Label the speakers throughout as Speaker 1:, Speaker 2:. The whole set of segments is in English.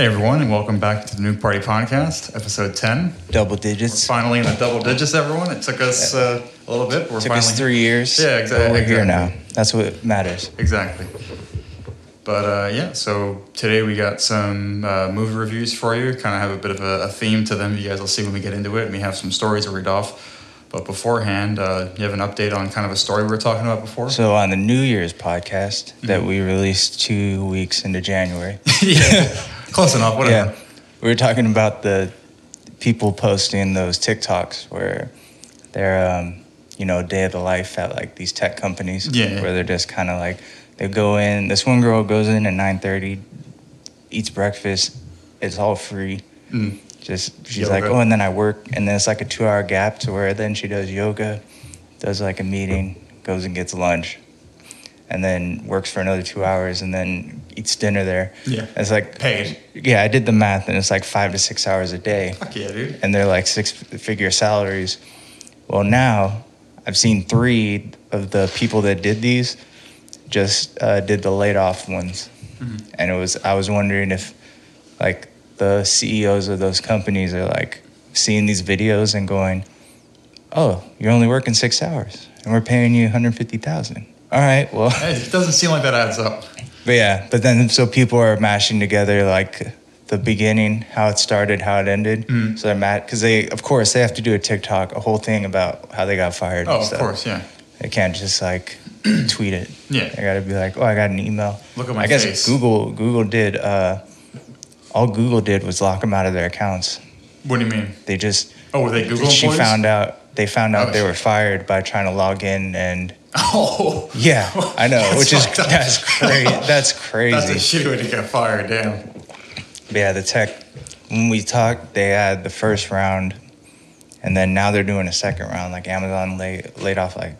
Speaker 1: Hey everyone, and welcome back to the Nuke Party Podcast, episode ten.
Speaker 2: Double
Speaker 1: We're
Speaker 2: digits.
Speaker 1: finally in the double digits, everyone. It took us uh, a little bit. We're
Speaker 2: Took
Speaker 1: finally
Speaker 2: us three years.
Speaker 1: Yeah,
Speaker 2: but
Speaker 1: exactly,
Speaker 2: We're here now. That's what matters.
Speaker 1: Exactly. But uh, yeah, so today we got some uh, movie reviews for you. Kind of have a bit of a, a theme to them. You guys will see when we get into it. And we have some stories to read off. But beforehand, uh, you have an update on kind of a story we were talking about before.
Speaker 2: So on the New Year's podcast
Speaker 1: Mm-hmm.
Speaker 2: that we released two weeks into January.
Speaker 1: yeah, close enough. Whatever.
Speaker 2: yeah, we were talking about the people posting those TikToks where they're, um, you know, day of the life at like these tech companies.
Speaker 1: Yeah.
Speaker 2: Where they're just kind of like they go in. This one girl goes in at nine thirty, eats breakfast. It's all free.
Speaker 1: Mm.
Speaker 2: Just she's like, oh, and then I work, and then it's like a two-hour gap to where then she does yoga, does like a meeting, goes and gets lunch, and then works for another two hours, and then eats dinner there.
Speaker 1: Yeah.
Speaker 2: It's like
Speaker 1: Paid.
Speaker 2: yeah, I did the math, and it's like five to six hours a day,
Speaker 1: Fuck yeah, dude.
Speaker 2: and they're like six-figure salaries. Well, now I've seen three of the people that did these just uh, did the laid off ones,
Speaker 1: Mm-hmm.
Speaker 2: and it was I was wondering if like the CEOs of those companies are like seeing these videos and going, "Oh, you're only working six hours, and we're paying you 150,000." All right, well.
Speaker 1: It doesn't seem like that adds up.
Speaker 2: But yeah, but then so people are mashing together like the beginning, how it started, how it ended.
Speaker 1: Mm.
Speaker 2: So they're mad because they, of course, they have to do a TikTok, a whole thing about how they got fired.
Speaker 1: Oh, of course, yeah.
Speaker 2: They can't just like tweet it.
Speaker 1: Yeah.
Speaker 2: They got to be like, oh, I got an email.
Speaker 1: Look at my
Speaker 2: I guess
Speaker 1: face.
Speaker 2: Google Google did. Uh, all Google did was lock them out of their accounts.
Speaker 1: What do you mean?
Speaker 2: They just.
Speaker 1: Oh, were they Google
Speaker 2: She
Speaker 1: employees?
Speaker 2: found out. They found out
Speaker 1: Oh,
Speaker 2: they
Speaker 1: shit.
Speaker 2: were fired by trying to log in and.
Speaker 1: Oh.
Speaker 2: Yeah, I know, which is that's crazy. That's crazy.
Speaker 1: That's a shitty way to get fired. Damn.
Speaker 2: Yeah, the tech. When we talked, they had the first round, and then now they're doing a second round. Like Amazon laid laid off like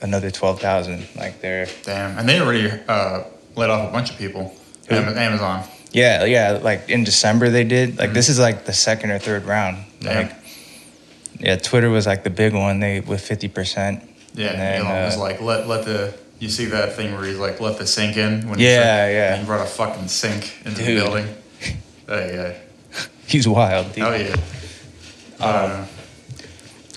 Speaker 2: another twelve thousand. Like they're
Speaker 1: Damn. And they already uh, let off a bunch of people.
Speaker 2: Who?
Speaker 1: Amazon.
Speaker 2: yeah yeah. Like in December they did. Like this is like the second or third round.
Speaker 1: Damn.
Speaker 2: Like yeah, Twitter was like the big one. They with fifty percent.
Speaker 1: Yeah,
Speaker 2: And then,
Speaker 1: Elon was
Speaker 2: uh,
Speaker 1: like, let let the you see that thing where he's like, let the sink in when he
Speaker 2: Yeah,
Speaker 1: said-
Speaker 2: yeah.
Speaker 1: he brought a fucking sink into the
Speaker 2: Dude.
Speaker 1: building. Hey,
Speaker 2: He's wild. Dude.
Speaker 1: Oh yeah. Uh,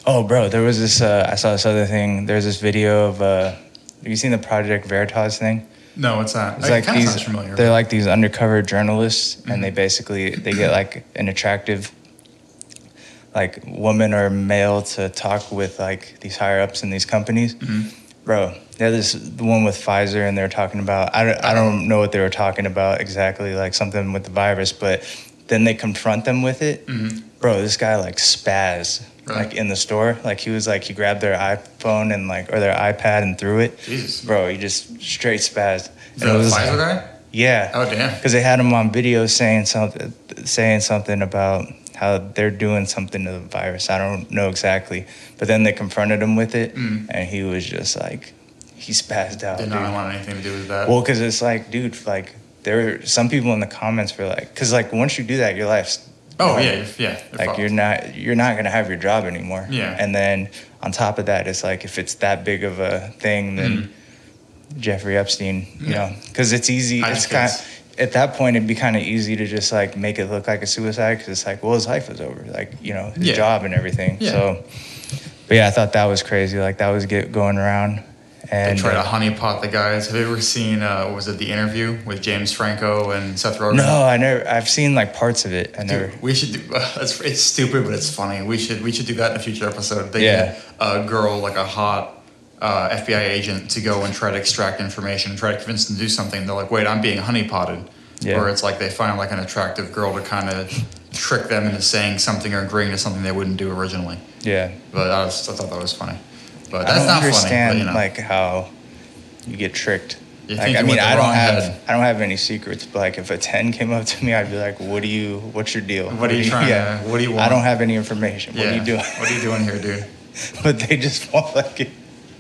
Speaker 2: Oh, bro, there was this. Uh, I saw this other thing. There's this video of. Uh, have you seen the Project Veritas thing?
Speaker 1: no, it's not.
Speaker 2: It's
Speaker 1: It
Speaker 2: like these.
Speaker 1: familiar.
Speaker 2: They're like these undercover journalists,
Speaker 1: Mm-hmm.
Speaker 2: and they basically they get like an attractive, like woman or male to talk with like these higher ups in these companies.
Speaker 1: Mhm.
Speaker 2: Bro, yeah, this the one with Pfizer, and they're talking about. I don't, I don't know what they were talking about exactly, like something with the virus, but then they confront them with it.
Speaker 1: Mhm.
Speaker 2: Bro, this guy like spaz
Speaker 1: Really?
Speaker 2: like in the store. Like he was like he grabbed their iPhone and like or their iPad and threw it.
Speaker 1: Jesus.
Speaker 2: Bro, he just straight spazzed.
Speaker 1: Is that a Pfizer guy?
Speaker 2: Yeah.
Speaker 1: Oh damn.
Speaker 2: Because they had him on video saying something, saying something about how they're doing something to the virus. I don't know exactly, but then they confronted him with it,
Speaker 1: Mm.
Speaker 2: and he was just like, he spazzed out.
Speaker 1: Did not want anything to do with that.
Speaker 2: Well, because it's like, dude, like there were some people in the comments were like, because like once you do that, your life's
Speaker 1: oh yeah, yeah.
Speaker 2: like you're not you're not gonna have your job anymore.
Speaker 1: Yeah.
Speaker 2: And then on top of that, it's like if it's that big of a thing, then Jeffrey Epstein, you
Speaker 1: Mm. Yeah.
Speaker 2: know, because it's easy.
Speaker 1: I
Speaker 2: It's kind. At that point it'd be kind of easy to just like make it look like a suicide because it's like, well, his life was over, like you know, his
Speaker 1: Yeah.
Speaker 2: job and everything.
Speaker 1: Yeah.
Speaker 2: So, but yeah, I thought that was crazy. Like that was get going around, and They
Speaker 1: try to
Speaker 2: uh,
Speaker 1: honeypot the guys. Have you ever seen? Uh, was it the interview with James Franco and Seth Rogen?
Speaker 2: no, I never. I've seen like parts of it. I never.
Speaker 1: Dude, we should do. it's, it's stupid, but it's funny. We should we should do that in a future episode. They
Speaker 2: Yeah.
Speaker 1: get a girl like a hot uh, FBI agent to go and try to extract information and try to convince them to do something. They're like, "Wait, I'm being honeypotted."
Speaker 2: Yeah.
Speaker 1: Where it's like they find like an attractive girl to kind of trick them into saying something or agreeing to something they wouldn't do originally.
Speaker 2: Yeah.
Speaker 1: But I, was, I thought that was funny. But
Speaker 2: I
Speaker 1: that's
Speaker 2: don't
Speaker 1: not
Speaker 2: understand
Speaker 1: funny. But, you know,
Speaker 2: like how you get tricked.
Speaker 1: You
Speaker 2: like
Speaker 1: think
Speaker 2: I mean, I don't have
Speaker 1: head.
Speaker 2: I don't have any secrets, but like if a ten came up to me, I'd be like, "What do you? What's your deal?
Speaker 1: What are you trying to- what do you want?
Speaker 2: I don't have any information. What are you doing?
Speaker 1: What are you doing here, dude?
Speaker 2: but they just want like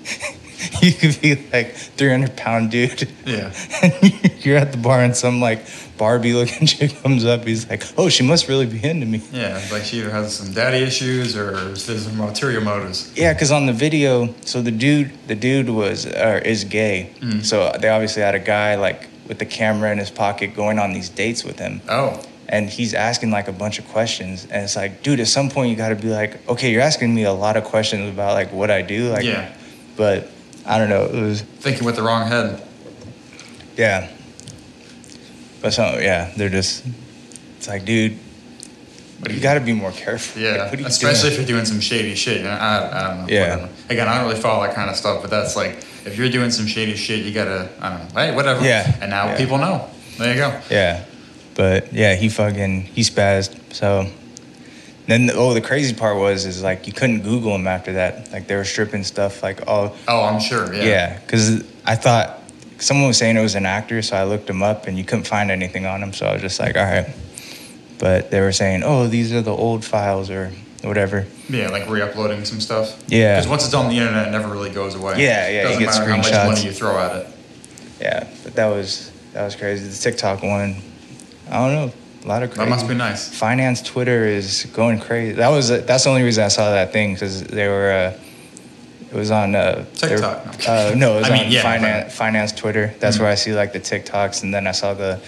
Speaker 2: you could be like three hundred pound dude.
Speaker 1: Yeah.
Speaker 2: and you're at the bar and some like Barbie looking chick comes up. He's like, "Oh, she must really be into me."
Speaker 1: Yeah, like she either has some daddy issues or there's some ulterior motives.
Speaker 2: Yeah, because on the video, so the dude, the dude was or is gay.
Speaker 1: Mm.
Speaker 2: So they obviously had a guy like with the camera in his pocket going on these dates with him.
Speaker 1: Oh,
Speaker 2: and he's asking like a bunch of questions, and it's like, dude, at some point you got to be like, okay, you're asking me a lot of questions about like what I do, like,
Speaker 1: Yeah.
Speaker 2: But I don't know, it was
Speaker 1: Thinking with the wrong head.
Speaker 2: yeah, but so yeah, they're just, it's like, dude,
Speaker 1: What do
Speaker 2: you got to be more careful.
Speaker 1: Yeah,
Speaker 2: Like,
Speaker 1: especially
Speaker 2: doing?
Speaker 1: if you're doing some shady shit. I, I don't know.
Speaker 2: Yeah.
Speaker 1: whatever. Again, I don't really follow that kind of stuff, but that's like if you're doing some shady shit, you gotta. I don't know. Hey, whatever.
Speaker 2: Yeah.
Speaker 1: And now
Speaker 2: Yeah.
Speaker 1: people know. There you go.
Speaker 2: Yeah, but yeah, he fucking he spazzed. So then, oh, the crazy part was is like you couldn't Google him after that. Like they were stripping stuff like all
Speaker 1: Oh, I'm sure. Yeah.
Speaker 2: yeah, because I thought someone was saying it was an actor, so I looked him up and you couldn't find anything on him. So I was just like, all right. But they were saying, oh, these are the old files or whatever.
Speaker 1: Yeah, like re-uploading some stuff.
Speaker 2: Yeah.
Speaker 1: Because once it's on the internet, it never really goes away.
Speaker 2: Yeah, yeah,
Speaker 1: Doesn't
Speaker 2: you get
Speaker 1: matter how much
Speaker 2: screenshots.
Speaker 1: money you throw at it.
Speaker 2: Yeah, but that was that was crazy. The TikTok one, I don't know, a lot of crazy.
Speaker 1: That must be nice.
Speaker 2: finance Twitter is going crazy. That was that's the only reason I saw that thing because they were. Uh, it was on uh, were-
Speaker 1: TikTok, no.
Speaker 2: Uh, no, it was
Speaker 1: I mean,
Speaker 2: on
Speaker 1: yeah,
Speaker 2: finance, finance Twitter. That's
Speaker 1: Mhm.
Speaker 2: where I see like the TikToks, and then I saw the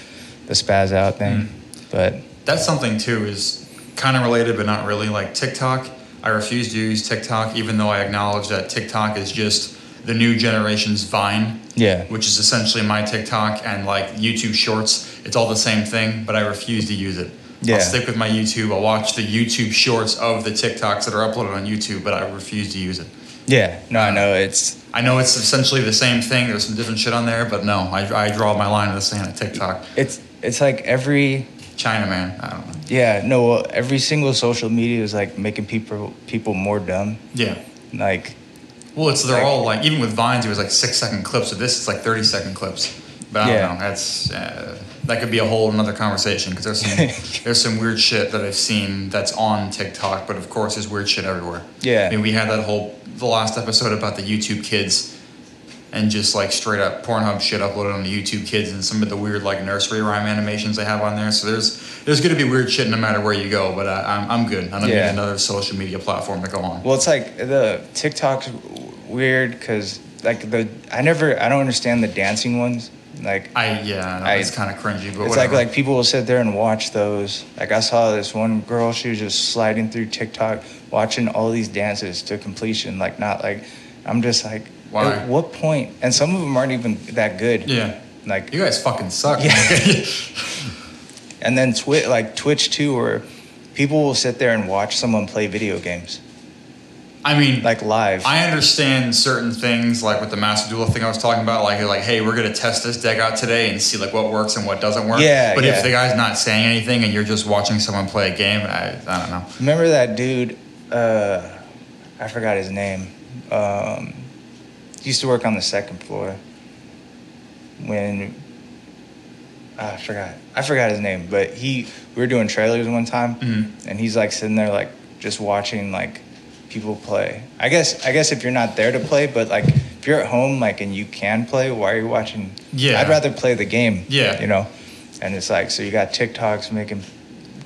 Speaker 2: the spaz out thing.
Speaker 1: Mhm.
Speaker 2: But
Speaker 1: That's something too is kind of related, but not really. Like TikTok, I refuse to use TikTok, even though I acknowledge that TikTok is just the new generation's Vine.
Speaker 2: yeah,
Speaker 1: which is essentially my TikTok and like YouTube Shorts. It's all the same thing, but I refuse to use it.
Speaker 2: Yeah.
Speaker 1: I'll stick with my YouTube. I'll watch the YouTube Shorts of the TikToks that are uploaded on YouTube, but I refuse to use it.
Speaker 2: yeah. No, I know it's
Speaker 1: I know it's essentially the same thing. There's some different shit on there, but no, I, I draw my line in the sand at TikTok.
Speaker 2: it's it's like every
Speaker 1: China man, I don't know.
Speaker 2: yeah no well, every single social media is like making people people more dumb.
Speaker 1: Yeah.
Speaker 2: Like
Speaker 1: Well, it's they're
Speaker 2: Like-
Speaker 1: all like even with Vines, it was like six second clips. With this, it's like thirty second clips. But I don't know. That's uh, that could be a whole another conversation because there's some there's some weird shit that I've seen that's on TikTok, but of course there's weird shit everywhere.
Speaker 2: Yeah.
Speaker 1: I mean, we had that whole the last episode about the YouTube kids. And just like straight up Pornhub shit uploaded on the YouTube Kids and some of the weird like nursery rhyme animations they have on there. So there's there's going to be weird shit no matter where you go. But I, I'm I'm good. I don't
Speaker 2: Yeah.
Speaker 1: need another social media platform to go on.
Speaker 2: Well, it's like the TikTok's weird because like the I never I don't understand the dancing ones. Like
Speaker 1: I yeah, know,
Speaker 2: I-
Speaker 1: it's kind of cringy, but
Speaker 2: it's
Speaker 1: whatever.
Speaker 2: like like people will sit there and watch those. Like I saw this one girl, she was just sliding through TikTok, watching all these dances to completion. Like not like I'm just like
Speaker 1: Why?
Speaker 2: at what point? And some of them aren't even that good.
Speaker 1: yeah,
Speaker 2: Like
Speaker 1: you guys fucking suck.
Speaker 2: Yeah. and then Twitch like Twitch too, where people will sit there and watch someone play video games
Speaker 1: I mean,
Speaker 2: like live.
Speaker 1: I understand certain things, like with the Master Duel thing I was talking about, like like hey, we're gonna test this deck out today and see like what works and what doesn't work.
Speaker 2: Yeah,
Speaker 1: But
Speaker 2: yeah.
Speaker 1: if the guy's not saying anything and you're just watching someone play a game, I, I don't know.
Speaker 2: Remember that dude? Uh, I forgot his name. Um, used to work on the second floor. When ah, I forgot, I forgot his name, but he we were doing trailers one time,
Speaker 1: Mhm.
Speaker 2: and he's like sitting there like just watching like people play. I guess I guess if you're not there to play, but like if you're at home like and you can play, why are you watching?
Speaker 1: Yeah.
Speaker 2: I'd rather play the game.
Speaker 1: Yeah.
Speaker 2: you know. And it's like so you got TikToks making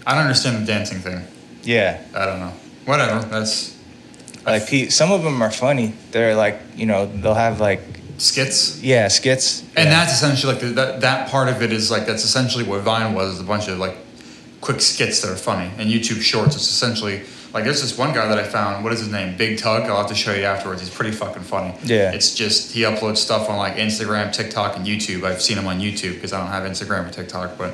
Speaker 1: I don't understand the dancing thing.
Speaker 2: yeah
Speaker 1: I don't know. Whatever. That's
Speaker 2: like pe- some of them are funny they're like you know they'll have like
Speaker 1: skits.
Speaker 2: yeah skits
Speaker 1: And
Speaker 2: yeah.
Speaker 1: that's essentially like the, that that part of it is like that's essentially what Vine was, is a bunch of like quick skits that are funny. And YouTube Shorts It's essentially like there's this one guy that I found. What is his name? Big Tug. I'll have to show you afterwards. He's pretty fucking funny.
Speaker 2: Yeah.
Speaker 1: It's just he uploads stuff on like Instagram, TikTok, and YouTube. I've seen him on YouTube because I don't have Instagram or TikTok, but.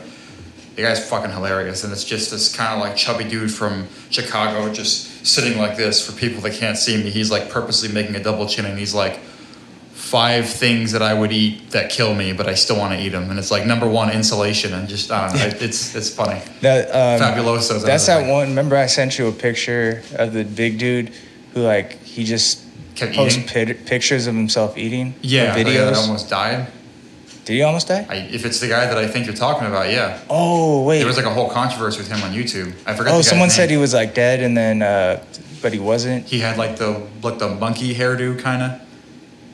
Speaker 1: The guy's fucking hilarious, and it's just this kind of like chubby dude from Chicago, just sitting like this. For people that can't see me, he's like purposely making a double chin, and he's like, five things that I would eat that kill me, but I still want to eat them. And it's like number one, insulation, and just I don't know. It's it's funny.
Speaker 2: that, um,
Speaker 1: Fabuloso.
Speaker 2: that's that one remember i sent you a picture of the big dude who like he just
Speaker 1: Kept
Speaker 2: posts pictures of himself eating
Speaker 1: Yeah,
Speaker 2: or
Speaker 1: the guy
Speaker 2: videos
Speaker 1: that almost died.
Speaker 2: Did he almost die
Speaker 1: I, if it's the guy that I think you're talking about, yeah.
Speaker 2: oh wait
Speaker 1: There was like a whole controversy with him on YouTube. I forgot.
Speaker 2: oh someone said he was like dead and then uh but he wasn't
Speaker 1: he had like the like the monkey hairdo kind of.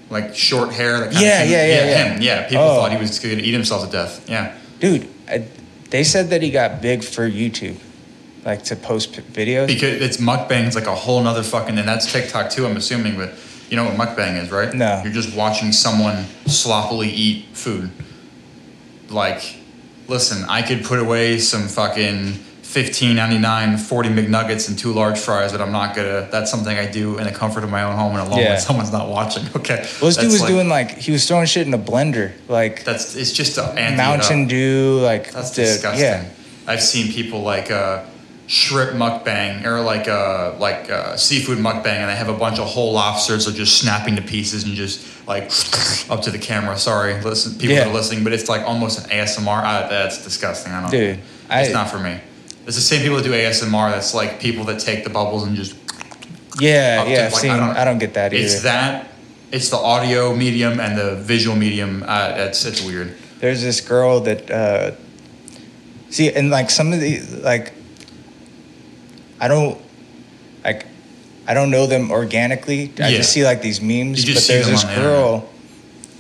Speaker 1: Like short hair, that
Speaker 2: Yeah,
Speaker 1: thing.
Speaker 2: yeah, yeah, yeah.
Speaker 1: him. Yeah, people
Speaker 2: Oh.
Speaker 1: thought he was going to eat himself to death. Yeah,
Speaker 2: dude I, they said that he got big for youtube like to post videos
Speaker 1: because it's mukbang's like a whole nother fucking, and that's TikTok too. I'm assuming, but you know what mukbang is, right?
Speaker 2: No.
Speaker 1: You're just watching someone sloppily eat food. Like, listen, I could put away some fucking fifteen ninety nine, forty McNuggets and two large fries, but I'm not gonna. That's something I do in the comfort of my own home and alone
Speaker 2: Yeah.
Speaker 1: when someone's not watching. Okay.
Speaker 2: Well, this dude was
Speaker 1: like-
Speaker 2: doing like he was throwing shit in a blender, like
Speaker 1: That's it's just a
Speaker 2: Mountain. Dew, like
Speaker 1: That's
Speaker 2: the-
Speaker 1: disgusting.
Speaker 2: Yeah,
Speaker 1: I've seen people like uh, shrimp mukbang or like a like uh, seafood mukbang, and they have a bunch of whole lobsters are just snapping to pieces and just like up to the camera. Sorry, listen, people
Speaker 2: Yeah.
Speaker 1: that are listening, but it's like almost an ASMR. I, that's disgusting. I don't.
Speaker 2: dude.
Speaker 1: it's
Speaker 2: I,
Speaker 1: not for me. It's the same people that do ASMR. That's like people that take the bubbles and just.
Speaker 2: yeah,
Speaker 1: to,
Speaker 2: yeah. I've
Speaker 1: like,
Speaker 2: seen.
Speaker 1: I don't-
Speaker 2: I don't get that either.
Speaker 1: It's that. It's the audio medium and the visual medium. Uh, it's it's weird.
Speaker 2: There's this girl that uh, see, and like some of the like, I don't like, I don't know them organically. I
Speaker 1: Yeah.
Speaker 2: just see like these memes.
Speaker 1: You just
Speaker 2: but
Speaker 1: see
Speaker 2: there's
Speaker 1: them
Speaker 2: this
Speaker 1: on
Speaker 2: girl.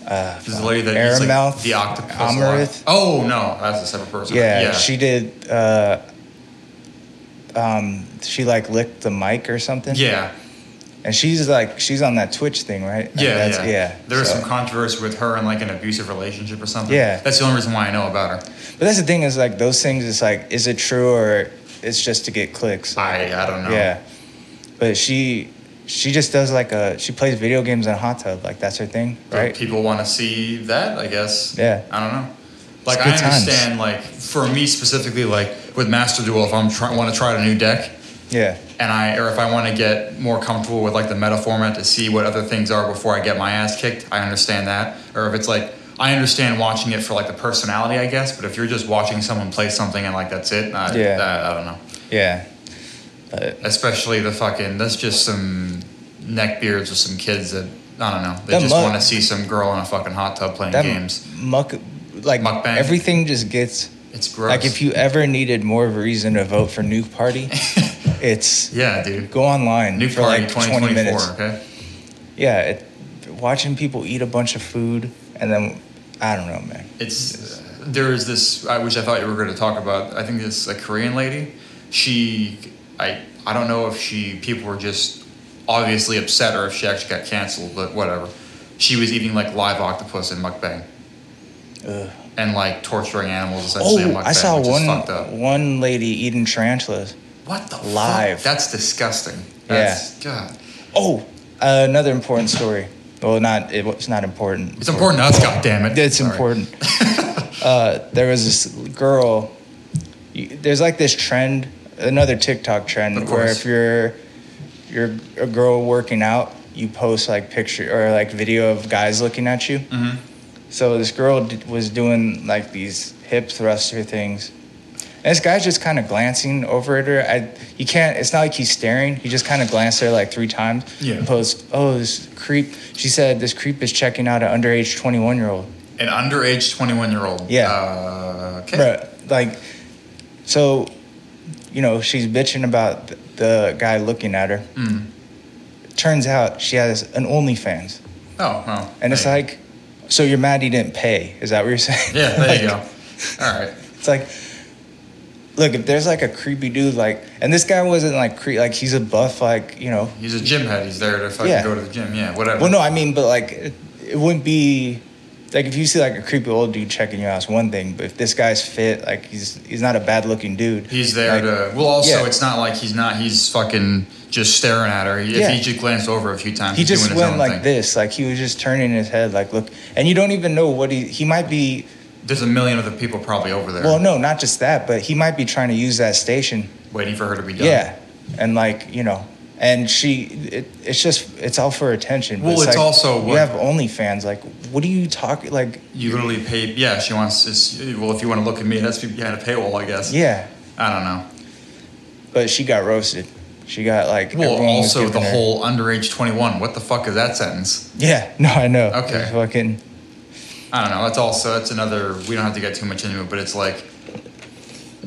Speaker 2: Uh,
Speaker 1: There's a lady that eats like
Speaker 2: Amouranth,
Speaker 1: the octopus. a Oh no, that's a separate person.
Speaker 2: Yeah,
Speaker 1: yeah.
Speaker 2: she did. Uh, um, she like licked the mic or something.
Speaker 1: Yeah,
Speaker 2: and she's like, she's on that Twitch thing, right? Like,
Speaker 1: yeah,
Speaker 2: that's,
Speaker 1: yeah. There was
Speaker 2: so-
Speaker 1: some controversy with her and like an abusive relationship or something.
Speaker 2: Yeah.
Speaker 1: that's the only reason why I know about her.
Speaker 2: But that's the thing is like those things. It's like, is it true or it's just to get clicks?
Speaker 1: I I don't know.
Speaker 2: Yeah, but she she just does like a she plays video games in a hot tub. Like that's her thing,
Speaker 1: But
Speaker 2: right?
Speaker 1: People want to see that, I guess.
Speaker 2: Yeah.
Speaker 1: I don't know. Like I
Speaker 2: good times.
Speaker 1: understand, like for me specifically, like with Master Duel, if I'm trying want to try out a new deck,
Speaker 2: Yeah,
Speaker 1: and I or if I want to get more comfortable with like the meta format to see what other things are before I get my ass kicked, I understand that. Or if it's like I understand watching it for like the personality, I guess. But if you're just watching someone play something and like that's it, I,
Speaker 2: Yeah.
Speaker 1: that, I don't know.
Speaker 2: yeah. But
Speaker 1: Especially the fucking that's just some neckbeards with some kids that I don't know. They just want to see some girl in a fucking hot tub playing games.
Speaker 2: muck, like
Speaker 1: Mukbang?
Speaker 2: everything just gets
Speaker 1: It's gross.
Speaker 2: like if you ever needed more of a reason to vote for Nuke Party, it's
Speaker 1: yeah, dude.
Speaker 2: go online
Speaker 1: New
Speaker 2: for
Speaker 1: party
Speaker 2: like twenty
Speaker 1: 2024.
Speaker 2: minutes.
Speaker 1: Okay.
Speaker 2: Yeah, it, watching people eat a bunch of food and then I don't know, man.
Speaker 1: It's there is this I which I thought you were going to talk about. I think this a Korean lady. She I I don't know if she people were just obviously upset or if she actually got canceled, but whatever. She was eating like live octopus in mukbang
Speaker 2: Ugh.
Speaker 1: and like torturing animals essentially in
Speaker 2: Oh,
Speaker 1: mukbang,
Speaker 2: I saw
Speaker 1: which is fucked
Speaker 2: one one lady eating tarantulas.
Speaker 1: What the
Speaker 2: live.
Speaker 1: Fuck? That's disgusting. That's God.
Speaker 2: Oh, uh, another important story. Well, not it was not important.
Speaker 1: It's important to us, God damn it.
Speaker 2: It's
Speaker 1: Sorry.
Speaker 2: important. uh, there was this girl. There's like this trend, another TikTok trend, where if you're you're a girl working out, you post like picture or like video of guys looking at you.
Speaker 1: Mhm.
Speaker 2: So this girl d- was doing like these hip thruster things. And this guy's just kind of glancing over at her. I, you can't. It's not like he's staring. He just kind of glanced at her like three times.
Speaker 1: Yeah.
Speaker 2: And post, oh, this creep. She said this creep is checking out an underage 21 year old.
Speaker 1: An underage 21 year old.
Speaker 2: Yeah.
Speaker 1: Uh, okay.
Speaker 2: Bruh, like, so, you know, she's bitching about the guy looking at her.
Speaker 1: Mm.
Speaker 2: Turns out she has an OnlyFans,
Speaker 1: Oh, well.
Speaker 2: and it's like, so you're mad he didn't pay? Is that what you're saying?
Speaker 1: Yeah, there you go. All right.
Speaker 2: It's like, look, if there's like a creepy dude, like, and this guy wasn't like creep, like he's a buff, like you know.
Speaker 1: He's a gym head. He's there to fucking
Speaker 2: Yeah.
Speaker 1: go to the gym. Yeah, whatever.
Speaker 2: Well, no, I mean, but like, it, it wouldn't be like if you see like a creepy old dude checking your it's one thing. But if this guy's fit, like he's he's not a bad looking dude.
Speaker 1: He's there
Speaker 2: Like,
Speaker 1: to. Well, also,
Speaker 2: yeah.
Speaker 1: it's not like he's not. He's fucking just staring at her. If
Speaker 2: Yeah.
Speaker 1: he just glanced over a few times,
Speaker 2: He just
Speaker 1: doing
Speaker 2: went like
Speaker 1: thing.
Speaker 2: this, like he was just turning his head, like look, and you don't even know what he he might be.
Speaker 1: There's a million other people probably over there
Speaker 2: Well, no, not just that, but he might be trying to use that station.
Speaker 1: waiting for her to be done.
Speaker 2: Yeah, and like you know, and she, it, it's just it's all for attention.
Speaker 1: Well, it's
Speaker 2: like,
Speaker 1: also
Speaker 2: you have OnlyFans. Like, what are you talking? Like,
Speaker 1: You literally pay. Yeah, she wants. It's, well, if you want to look at me, that's behind a paywall, I guess.
Speaker 2: yeah,
Speaker 1: I don't know.
Speaker 2: but she got roasted. She got like.
Speaker 1: Well, also the
Speaker 2: her-
Speaker 1: whole underage 21. What the fuck is that sentence?
Speaker 2: Yeah, no, I know.
Speaker 1: Okay.
Speaker 2: Fucking.
Speaker 1: I don't know. That's also that's another. We don't have to get too much into it, but it's like,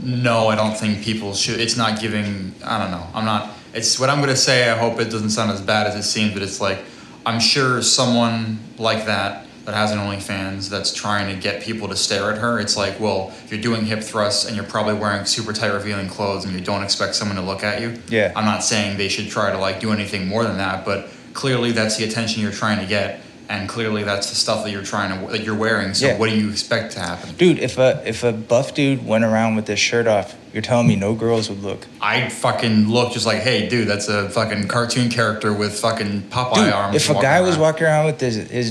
Speaker 1: no, I don't think people should. It's not giving. I don't know. I'm not. It's what I'm gonna say. I hope it doesn't sound as bad as it seems, but it's like I'm sure someone like that that has an OnlyFans that's trying to get people to stare at her. It's like, well, if you're doing hip thrusts and you're probably wearing super tight revealing clothes and you don't expect someone to look at you.
Speaker 2: Yeah.
Speaker 1: I'm not saying they should try to like do anything more than that, but clearly that's the attention you're trying to get. And clearly that's the stuff that you're trying to that you're wearing. So
Speaker 2: Yeah.
Speaker 1: what do you expect to happen?
Speaker 2: Dude, if a if a buff dude went around with his shirt off, you're telling me no girls would look.
Speaker 1: I fucking look just like, hey, dude, that's a fucking cartoon character with fucking Popeye
Speaker 2: Dude,
Speaker 1: arms.
Speaker 2: if a guy was walking around with his his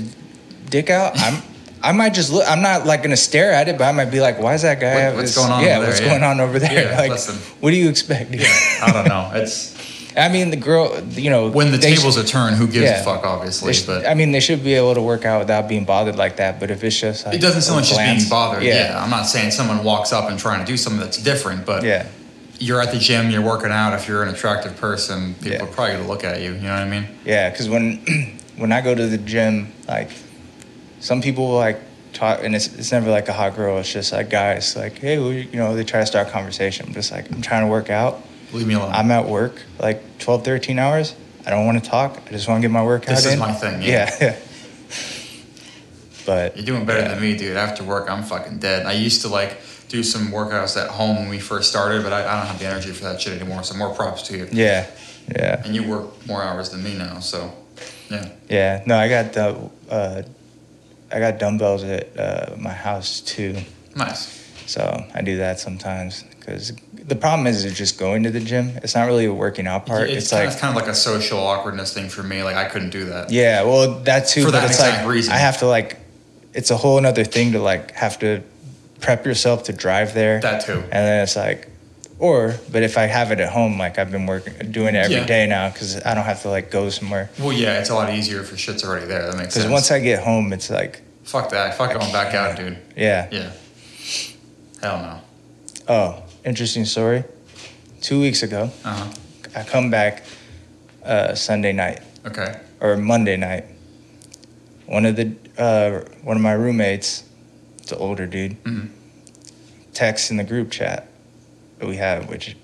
Speaker 2: dick out, I'm I might just look. I'm not like gonna stare at it, but I might be like, "Why is that guy?
Speaker 1: What- what's
Speaker 2: his-
Speaker 1: going on
Speaker 2: Yeah,
Speaker 1: over there?
Speaker 2: what's
Speaker 1: Yeah.
Speaker 2: going on over there?
Speaker 1: Yeah,
Speaker 2: like,
Speaker 1: listen.
Speaker 2: what do you expect?
Speaker 1: yeah, I don't know. It's
Speaker 2: I mean, the girl, you know,
Speaker 1: when the tables
Speaker 2: sh-
Speaker 1: are turned, who gives
Speaker 2: Yeah.
Speaker 1: a fuck? Obviously, but
Speaker 2: I mean, they should be able to work out without being bothered like that. But if it's just like
Speaker 1: it doesn't sound
Speaker 2: a
Speaker 1: like just being bothered.
Speaker 2: Yeah,
Speaker 1: Yeah. I'm not saying someone walks up and trying to do something that's different, but
Speaker 2: yeah,
Speaker 1: you're at the gym, you're working out. If you're an attractive person, people
Speaker 2: Yeah.
Speaker 1: are probably gonna look at you. You know what I mean?
Speaker 2: yeah. Because when when I go to the gym, like some people will, like talk, and it's it's never like a hot girl. It's just like guys, like hey, you know, they try to start a conversation. I'm just like I'm trying to work out.
Speaker 1: Leave me alone.
Speaker 2: I'm at work like 12, 13 hours. I don't want to talk. I just want to get my workout
Speaker 1: This is
Speaker 2: in.
Speaker 1: my thing, yeah.
Speaker 2: yeah. but
Speaker 1: You're doing better
Speaker 2: yeah.
Speaker 1: than me, dude. After work, I'm fucking dead. I used to like do some workouts at home when we first started, but I, I don't have the energy for that shit anymore. So more props to you.
Speaker 2: Yeah, yeah,
Speaker 1: And you work more hours than me now, so yeah.
Speaker 2: yeah. No, I got the uh, I got dumbbells at uh, my house too,
Speaker 1: Nice.
Speaker 2: So I do that sometimes. Because the problem is, it's just going to the gym. It's not really a working out part.
Speaker 1: It's,
Speaker 2: It's,
Speaker 1: kind,
Speaker 2: like
Speaker 1: of, kind of like a social awkwardness thing for me. Like I couldn't do that.
Speaker 2: Yeah, well, that too.
Speaker 1: For
Speaker 2: but
Speaker 1: that
Speaker 2: it's
Speaker 1: exact
Speaker 2: like
Speaker 1: reason.
Speaker 2: I have to like, it's a whole another thing to like have to prep yourself to drive there,
Speaker 1: That too.
Speaker 2: and then it's like, or but if I have it at home, like I've been working doing it every day
Speaker 1: Yeah.
Speaker 2: now because I don't have to like go somewhere.
Speaker 1: Well, yeah, it's a lot easier for shit's already there. That makes sense.
Speaker 2: Because once I get home, it's like,
Speaker 1: Fuck that. Fuck I going back out, dude.
Speaker 2: yeah.
Speaker 1: Yeah. Hell no.
Speaker 2: Oh, interesting story. Two weeks ago,
Speaker 1: Uh huh.
Speaker 2: I come back uh, Sunday night
Speaker 1: Okay.
Speaker 2: or Monday night. One of the uh, one of my roommates, the older dude,
Speaker 1: Mhm.
Speaker 2: texts in the group chat that we have, which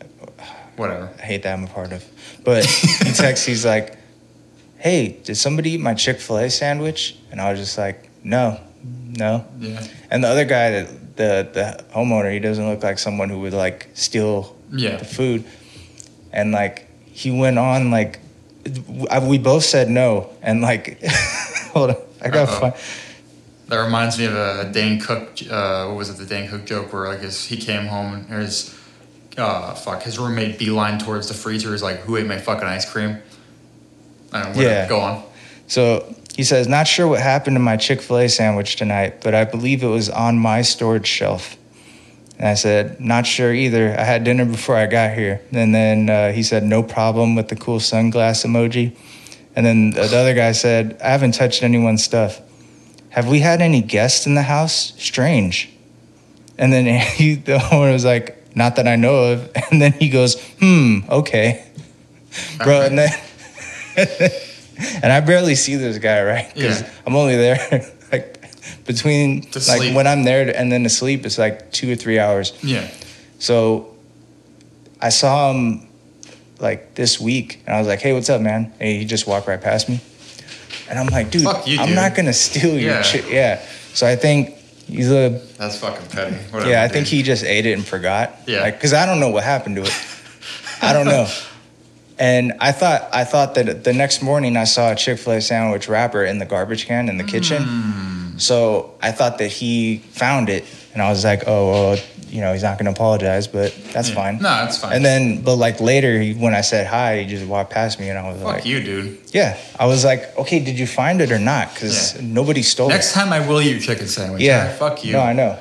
Speaker 1: Whatever.
Speaker 2: I hate that I'm a part of. But he texts, he's like, "Hey, did somebody eat my Chick Fil A sandwich?" And I was just like, "No, no."
Speaker 1: Yeah.
Speaker 2: And the other guy, that the the homeowner, he doesn't look like someone who would like steal
Speaker 1: Yeah.
Speaker 2: the food. And like he went on like we both said no, and like hold on, I gotta find.
Speaker 1: That reminds me of a Dane Cook. Uh, what was it? The Dane Cook joke where like his, he came home and his uh, fuck his roommate beeline towards the freezer. He's like, "Who ate my fucking ice cream?" Uh, whatever.
Speaker 2: Yeah.
Speaker 1: Go on.
Speaker 2: So he says, not sure what happened to my Chick Fil A sandwich tonight, but I believe it was on my storage shelf. And I said, not sure either. I had dinner before I got here. And then uh, he said, no problem with the cool sunglass emoji. And then the other guy said, I haven't touched anyone's stuff. Have we had any guests in the house? Strange. And then he, the owner was like, not that I know of. And then he goes, hmm, okay. Bro, and then, and I barely see this guy, right? Because
Speaker 1: Yeah.
Speaker 2: I'm only there like between
Speaker 1: To
Speaker 2: like
Speaker 1: sleep.
Speaker 2: when I'm there and then to sleep, it's like two or three hours.
Speaker 1: Yeah.
Speaker 2: So I saw him like this week, and I was like, "Hey, what's up, man?" And he just walked right past me, and I'm like, "Dude,
Speaker 1: you,
Speaker 2: I'm
Speaker 1: dude."
Speaker 2: not gonna steal your
Speaker 1: Yeah.
Speaker 2: shit." Yeah. So I think he's a
Speaker 1: That's fucking petty. Whatever,
Speaker 2: yeah. I think he just ate it and forgot.
Speaker 1: Yeah.
Speaker 2: Like, cause I don't know what happened to it. I don't know. And I thought I thought that the next morning I saw a Chick Fil A sandwich wrapper in the garbage can in the kitchen.
Speaker 1: Mm.
Speaker 2: So I thought that he found it, and I was like, oh well, you know, he's not going to apologize, but that's
Speaker 1: Yeah.
Speaker 2: fine.
Speaker 1: No, that's fine.
Speaker 2: And then, but like later, he, when I said hi, he just walked past me, and I was like
Speaker 1: Fuck
Speaker 2: like,
Speaker 1: you, dude.
Speaker 2: yeah. I was like, okay, did you find it or not? Because
Speaker 1: Yeah.
Speaker 2: nobody stole
Speaker 1: Next
Speaker 2: it.
Speaker 1: Next time I will eat your chicken sandwich.
Speaker 2: Yeah.
Speaker 1: Alright, Fuck you.
Speaker 2: No, I know.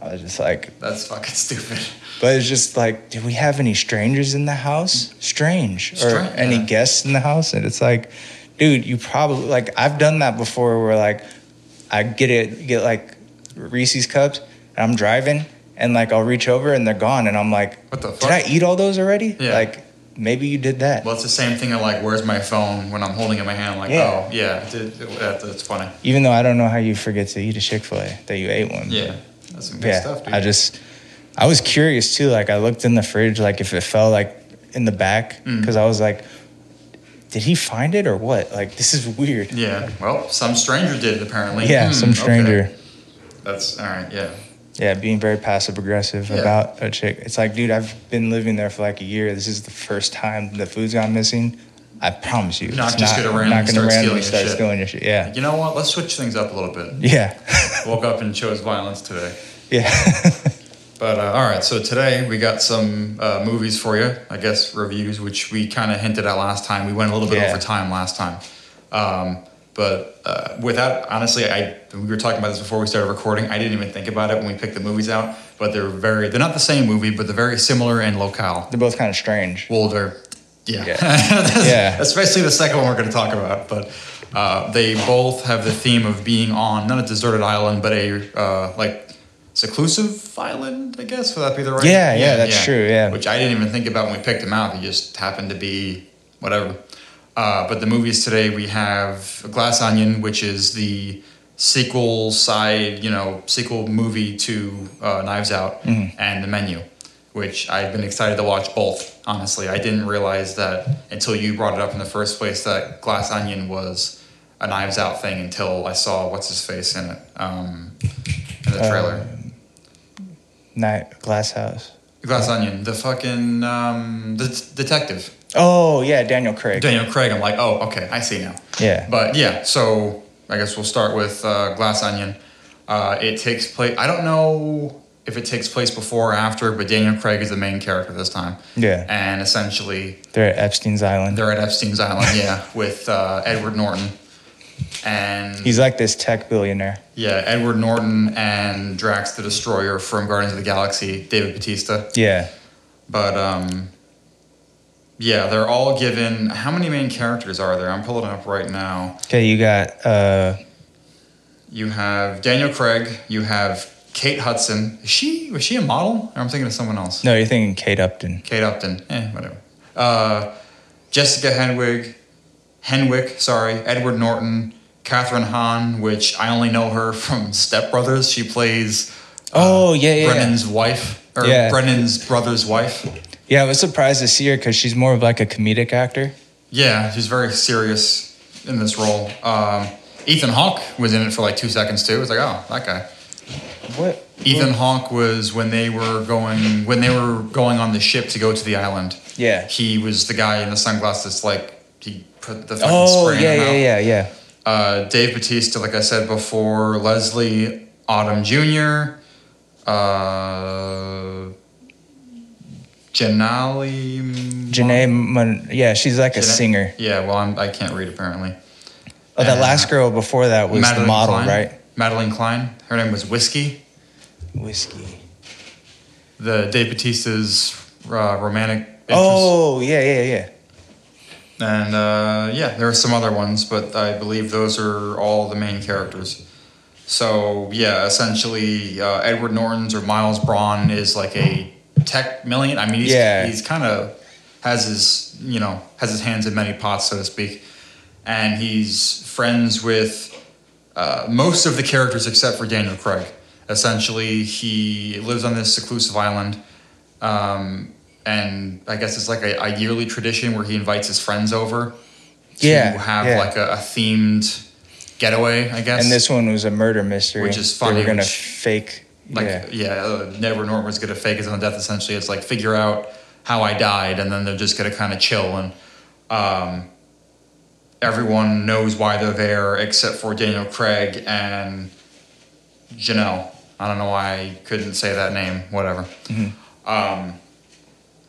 Speaker 2: I was just like,
Speaker 1: That's fucking stupid.
Speaker 2: But it's just like, do we have any strangers in the house? Strange. or any
Speaker 1: yeah.
Speaker 2: guests in the house? And it's like, dude, you probably like I've done that before where like I get it get like Reese's cups and I'm driving and like I'll reach over and they're gone and I'm like,
Speaker 1: What the
Speaker 2: did? I eat all those already?
Speaker 1: Yeah.
Speaker 2: Like maybe you did that.
Speaker 1: Well, it's the same thing of like, where's my phone when I'm holding it in my hand? Like,
Speaker 2: Yeah.
Speaker 1: oh, yeah, it, it, that, that's funny.
Speaker 2: Even though I don't know how you forget to eat a Chick Fil A that you ate one.
Speaker 1: Yeah, that's some good
Speaker 2: yeah.
Speaker 1: stuff, dude.
Speaker 2: I just I was curious too. Like I looked in the fridge, like if it fell like in the back,
Speaker 1: Mm.
Speaker 2: because I was like, did he find it or what? Like this is weird.
Speaker 1: yeah, well, some stranger did it apparently.
Speaker 2: Yeah,
Speaker 1: Hmm,
Speaker 2: some
Speaker 1: okay.
Speaker 2: stranger.
Speaker 1: That's all right. Yeah,
Speaker 2: Yeah, being very passive aggressive
Speaker 1: Yeah.
Speaker 2: about a chick. It's like, dude, I've been living there for like a year. This is the first time the food's gone missing. I promise you,
Speaker 1: Not just gonna randomly
Speaker 2: not gonna
Speaker 1: start
Speaker 2: randomly
Speaker 1: stealing your
Speaker 2: start stealing your shit. Yeah,
Speaker 1: You know what? Let's switch things up a little bit.
Speaker 2: yeah,
Speaker 1: Woke up and chose violence today.
Speaker 2: yeah.
Speaker 1: But uh, all right, so today we got some uh, movies for you. I guess reviews, which we kind of hinted at last time. We went a little bit
Speaker 2: Yeah.
Speaker 1: over time last time. Um, but uh, without honestly, I we were talking about this before we started recording. I didn't even think about it when we picked the movies out. But they're very they're not the same movie, but they're very similar in locale.
Speaker 2: They're both kind of strange.
Speaker 1: Well, they're yeah,
Speaker 2: Yeah. Yeah.
Speaker 1: Especially the second one we're going to talk about, but uh, they both have the theme of being on not a deserted island, but a uh, like seclusive island. I guess would that be the right?
Speaker 2: Yeah, yeah, that's true, yeah.
Speaker 1: which I didn't even think about when we picked them out. They just happened to be whatever. Uh, but the movies today we have Glass Onion, which is the sequel side, you know, sequel movie to uh, Knives Out,
Speaker 2: Mm-hmm.
Speaker 1: and The Menu, which I've been excited to watch both. Honestly, I didn't realize that until you brought it up in the first place that Glass Onion was a Knives Out thing until I saw what's his face in it um, in the
Speaker 2: Uh, Night Glass House.
Speaker 1: Glass Onion, the fucking um, the d- detective.
Speaker 2: Oh yeah, Daniel Craig.
Speaker 1: Daniel Craig. I'm like, oh, okay, I see now.
Speaker 2: Yeah.
Speaker 1: But yeah, so I guess we'll start with uh, Glass Onion. Uh, it takes place. I don't know if it takes place before or after, but Daniel Craig is the main character this time.
Speaker 2: Yeah.
Speaker 1: And essentially,
Speaker 2: They're at Epstein's Island.
Speaker 1: they're at Epstein's Island, yeah, with uh, Edward Norton. And
Speaker 2: He's like this tech billionaire.
Speaker 1: yeah, Edward Norton and Drax the Destroyer from Guardians of the Galaxy, David Batista.
Speaker 2: Yeah.
Speaker 1: But um, yeah, they're all given. How many main characters are there? I'm pulling it up right now.
Speaker 2: Okay, you got uh
Speaker 1: You have Daniel Craig. You have Kate Hudson. Is she was she a model? Or I'm thinking of someone else.
Speaker 2: no, you're thinking Kate Upton.
Speaker 1: Kate Upton. Eh, whatever. Uh, Jessica Henwig. Henwick, sorry. Edward Norton. Kathryn Hahn, which I only know her from Step Brothers. She plays
Speaker 2: Oh yeah, yeah. yeah.
Speaker 1: Brennan's wife or
Speaker 2: Yeah.
Speaker 1: Brennan's brother's wife.
Speaker 2: Yeah, I was surprised to see her because she's more of like a comedic actor.
Speaker 1: Yeah, she's very serious in this role. Um, Ethan Hawke was in it for like two seconds too. It's like, oh, that guy.
Speaker 2: What?
Speaker 1: Ethan Hawke was when they were going when they were going on the ship to go to the island.
Speaker 2: Yeah.
Speaker 1: He was the guy in the sunglasses, like he put the fucking
Speaker 2: Oh yeah, yeah, yeah, yeah.
Speaker 1: Uh, Dave Batista, like I said before, Leslie Odom Jr., uh, Janali.
Speaker 2: Janae, Mon- yeah, she's like a
Speaker 1: Janae-
Speaker 2: singer.
Speaker 1: Yeah, well, I'm, I can't read apparently.
Speaker 2: Oh, that
Speaker 1: And,
Speaker 2: last girl before that was the model,
Speaker 1: Cline,
Speaker 2: right?
Speaker 1: Madelyn Cline. Her name was Whiskey.
Speaker 2: Whiskey.
Speaker 1: The Dave Batista's uh, romantic. Interest.
Speaker 2: Oh yeah, yeah, yeah.
Speaker 1: And uh, yeah, there are some other ones, but I believe those are all the main characters. So yeah, essentially, uh, Edward Norton's or Miles Bron is like a tech million. I mean, he's,
Speaker 2: Yeah.
Speaker 1: he's kind of has his you know has his hands in many pots, so to speak, and he's friends with uh, most of the characters except for Daniel Craig. Essentially, he lives on this seclusive island. Um, and I guess it's like a, a yearly tradition where he invites his friends over to
Speaker 2: Yeah,
Speaker 1: have
Speaker 2: yeah.
Speaker 1: like a, a themed getaway, I guess.
Speaker 2: And this one was a murder mystery,
Speaker 1: Which is
Speaker 2: They
Speaker 1: funny,
Speaker 2: were gonna
Speaker 1: which-
Speaker 2: fake.
Speaker 1: like
Speaker 2: yeah.
Speaker 1: yeah, uh, Edward Norton was gonna fake his own death. Essentially, it's like figure out how I died, and then they're just gonna kind of chill and um, everyone knows why they're there except for Daniel Craig and Janelle. I don't know why I couldn't say that name. Whatever. Um,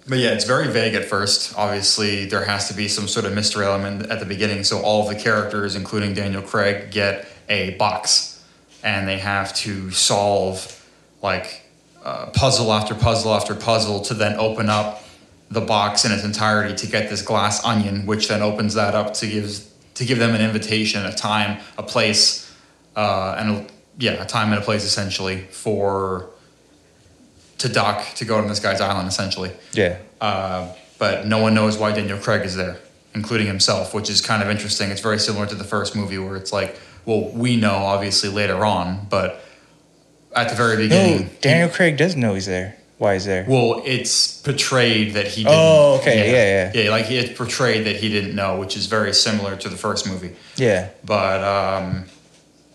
Speaker 1: but yeah, it's very vague at first. Obviously, there has to be some sort of mystery element at the beginning. So all of the characters, including Daniel Craig, get a box, and they have to solve like uh, puzzle after puzzle after puzzle to then open up the box in its entirety to get this glass onion, which then opens that up to give to give them an invitation, a time, a place, uh, and a, yeah, a time and a place essentially for to dock to go to this guy's island essentially.
Speaker 2: yeah.
Speaker 1: Uh, but no one knows why Daniel Craig is there, including himself, which is kind of interesting. It's very similar to the first movie where it's like, well, we know obviously later on, but at the very beginning,
Speaker 2: No, Daniel Craig does know he's there. Why he's there?
Speaker 1: well, it's portrayed that he didn't.
Speaker 2: Oh, okay, yeah,
Speaker 1: yeah. like it's portrayed that he didn't know, which is very similar to the first movie.
Speaker 2: Yeah.
Speaker 1: But um,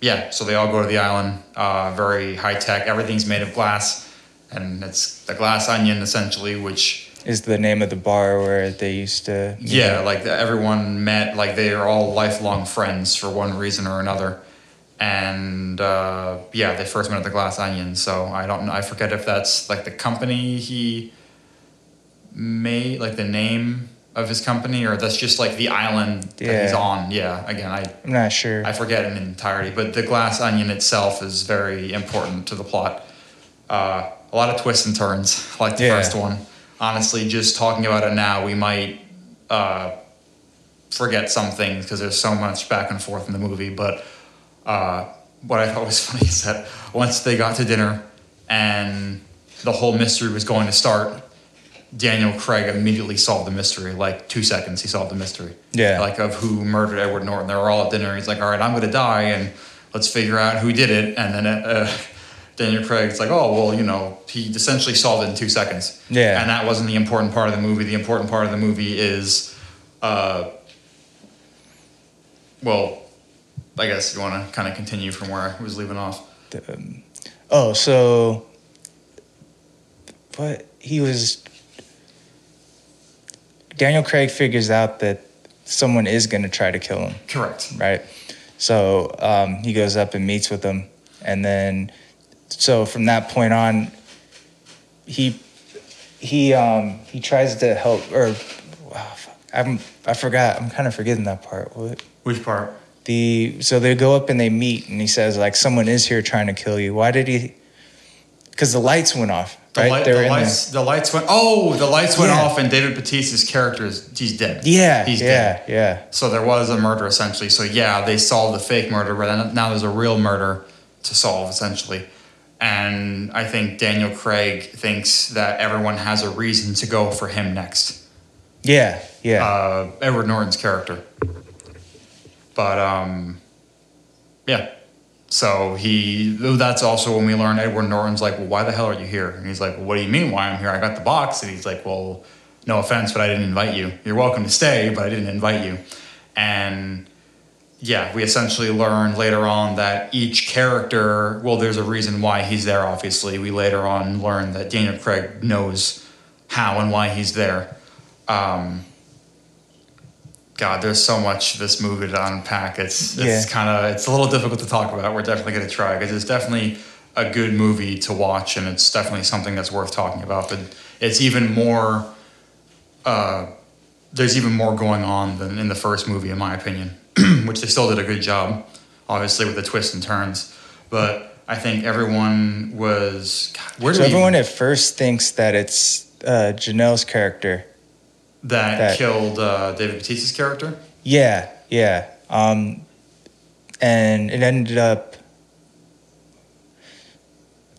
Speaker 1: yeah, so they all go to the island. Uh, very high tech. Everything's made of glass, and it's the glass onion essentially, which
Speaker 2: is the name of the bar where they used to.
Speaker 1: Yeah,
Speaker 2: up.
Speaker 1: like everyone met, like they are all lifelong friends for one reason or another. And uh, yeah, they first met at the Glass Onion. So I don't know, I forget if that's like the company he made, like the name of his company, or that's just like the island that he's on. Yeah, again, I,
Speaker 2: I'm not sure.
Speaker 1: I forget in entirety, but the Glass Onion itself is very important to the plot. Uh, a lot of twists and turns, like the
Speaker 2: Yeah.
Speaker 1: first one. Honestly, just talking about it now, we might uh, forget some things because there's so much back and forth in the movie. But uh, what I thought was funny is that once they got to dinner and the whole mystery was going to start, Daniel Craig immediately solved the mystery. Like two seconds, he solved the mystery.
Speaker 2: Yeah.
Speaker 1: Like of who murdered Edward Norton. They were all at dinner. He's like, "All right, I'm going to die, and let's figure out who did it." And then uh, Daniel Craig's like, "Oh, well, you know, he essentially solved it in two seconds."
Speaker 2: Yeah.
Speaker 1: And that wasn't the important part of the movie. The important part of the movie is, uh, well, I guess you want to kind of continue from where I was leaving off.
Speaker 2: Um, oh, so what he was Daniel Craig figures out that someone is going to try to kill him,
Speaker 1: Correct.
Speaker 2: right? So um, he goes up and meets with them, and then so from that point on, he he um, he tries to help or fuck, I'm I forgot I'm kind of forgetting that part. What?
Speaker 1: Which part?
Speaker 2: the so they go up and they meet and he says like someone is here trying to kill you why did he because the lights went off
Speaker 1: The,
Speaker 2: right
Speaker 1: light, the lights. The lights went. Oh, the lights went
Speaker 2: Yeah.
Speaker 1: off, and David Batista's character is he's dead.
Speaker 2: yeah
Speaker 1: he's
Speaker 2: yeah
Speaker 1: dead.
Speaker 2: yeah
Speaker 1: So there was a murder essentially. So yeah, they solved the fake murder, but now there's a real murder to solve essentially. And I think Daniel Craig thinks that everyone has a reason to go for him next.
Speaker 2: yeah yeah
Speaker 1: Uh, Edward Norton's character. But um, yeah. So he. That's also when we learn Edward Norton's like, well, why the hell are you here? And he's like, well, what do you mean? Why I'm here? I got the box. And he's like, well, no offense, but I didn't invite you. You're welcome to stay, but I didn't invite you. And yeah, we essentially learn later on that each character, well, there's a reason why he's there, obviously. We later on learn that Daniel Craig knows how and why he's there. Um, God, there's so much this movie to unpack. It's it's
Speaker 2: Yeah.
Speaker 1: kind of it's a little difficult to talk about. We're definitely going to try because it's definitely a good movie to watch, and it's definitely something that's worth talking about. But it's even more. Uh, there's even more going on than in the first movie, in my opinion, which they still did a good job, obviously with the twists and turns. But I think everyone was. God,
Speaker 2: so everyone at first thinks that it's uh, Janelle's character
Speaker 1: that,
Speaker 2: that-
Speaker 1: killed uh, David Batista's character?
Speaker 2: yeah yeah um, and it ended up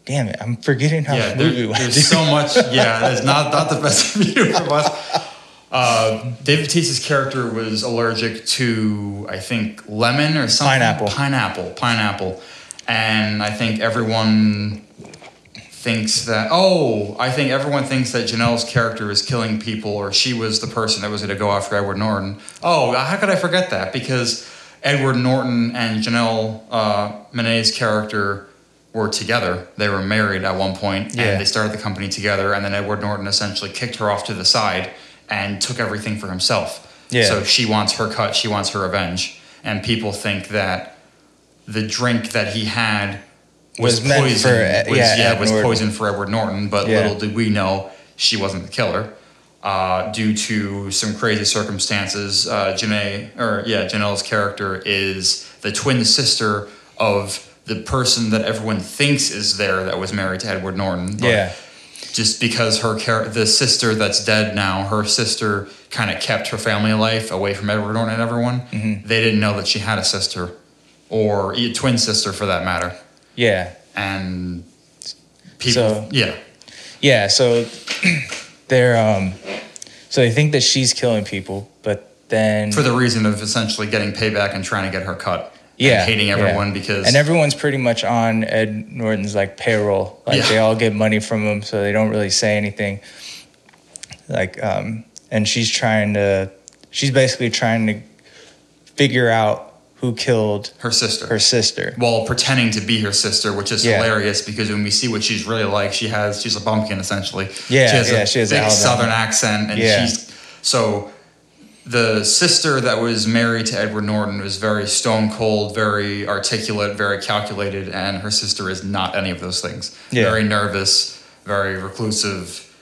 Speaker 2: damn it I'm forgetting how
Speaker 1: yeah,
Speaker 2: the
Speaker 1: there-
Speaker 2: movie went
Speaker 1: there's so much. Yeah, it's not not the best view from us. Uh, David Batista's character was allergic to, I think, lemon or something.
Speaker 2: Pineapple.
Speaker 1: Pineapple. Pineapple. And I think everyone thinks that. Oh, I think everyone thinks that Janelle's character is killing people, or she was the person that was going to go after Edward Norton. Oh, how could I forget that? Because Edward Norton and Janelle uh, Monáe's character were together. They were married at one point,
Speaker 2: Yeah.
Speaker 1: and they started the company together. And then Edward Norton essentially kicked her off to the side and took everything for himself.
Speaker 2: Yeah.
Speaker 1: So she wants her cut. She wants her revenge. And people think that the drink that he had was,
Speaker 2: Was
Speaker 1: poison.
Speaker 2: for,
Speaker 1: was,
Speaker 2: yeah,
Speaker 1: yeah, was
Speaker 2: Norton.
Speaker 1: poison for Edward Norton. But
Speaker 2: Yeah.
Speaker 1: little did we know she wasn't the killer. Uh, due to some crazy circumstances, uh, Janae, or yeah, Janelle's character is the twin sister of the person that everyone thinks is there that was married to Edward Norton. But
Speaker 2: yeah
Speaker 1: just because her char- the sister that's dead now, her sister kind of kept her family life away from Edward and everyone.
Speaker 2: Mm-hmm.
Speaker 1: They didn't know that she had a sister, or a twin sister for that matter,
Speaker 2: yeah
Speaker 1: and people.
Speaker 2: So-
Speaker 1: yeah,
Speaker 2: Yeah, so they're um so they think that she's killing people, but then
Speaker 1: for the reason of essentially getting payback and trying to get her cut.
Speaker 2: Yeah,
Speaker 1: hating
Speaker 2: yeah.
Speaker 1: everyone because
Speaker 2: and everyone's pretty much on Ed Norton's like payroll. Like
Speaker 1: Yeah.
Speaker 2: they all get money from him, so they don't really say anything. Like um and she's trying to she's basically trying to figure out who killed
Speaker 1: Her sister.
Speaker 2: her sister.
Speaker 1: while pretending to be her sister, which is
Speaker 2: Yeah.
Speaker 1: hilarious because when we see what she's really like, she has she's a bumpkin essentially.
Speaker 2: Yeah,
Speaker 1: she has
Speaker 2: yeah,
Speaker 1: a
Speaker 2: she has
Speaker 1: big southern accent, and
Speaker 2: Yeah.
Speaker 1: she's so. The sister that was married to Edward Norton was very stone cold, very articulate, very calculated, and her sister is not any of those things.
Speaker 2: Yeah.
Speaker 1: Very nervous, very reclusive,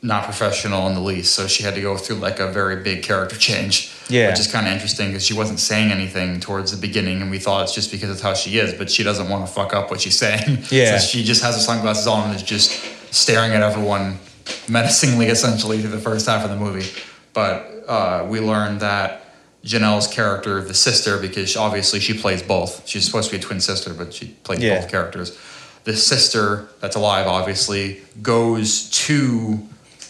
Speaker 1: not professional in the least. So she had to go through like a very big character change.
Speaker 2: Yeah.
Speaker 1: Which is kind of interesting because she wasn't saying anything towards the beginning, and we thought it's just because it's how she is, but she doesn't want to fuck up what she's saying.
Speaker 2: Yeah.
Speaker 1: So she just has her sunglasses on and is just staring at everyone menacingly, essentially, through the first half of the movie. But uh, we learned that Janelle's character, the sister, because obviously she plays both. She's supposed to be a twin sister, but she plays
Speaker 2: Yeah.
Speaker 1: both characters. The sister, that's alive, obviously, goes to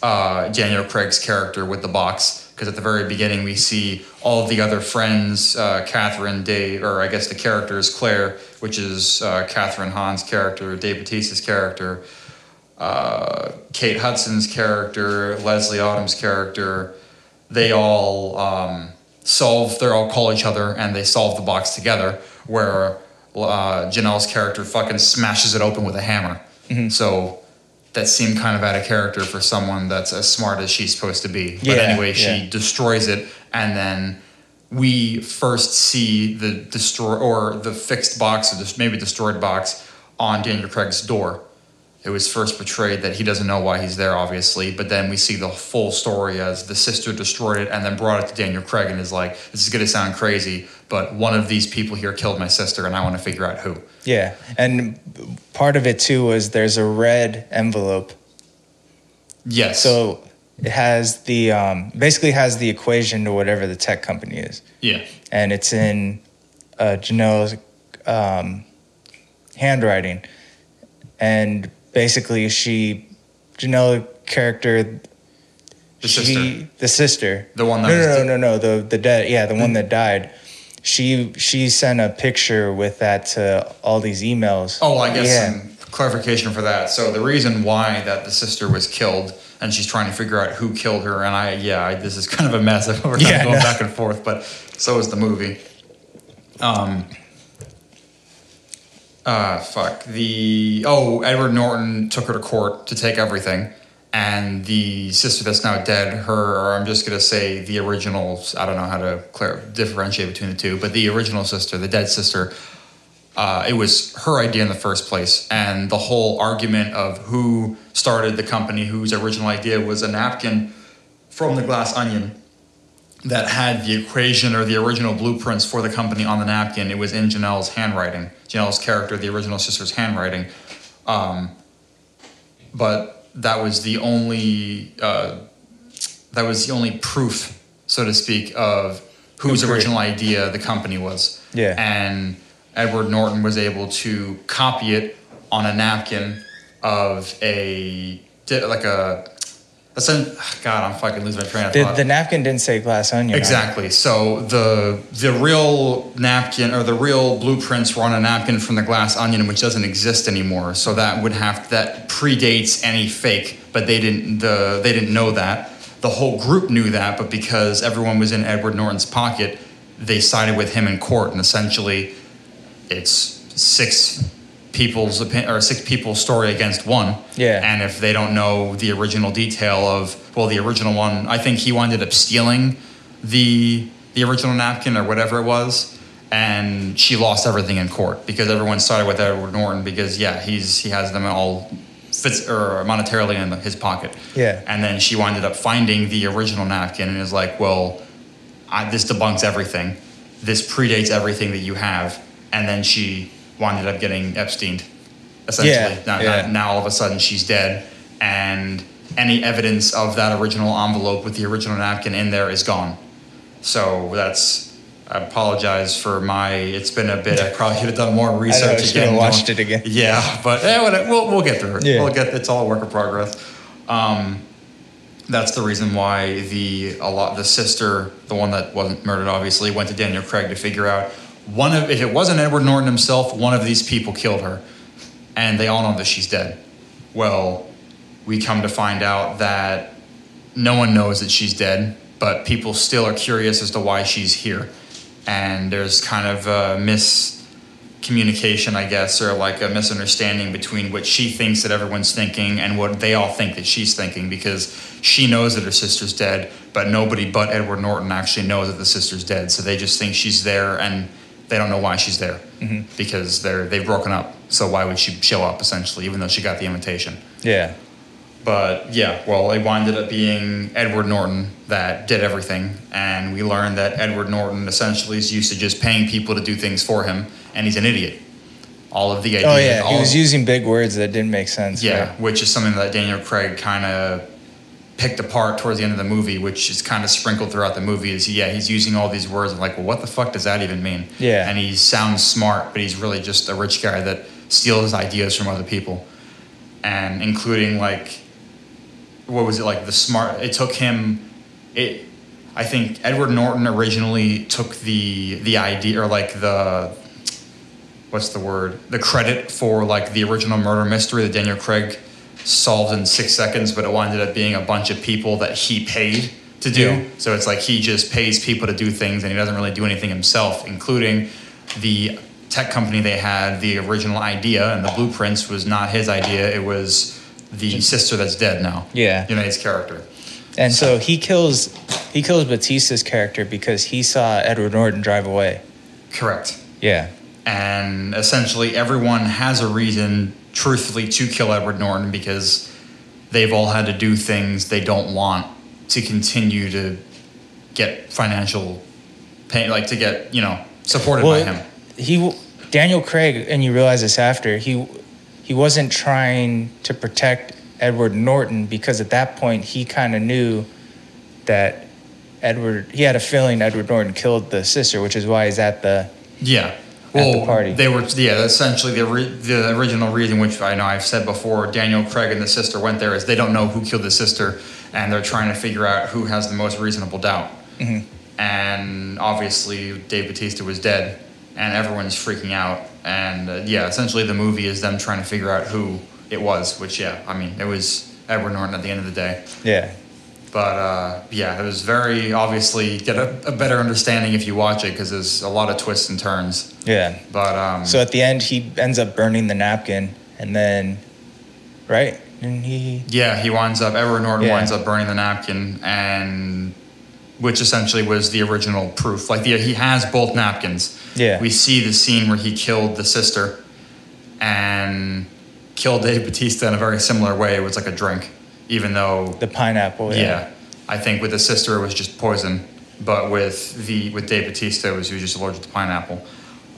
Speaker 1: uh, Daniel Craig's character with the box because at the very beginning we see all of the other friends, uh, Kathryn, Dave, or I guess the character is Claire, which is uh, Kathryn Hahn's character, Dave Bautista's character, uh, Kate Hudson's character, Leslie Odom's character. They all um, solve. They all call each other and they solve the box together. Where uh, Janelle's character fucking smashes it open with a hammer. So that seemed kind of out of character for someone that's as smart as she's supposed to be. But
Speaker 2: Yeah,
Speaker 1: anyway, she
Speaker 2: yeah.
Speaker 1: destroys it, and then we first see the destroy or the fixed box or maybe destroyed box on Daniel Craig's door. It was first portrayed that he doesn't know why he's there, obviously, but then we see the full story as the sister destroyed it and then brought it to Daniel Craig and is like, "This is going to sound crazy, but one of these people here killed my sister, and I want to figure out who."
Speaker 2: Yeah, and part of it too was there's a red envelope,
Speaker 1: Yes.
Speaker 2: so it has the um, basically has the equation to whatever the tech company is,
Speaker 1: yeah,
Speaker 2: and it's in uh, Janelle's um, handwriting, and basically she Janelle character
Speaker 1: the
Speaker 2: she,
Speaker 1: sister.
Speaker 2: the sister
Speaker 1: The one that
Speaker 2: no no no no no the the dead yeah the one that died. She she sent a picture with that to all these emails.
Speaker 1: Oh, I guess
Speaker 2: Yeah.
Speaker 1: some clarification for that. So the reason why that the sister was killed, and she's trying to figure out who killed her, and I, yeah, I, this is kind of a mess. We're kind
Speaker 2: Yeah,
Speaker 1: of going
Speaker 2: no.
Speaker 1: back and forth, but so is the movie. Um. Uh, fuck the oh Edward Norton took her to court to take everything, and the sister that's now dead, her or I'm just gonna say the original. I don't know how to clar- differentiate between the two, but the original sister, the dead sister, uh, it was her idea in the first place. And the whole argument of who started the company, whose original idea was a napkin from the glass onion that had the equation or the original blueprints for the company on the napkin. It was in Janelle's handwriting, Janelle's character, the original sister's handwriting. Um, but that was the only uh, that was the only proof, so to speak, of whose original idea the company was.
Speaker 2: Yeah.
Speaker 1: And Edward Norton was able to copy it on a napkin of a like a. That's an, ah, God, I'm fucking losing my train of
Speaker 2: The,
Speaker 1: thought.
Speaker 2: the napkin didn't say glass onion.
Speaker 1: Exactly. So the the real napkin or the real blueprints were on a napkin from the glass onion, which doesn't exist anymore. So that would have that predates any fake, but they didn't the they didn't know that. The whole group knew that, but because everyone was in Edward Norton's pocket, they sided with him in court, and essentially, it's six people's opinion or six people's story against one.
Speaker 2: Yeah.
Speaker 1: And if they don't know the original detail of well, the original one, I think he ended up stealing the the original napkin or whatever it was, and she lost everything in court because everyone sided with Edward Norton because yeah, he's he has them all fits or monetarily in his pocket.
Speaker 2: Yeah.
Speaker 1: And then she wound up finding the original napkin and is like, well, I, this debunks everything. This predates everything that you have. And then she wound up getting Epsteined, essentially.
Speaker 2: Yeah,
Speaker 1: Now,
Speaker 2: yeah.
Speaker 1: now, now all of a sudden she's dead, and any evidence of that original envelope with the original napkin in there is gone. So that's. I apologize for my. It's been a bit. I probably should have done more research
Speaker 2: should
Speaker 1: again.
Speaker 2: have watched it again.
Speaker 1: Yeah, but whatever. we'll we'll get through it.
Speaker 2: Yeah.
Speaker 1: We'll get. It's all a work in progress. Um, that's the reason why the a lot the sister, the one that wasn't murdered, obviously went to Daniel Craig to figure out one of if it wasn't Edward Norton himself, one of these people killed her, and they all know that she's dead. Well, we come to find out that no one knows that she's dead, but people still are curious as to why she's here, and there's kind of a miscommunication, I guess, or like a misunderstanding between what she thinks that everyone's thinking and what they all think that she's thinking because she knows that her sister's dead, but nobody but Edward Norton actually knows that the sister's dead. So they just think she's there and they don't know why she's there mm-hmm. because they're they've broken up. So why would she show up essentially, even though she got the invitation?
Speaker 2: Yeah.
Speaker 1: But yeah, well, it winded up being Edward Norton that did everything, and we learned that Edward Norton essentially is used to just paying people to do things for him, and he's an idiot. All of the oh, ideas.
Speaker 2: Oh yeah. He was
Speaker 1: of-
Speaker 2: using big words that didn't make sense.
Speaker 1: yeah,
Speaker 2: right?
Speaker 1: which is something that Daniel Craig kind of picked apart towards the end of the movie, which is kind of sprinkled throughout the movie. Is yeah, he's using all these words and like, well, what the fuck does that even mean?
Speaker 2: Yeah.
Speaker 1: and he sounds smart, but he's really just a rich guy that steals ideas from other people, and including like, what was it like the smart? It took him, it. I think Edward Norton originally took the the idea or like the what's the word the credit for like the original murder mystery that Daniel Craig solved in six seconds, but it winded up being a bunch of people that he paid to do.
Speaker 2: Yeah.
Speaker 1: So it's like he just pays people to do things, and he doesn't really do anything himself, including the tech company they had. The original idea and the blueprints was not his idea; it was the sister that's dead now.
Speaker 2: Yeah.
Speaker 1: you know his character.
Speaker 2: And so he kills he kills Batista's character because he saw Edward Norton drive away.
Speaker 1: Correct.
Speaker 2: Yeah.
Speaker 1: and essentially everyone has a reason truthfully to kill edward norton because they've all had to do things they don't want to continue to get financial pay like to get you know supported by him.
Speaker 2: he Daniel Craig, and you realize this after he he wasn't trying to protect Edward Norton because at that point he kind of knew that Edward he had a feeling Edward Norton killed the sister, which is why he's at the
Speaker 1: yeah
Speaker 2: the party.
Speaker 1: they were yeah essentially the, the original reason which i know i've said before daniel craig and the sister went there is they don't know who killed the sister and they're trying to figure out who has the most reasonable doubt
Speaker 2: Mhm.
Speaker 1: and obviously Dave Batista was dead, and everyone's freaking out. And uh, yeah, essentially the movie is them trying to figure out who it was. Which yeah, I mean it was Edward Norton at the end of the day.
Speaker 2: yeah
Speaker 1: But uh, yeah, it was very obviously get a, a better understanding if you watch it because there's a lot of twists and turns.
Speaker 2: yeah.
Speaker 1: But um,
Speaker 2: So at the end he ends up burning the napkin, and then right and he
Speaker 1: Yeah, he winds up. Edward Norton
Speaker 2: Yeah.
Speaker 1: winds up burning the napkin, and which essentially was the original proof. Like the, he has both napkins.
Speaker 2: Yeah.
Speaker 1: we see the scene where he killed the sister, and killed Dave Batista in a very similar way. It was like a drink, even though
Speaker 2: the pineapple.
Speaker 1: yeah. I think with the sister it was just poison, but with the with Dave Batista it was he was just allergic to pineapple.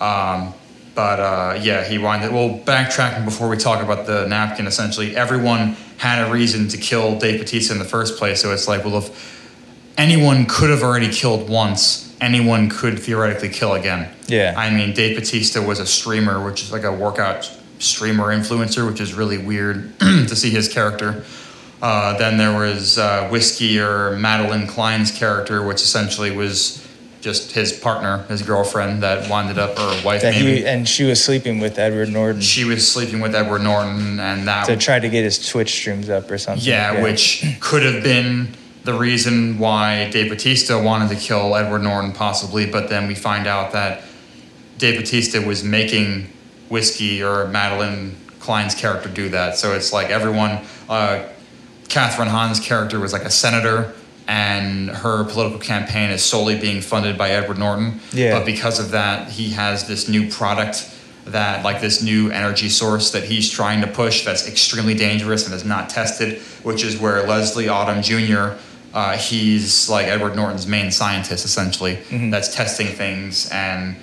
Speaker 1: Um, but uh, yeah, he wanted. Well, backtracking before we talk about the napkin, essentially everyone had a reason to kill Dave Batista in the first place. So it's like, well, if anyone could have already killed once, anyone could theoretically kill again.
Speaker 2: Yeah.
Speaker 1: I mean, Dave Batista was a streamer, which is like a workout streamer influencer, which is really weird to see his character. Uh, then there was uh, Whiskey or Madelyn Cline's character, which essentially was just his partner, his girlfriend that wound up, or wife
Speaker 2: That
Speaker 1: maybe.
Speaker 2: he and she was sleeping with Edward Norton
Speaker 1: she was sleeping with Edward Norton, and that
Speaker 2: to try to get his Twitch streams up or something.
Speaker 1: yeah, which could have been the reason why Dave Batista wanted to kill Edward Norton, possibly. But then we find out that Dave Batista was making whiskey or Madelyn Cline's character do that. So it's like everyone, uh, Kathryn Hahn's character was like a senator, and her political campaign is solely being funded by Edward Norton.
Speaker 2: Yeah.
Speaker 1: But because of that, he has this new product that, like this new energy source that he's trying to push that's extremely dangerous and is not tested, which is where Leslie Odom Jr. Uh, he's like Edward Norton's main scientist, essentially, that's testing things and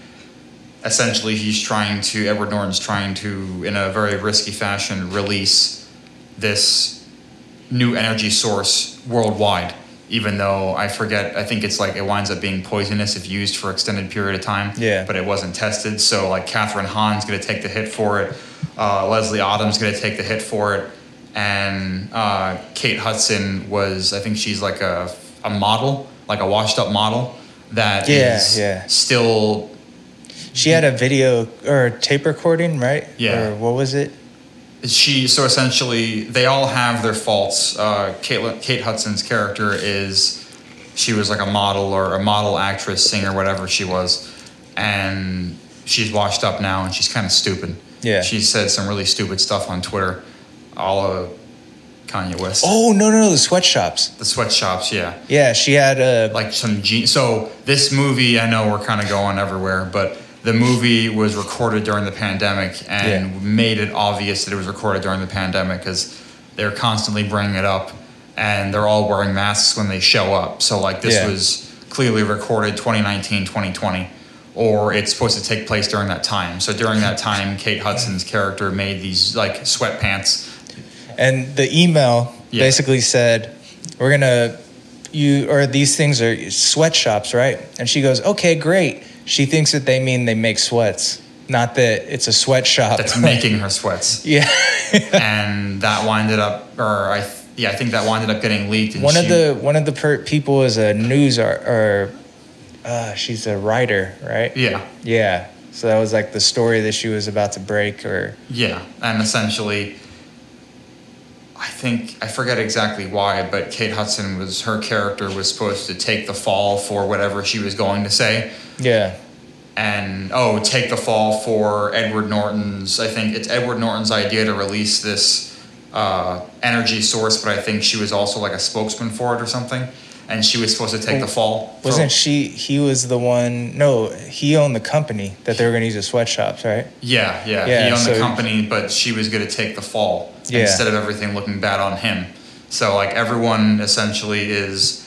Speaker 1: essentially he's trying to edward norton's trying to in a very risky fashion release this new energy source worldwide even though i forget i think it's like it winds up being poisonous if used for extended period of time
Speaker 2: Yeah.
Speaker 1: but it wasn't tested so like kathryn hahn's going to take the hit for it uh, leslie Odom's going to take the hit for it and uh, kate hudson was i think she's like a, a model like a washed up model that is
Speaker 2: Yeah, yeah.
Speaker 1: still
Speaker 2: She had a video or a tape recording, right?
Speaker 1: Yeah.
Speaker 2: Or what was it?
Speaker 1: She so essentially they all have their faults. Uh, Kate, Kate Hudson's character is she was like a model or a model actress, singer, whatever she was. and she's washed up now, and she's kind of stupid.
Speaker 2: Yeah.
Speaker 1: She said some really stupid stuff on Twitter, all of Kanye West.
Speaker 2: Oh no no no the sweatshops.
Speaker 1: The sweatshops, yeah.
Speaker 2: Yeah, she had a
Speaker 1: Like some jeans. so this movie, I know we're kind of going everywhere, but the movie was recorded during the pandemic and
Speaker 2: Yeah.
Speaker 1: made it obvious that it was recorded during the pandemic because they're constantly bringing it up, and they're all wearing masks when they show up. So like this
Speaker 2: Yeah.
Speaker 1: was clearly recorded 2019, 2020. Or it's supposed to take place during that time. So during that time, Kate Hudson's character made these like sweatpants
Speaker 2: and the email
Speaker 1: Yeah.
Speaker 2: basically said, "We're gonna you or these things are sweatshops, right?" And she goes, "Okay, great." She thinks that they mean they make sweats, not that it's a sweatshop.
Speaker 1: that's making her sweats.
Speaker 2: yeah.
Speaker 1: and that winded up, or I, yeah, I think that winded up getting leaked.
Speaker 2: One of the one of the per- people is a news or, or uh, she's a writer, right?
Speaker 1: yeah,
Speaker 2: Yeah. So that was like the story that she was about to break, or
Speaker 1: yeah, and essentially, I think I forget exactly why, but Kate Hudson was her character was supposed to take the fall for whatever she was going to say,
Speaker 2: yeah,
Speaker 1: and oh, take the fall for Edward Norton's. I think it's Edward Norton's idea to release this uh, energy source, but I think she was also like a spokesman for it or something, and she was supposed to take the fall.
Speaker 2: wasn't she? He was the one. No, he owned the company that they were going to use as sweatshops, right?
Speaker 1: Yeah, yeah.
Speaker 2: Yeah,
Speaker 1: he owned the
Speaker 2: so-
Speaker 1: company, but she was going to take the fall
Speaker 2: Yeah.
Speaker 1: instead of everything looking bad on him. So, like, everyone essentially is.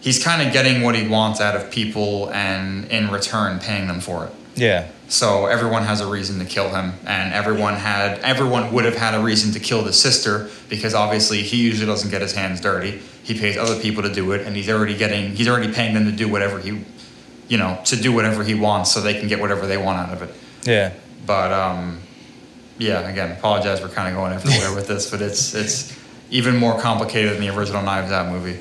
Speaker 1: He's kind of getting what he wants out of people and in return paying them for it.
Speaker 2: Yeah,
Speaker 1: So everyone has a reason to kill him, and everyone had everyone would have had a reason to kill the sister because obviously he usually doesn't get his hands dirty. He pays other people to do it, and he's already getting he's already paying them to do whatever he, you know, to do whatever he wants so they can get whatever they want out of it.
Speaker 2: yeah,
Speaker 1: But um, yeah, again, apologize for kind of going everywhere with this, but it's it's even more complicated than the original Knives Out movie,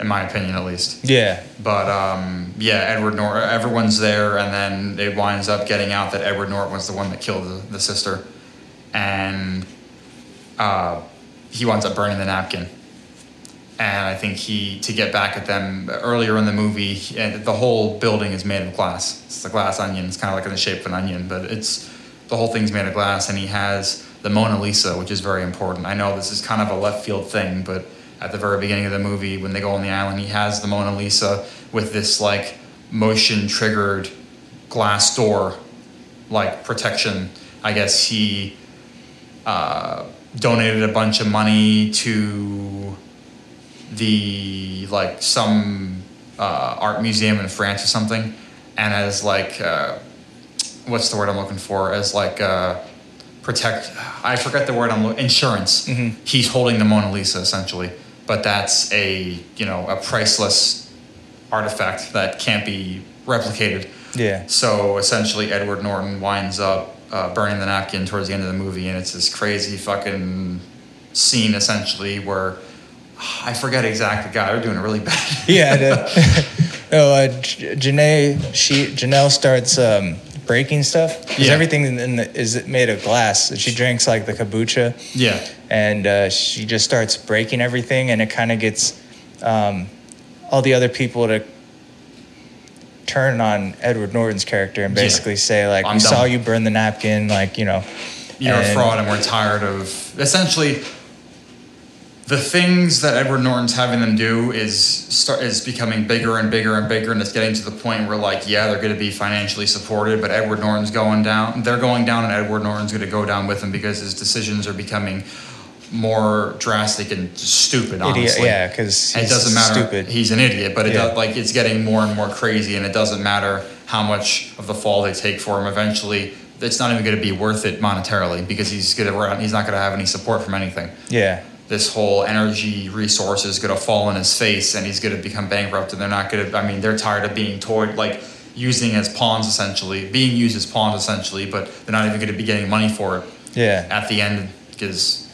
Speaker 1: in my opinion, at least.
Speaker 2: yeah,
Speaker 1: But um, yeah, Edward Norton, everyone's there, and then it winds up getting out that Edward Norton was the one that killed the, the sister, and uh, he winds up burning the napkin. And I think he, to get back at them earlier in the movie, and the whole building is made of glass. It's a glass onion. It's kind of like in the shape of an onion, but it's the whole thing's made of glass. And he has the Mona Lisa, which is very important. I know this is kind of a left field thing, but at the very beginning of the movie, when they go on the island, he has the Mona Lisa with this like motion triggered glass door, like protection. I guess he uh, donated a bunch of money to the like some uh, art museum in France or something, and as like uh, what's the word I'm looking for? As like uh, protect. I forget the word I'm looking. Insurance. He's holding the Mona Lisa essentially, but that's a you know a priceless artifact that can't be replicated.
Speaker 2: yeah,
Speaker 1: So essentially, Edward Norton winds up uh, burning the napkin towards the end of the movie, and it's this crazy fucking scene essentially where I forget exactly. God, they're doing it really bad.
Speaker 2: yeah. The, no, uh, Janae, she Janelle starts um, breaking stuff because
Speaker 1: Yeah.
Speaker 2: everything in the, is made of glass. She drinks like the kombucha,
Speaker 1: yeah,
Speaker 2: and uh, she just starts breaking everything, and it kind of gets um, all the other people to turn on Edward Norton's character and
Speaker 1: Yeah.
Speaker 2: basically say like,
Speaker 1: I'm
Speaker 2: "We saw you burn the napkin," like you know.
Speaker 1: you're a fraud, and we're tired of essentially. The things that Edward Norton's having them do is start is becoming bigger and bigger and bigger, and it's getting to the point where like, yeah, they're going to be financially supported, but Edward Norton's going down. They're going down, and Edward Norton's going to go down with them because his decisions are becoming more drastic and stupid.
Speaker 2: Idiot, yeah, because
Speaker 1: it doesn't matter.
Speaker 2: Stupid.
Speaker 1: He's an idiot, but it
Speaker 2: Yeah.
Speaker 1: does, like it's getting more and more crazy, and it doesn't matter how much of the fall they take for him. Eventually, it's not even going to be worth it monetarily because he's going to he's not going to have any support from anything.
Speaker 2: yeah,
Speaker 1: This whole energy resource is going to fall in his face, and he's going to become bankrupt. And they're not going to. I mean, they're tired of being toyed like using as pawns essentially, being used as pawns essentially, but they're not even going to be getting money for it
Speaker 2: yeah,
Speaker 1: at the end because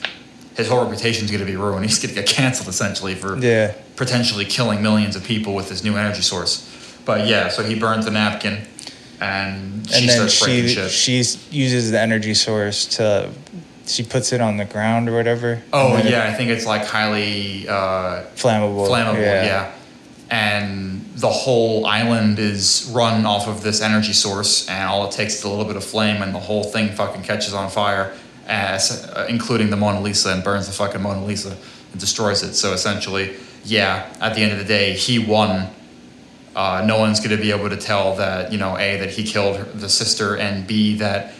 Speaker 1: his whole reputation is going to be ruined. He's going to get canceled essentially for
Speaker 2: yeah,
Speaker 1: potentially killing millions of people with this new energy source. But yeah, so he burns the napkin, and she
Speaker 2: and then
Speaker 1: starts breaking
Speaker 2: she
Speaker 1: shit.
Speaker 2: she uses the energy source to she puts it on the ground or whatever.
Speaker 1: oh
Speaker 2: then it-
Speaker 1: yeah, I think it's like highly uh,
Speaker 2: flammable.
Speaker 1: flammable. Yeah. and the whole island is run off of this energy source, and all it takes is a little bit of flame, and the whole thing fucking catches on fire, as uh, including the Mona Lisa, and burns the fucking Mona Lisa and destroys it. So essentially, yeah, at the end of the day, he won. Uh, no one's going to be able to tell that you know a that he killed the sister, and b that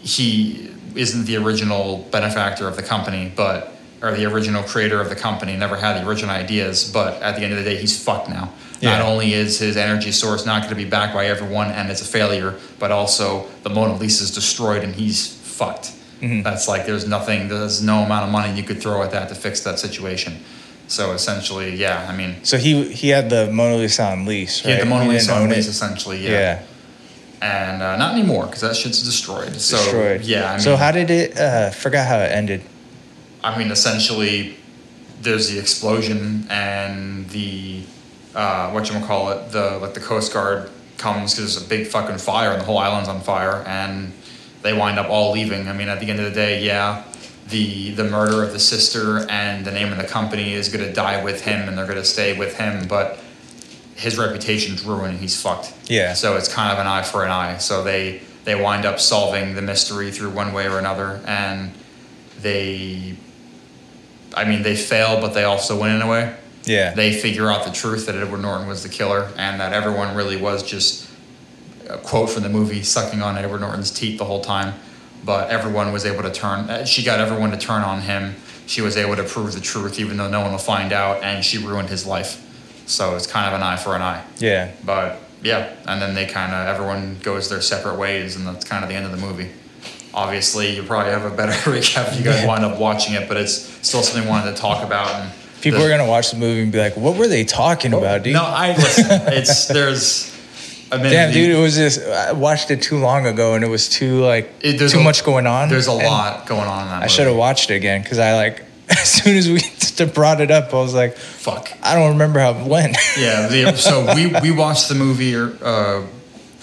Speaker 1: he isn't the original benefactor of the company, but or the original creator of the company, never had the original ideas, but at the end of the day, he's fucked now.
Speaker 2: Yeah.
Speaker 1: Not only is his energy source not going to be backed by everyone and it's a failure, but also the Mona Lisa is destroyed and he's fucked.
Speaker 2: Mm-hmm.
Speaker 1: That's like there's nothing, there's no amount of money you could throw at that to fix that situation. So essentially, yeah, I mean,
Speaker 2: So he he had the Mona Lisa on lease,
Speaker 1: he had the Mona Lisa on lease
Speaker 2: it.
Speaker 1: essentially, yeah.
Speaker 2: Yeah,
Speaker 1: And uh, not anymore because that shit's destroyed. So
Speaker 2: destroyed.
Speaker 1: yeah, I mean,
Speaker 2: so how did it? Uh, forgot how it ended.
Speaker 1: I mean, essentially, there's the explosion and the uh, what you call it, the like the Coast Guard comes because there's a big fucking fire and the whole island's on fire, and they wind up all leaving. I mean, at the end of the day, yeah, the the murder of the sister and the name of the company is gonna die with him, and they're gonna stay with him, but his reputation's ruined he's fucked.
Speaker 2: Yeah.
Speaker 1: So it's kind of an eye for an eye. So they they wind up solving the mystery through one way or another, and they, I mean, they fail, but they also win in a way.
Speaker 2: Yeah,
Speaker 1: They figure out the truth that Edward Norton was the killer, and that everyone really was just a quote from the movie, sucking on Edward Norton's teeth the whole time. But everyone was able to turn. uh, She got everyone to turn on him. She was able to prove the truth, even though no one will find out, and she ruined his life. So it's kind of an eye for an eye.
Speaker 2: yeah,
Speaker 1: But yeah, and then they kind of everyone goes their separate ways, and that's kind of the end of the movie. Obviously, you probably have a better recap if you guys
Speaker 2: Yeah.
Speaker 1: wind up watching it, but it's still something we wanted to talk about. And
Speaker 2: people
Speaker 1: the-
Speaker 2: are gonna watch the movie and be like, "What were they talking oh, about, dude?"
Speaker 1: No, I listen. It's there's. I mean,
Speaker 2: Damn,
Speaker 1: the-
Speaker 2: dude, it was just I watched it too long ago, and it was too like
Speaker 1: It-
Speaker 2: too
Speaker 1: a-
Speaker 2: much going on.
Speaker 1: There's a lot going on in that.
Speaker 2: I should have watched it again because I like as soon as we brought it up, I was like,
Speaker 1: Fuck.
Speaker 2: I don't remember how it went.
Speaker 1: Yeah. The, so we we watched the movie. Uh,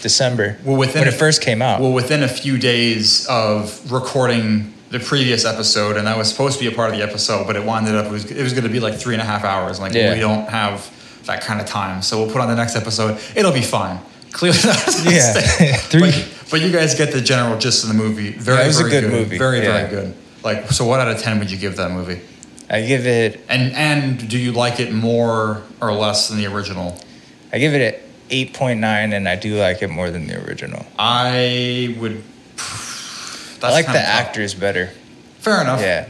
Speaker 2: December.
Speaker 1: Well, within
Speaker 2: when it first came out.
Speaker 1: Well, within a few days of recording the previous episode, and that was supposed to be a part of the episode, but it wound up it was it was going to be like three and a half hours. Like
Speaker 2: Yeah.
Speaker 1: we don't have that kind of time, so we'll put on the next episode. It'll be fine. Clearly, not
Speaker 2: Yeah. Three-
Speaker 1: But, but you guys get the general gist of the movie. Very,
Speaker 2: Yeah, it was a
Speaker 1: very
Speaker 2: good movie.
Speaker 1: Very,
Speaker 2: Yeah.
Speaker 1: very good. Like, so what out of ten would you give that movie?
Speaker 2: I give it
Speaker 1: And and do you like it more or less than the original?
Speaker 2: I give it an eight point nine, and I do like it more than the original.
Speaker 1: I would.
Speaker 2: I like the
Speaker 1: tough.
Speaker 2: actors better.
Speaker 1: Fair enough.
Speaker 2: Yeah,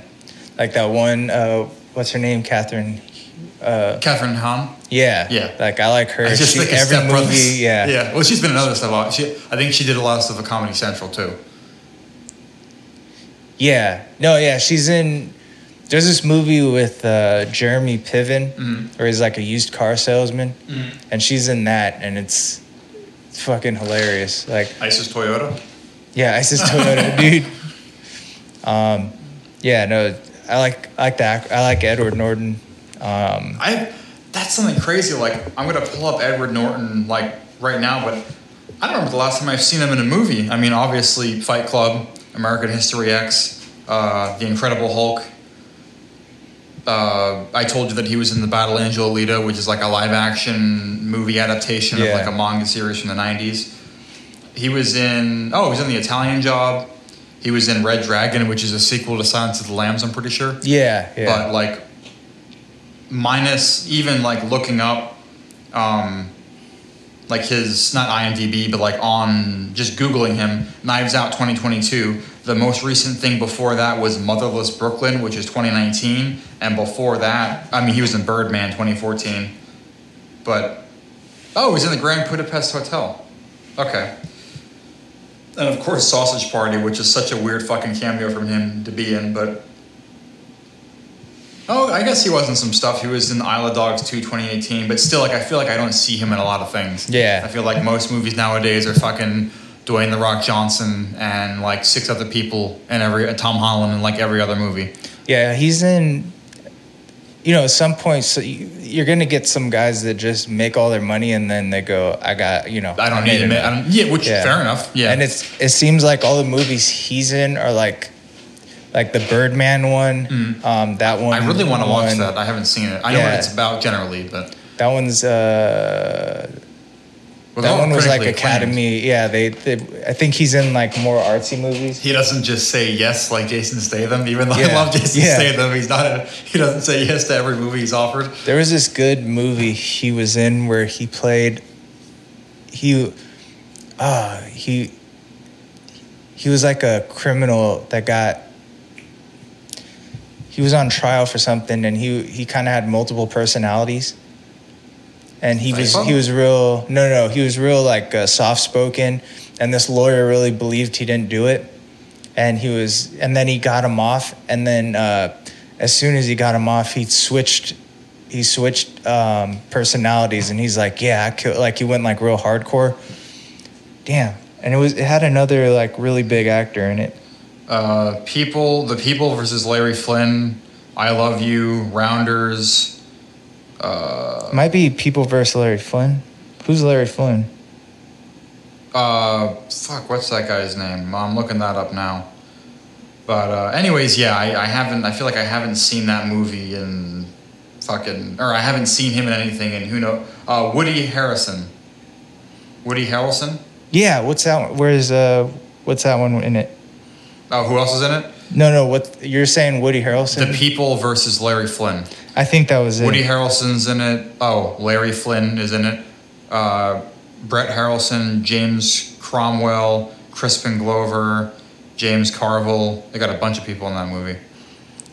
Speaker 2: like that one. Uh, what's her name? Kathryn. Uh,
Speaker 1: Kathryn Hahn.
Speaker 2: yeah,
Speaker 1: Yeah.
Speaker 2: Like I like her.
Speaker 1: I just
Speaker 2: She-
Speaker 1: of
Speaker 2: every movie.
Speaker 1: Brothers.
Speaker 2: Yeah.
Speaker 1: Yeah. Well, she's been in other stuff. She, I think she did a lot of stuff at Comedy Central too.
Speaker 2: Yeah. No, yeah, she's in there's this movie with uh, Jeremy Piven
Speaker 1: Mhm.
Speaker 2: where he's like a used car salesman
Speaker 1: Mhm.
Speaker 2: and she's in that and it's, it's fucking hilarious. Like,
Speaker 1: Isis Toyota.
Speaker 2: yeah, ISIS Toyota, dude. Um, yeah, no, I like I like that. I like Edward Norton. Um,
Speaker 1: I. That's something crazy. Like I'm gonna pull up Edward Norton like right now, but I don't remember the last time I've seen him in a movie. I mean, obviously Fight Club, American History X, uh, The Incredible Hulk. Uh, I told you that he was in the Battle Angel Alita, which is like a live action movie adaptation
Speaker 2: Yeah.
Speaker 1: of like a manga series from the '90s. He was in oh, he was in the Italian Job. He was in Red Dragon, which is a sequel to Silence of the Lambs. I'm pretty sure
Speaker 2: yeah, yeah.
Speaker 1: but like minus even like looking up um like his not imdb but like on just googling him knives out 2022 the most recent thing before that was motherless brooklyn which is 2019 and before that i mean he was in birdman 2014 but oh he's in the grand budapest hotel. Okay. And of course sausage party which is such a weird fucking cameo from him to be in but Oh, I guess he was in some stuff. He was in Isle of Dogs 2 2018, but still, like, I feel like I don't see him in a lot of things.
Speaker 2: Yeah.
Speaker 1: I feel like most movies nowadays are fucking Dwayne The Rock Johnson and like six other people and every, uh, Tom Holland and, like every other movie.
Speaker 2: Yeah, he's in. You know, at some point, so you, you're gonna get some guys that just make all their money and then they go, "I got," you know,
Speaker 1: I don't
Speaker 2: made
Speaker 1: need to
Speaker 2: it.
Speaker 1: I yeah, which
Speaker 2: Yeah.
Speaker 1: fair enough. Yeah.
Speaker 2: And it's it seems like all the movies he's in are like, like the Birdman one, um, that one.
Speaker 1: Mm. I really want to watch
Speaker 2: one.
Speaker 1: that. I haven't seen it. I know what it's about generally, but
Speaker 2: That one's uh,
Speaker 1: Well,
Speaker 2: that
Speaker 1: they're
Speaker 2: one was like
Speaker 1: critically acclaimed.
Speaker 2: Academy. Yeah, they, they. I think he's in like more artsy movies.
Speaker 1: He doesn't just say yes like Jason Statham, even though I love Jason
Speaker 2: yeah.
Speaker 1: Statham. He's not. A, he doesn't say yes to every movie he's offered.
Speaker 2: There was this good movie he was in where he played. He, ah, he. He was like a criminal that got. He was on trial for something, and he he kind of had multiple personalities. And he was he was real no no he was real like uh, soft spoken, and this lawyer really believed he didn't do it, and he was and then he got him off, and then uh, as soon as he got him off, he switched he switched um, personalities and he's like, yeah, I kill, like he went like real hardcore. Damn, and it was it had another like really big actor in it.
Speaker 1: Uh, people, the people versus Larry Flynt. I love you. Rounders. Uh,
Speaker 2: Might be People versus Larry Flynt. Who's Larry Flynt?
Speaker 1: uh, fuck, what's that guy's name? I'm looking that up now. But uh, anyways, yeah, I, I haven't. I feel like I haven't seen that movie in fucking, or I haven't seen him in anything. And who know? Uh, Woody Harrison. Woody Harrelson.
Speaker 2: Yeah, what's that? One? Where's uh, what's that one in it?
Speaker 1: Oh, who else is in it?
Speaker 2: No, no. What you're saying? Woody Harrelson.
Speaker 1: The People versus Larry Flynt.
Speaker 2: I think that was it.
Speaker 1: Woody Harrelson's in it. Oh, Larry Flynt is in it. Uh, Brett Harrelson, James Cromwell, Crispin Glover, James Carville. They got a bunch of people in that movie.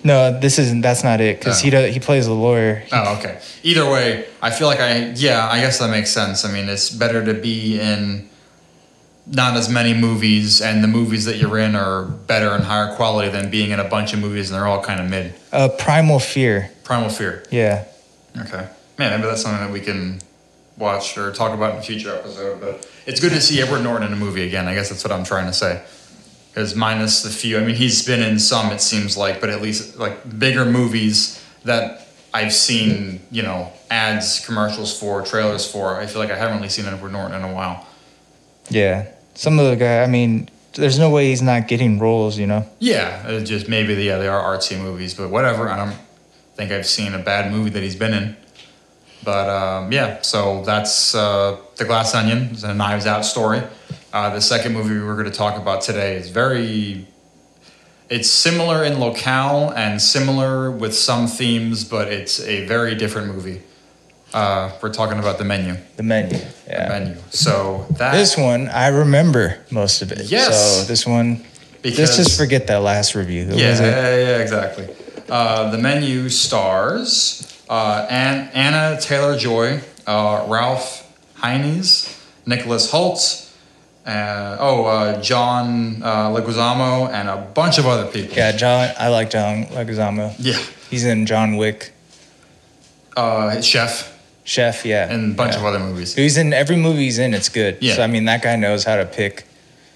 Speaker 2: no, this isn't. That's not it. Because
Speaker 1: Oh.
Speaker 2: he does, he plays a lawyer. He-
Speaker 1: Oh, okay. Either way, I feel like I yeah, I guess that makes sense. I mean, it's better to be in not as many movies, and the movies that you're in are better and higher quality than being in a bunch of movies and they're all kind of mid.
Speaker 2: Uh, Primal Fear.
Speaker 1: Primal Fear.
Speaker 2: Yeah.
Speaker 1: Okay. Man, maybe that's something that we can watch or talk about in a future episode. But it's good to see Edward Norton in a movie again. I guess that's what I'm trying to say. Because minus the few, I mean, he's been in some, it seems like, but at least like bigger movies that I've seen, you know, ads, commercials for, trailers for. I feel like I haven't really seen Edward Norton in a while.
Speaker 2: Yeah. Some of the guy. I mean, there's no way he's not getting roles. You know.
Speaker 1: Yeah, just maybe yeah they are artsy movies, but whatever. I don't think I've seen a bad movie that he's been in. But um, yeah, so that's uh, the Glass Onion. It's a Knives Out story. Uh, the second movie we're going to talk about today is very. It's similar in locale and similar with some themes, but it's a very different movie. Uh, we're talking about the menu.
Speaker 2: The menu.
Speaker 1: The menu. So that
Speaker 2: This one, I remember most of it.
Speaker 1: Yes.
Speaker 2: So this one,
Speaker 1: because
Speaker 2: let's just forget that last review. Who
Speaker 1: yeah,
Speaker 2: was it?
Speaker 1: yeah, yeah, exactly. Uh, the menu stars uh, An- Anya Taylor-Joy, uh, Ralph Fiennes, Nicholas Hoult, uh, oh, uh, John uh, Leguizamo, and a bunch of other people.
Speaker 2: Yeah, John. I like John Leguizamo.
Speaker 1: Yeah.
Speaker 2: He's in John Wick,
Speaker 1: Uh, Chef,
Speaker 2: Chef. Yeah,
Speaker 1: and a bunch
Speaker 2: yeah.
Speaker 1: of other movies.
Speaker 2: He's in every movie he's in. It's good.
Speaker 1: Yeah.
Speaker 2: So I mean, that guy knows how to pick.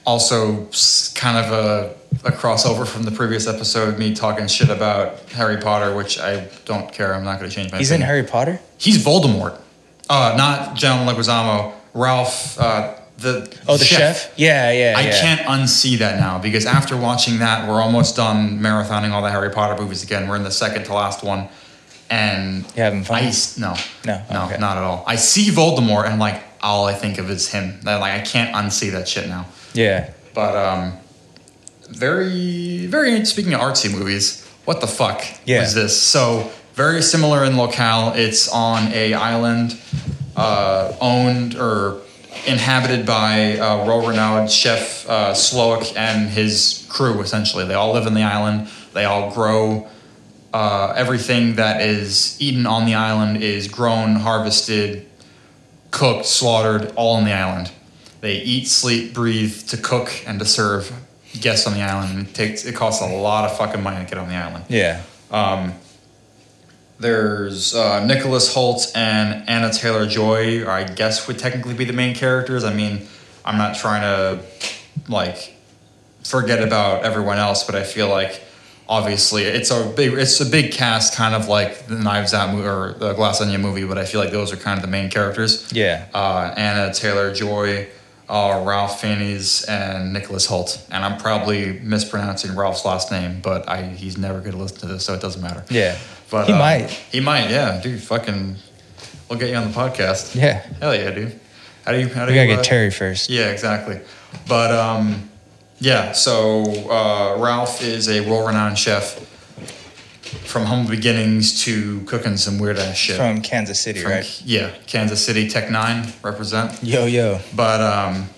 Speaker 1: Also, kind of a, a crossover from the previous episode, me talking shit about Harry Potter, which I don't care. I'm not going to change my
Speaker 2: He's in. Harry Potter.
Speaker 1: He's Voldemort. Uh, not John Leguizamo. Ralph, uh, the
Speaker 2: Oh, the chef. Yeah, yeah.
Speaker 1: I
Speaker 2: yeah.
Speaker 1: can't unsee that now because after watching that, we're almost done marathoning all the Harry Potter movies again. We're in the second to last one, and
Speaker 2: You having fun?
Speaker 1: I no,
Speaker 2: No?
Speaker 1: no,
Speaker 2: Okay.
Speaker 1: not at all. I see Voldemort and like all I think of is him. Like I can't unsee that shit now.
Speaker 2: Yeah.
Speaker 1: But um, very, very. Speaking of artsy movies, what the fuck
Speaker 2: Yeah.
Speaker 1: was this? So very similar in locale. It's on a island uh, owned or inhabited by uh, world-renowned chef uh, Slowik and his crew. Essentially, they all live in the island. They all grow. Uh, everything that is eaten on the island is grown, harvested, cooked, slaughtered, all on the island. They eat, sleep, breathe to cook and to serve guests on the island. And it takes it costs a lot of fucking money to get on the island.
Speaker 2: Yeah.
Speaker 1: Um, there's uh, Nicholas Hoult and Anya Taylor-Joy, or I guess would technically be the main characters. I mean, I'm not trying to like forget about everyone else, but I feel like obviously it's a big it's a big cast, kind of like the Knives Out movie or the Glass Onion movie. But I feel like those are kind of the main characters.
Speaker 2: Yeah.
Speaker 1: Uh, Anya Taylor-Joy. Uh, Ralph Fiennes and Nicholas Hoult, and I'm probably mispronouncing Ralph's last name, but I he's never going to listen to this, so it doesn't matter.
Speaker 2: Yeah.
Speaker 1: But
Speaker 2: He
Speaker 1: um,
Speaker 2: might.
Speaker 1: He might. Yeah, dude. Fucking. we'll get you on the podcast.
Speaker 2: Yeah.
Speaker 1: Hell yeah, dude. How do you? How do
Speaker 2: We gotta
Speaker 1: you?
Speaker 2: get
Speaker 1: uh,
Speaker 2: Terry first.
Speaker 1: Yeah, exactly. But um, yeah. So uh, Ralph is a world-renowned chef from humble beginnings to cooking some weird ass shit.
Speaker 2: From Kansas City,
Speaker 1: From-
Speaker 2: right?
Speaker 1: Yeah, Kansas City Tech N9ne represent.
Speaker 2: Yo, yo.
Speaker 1: But um,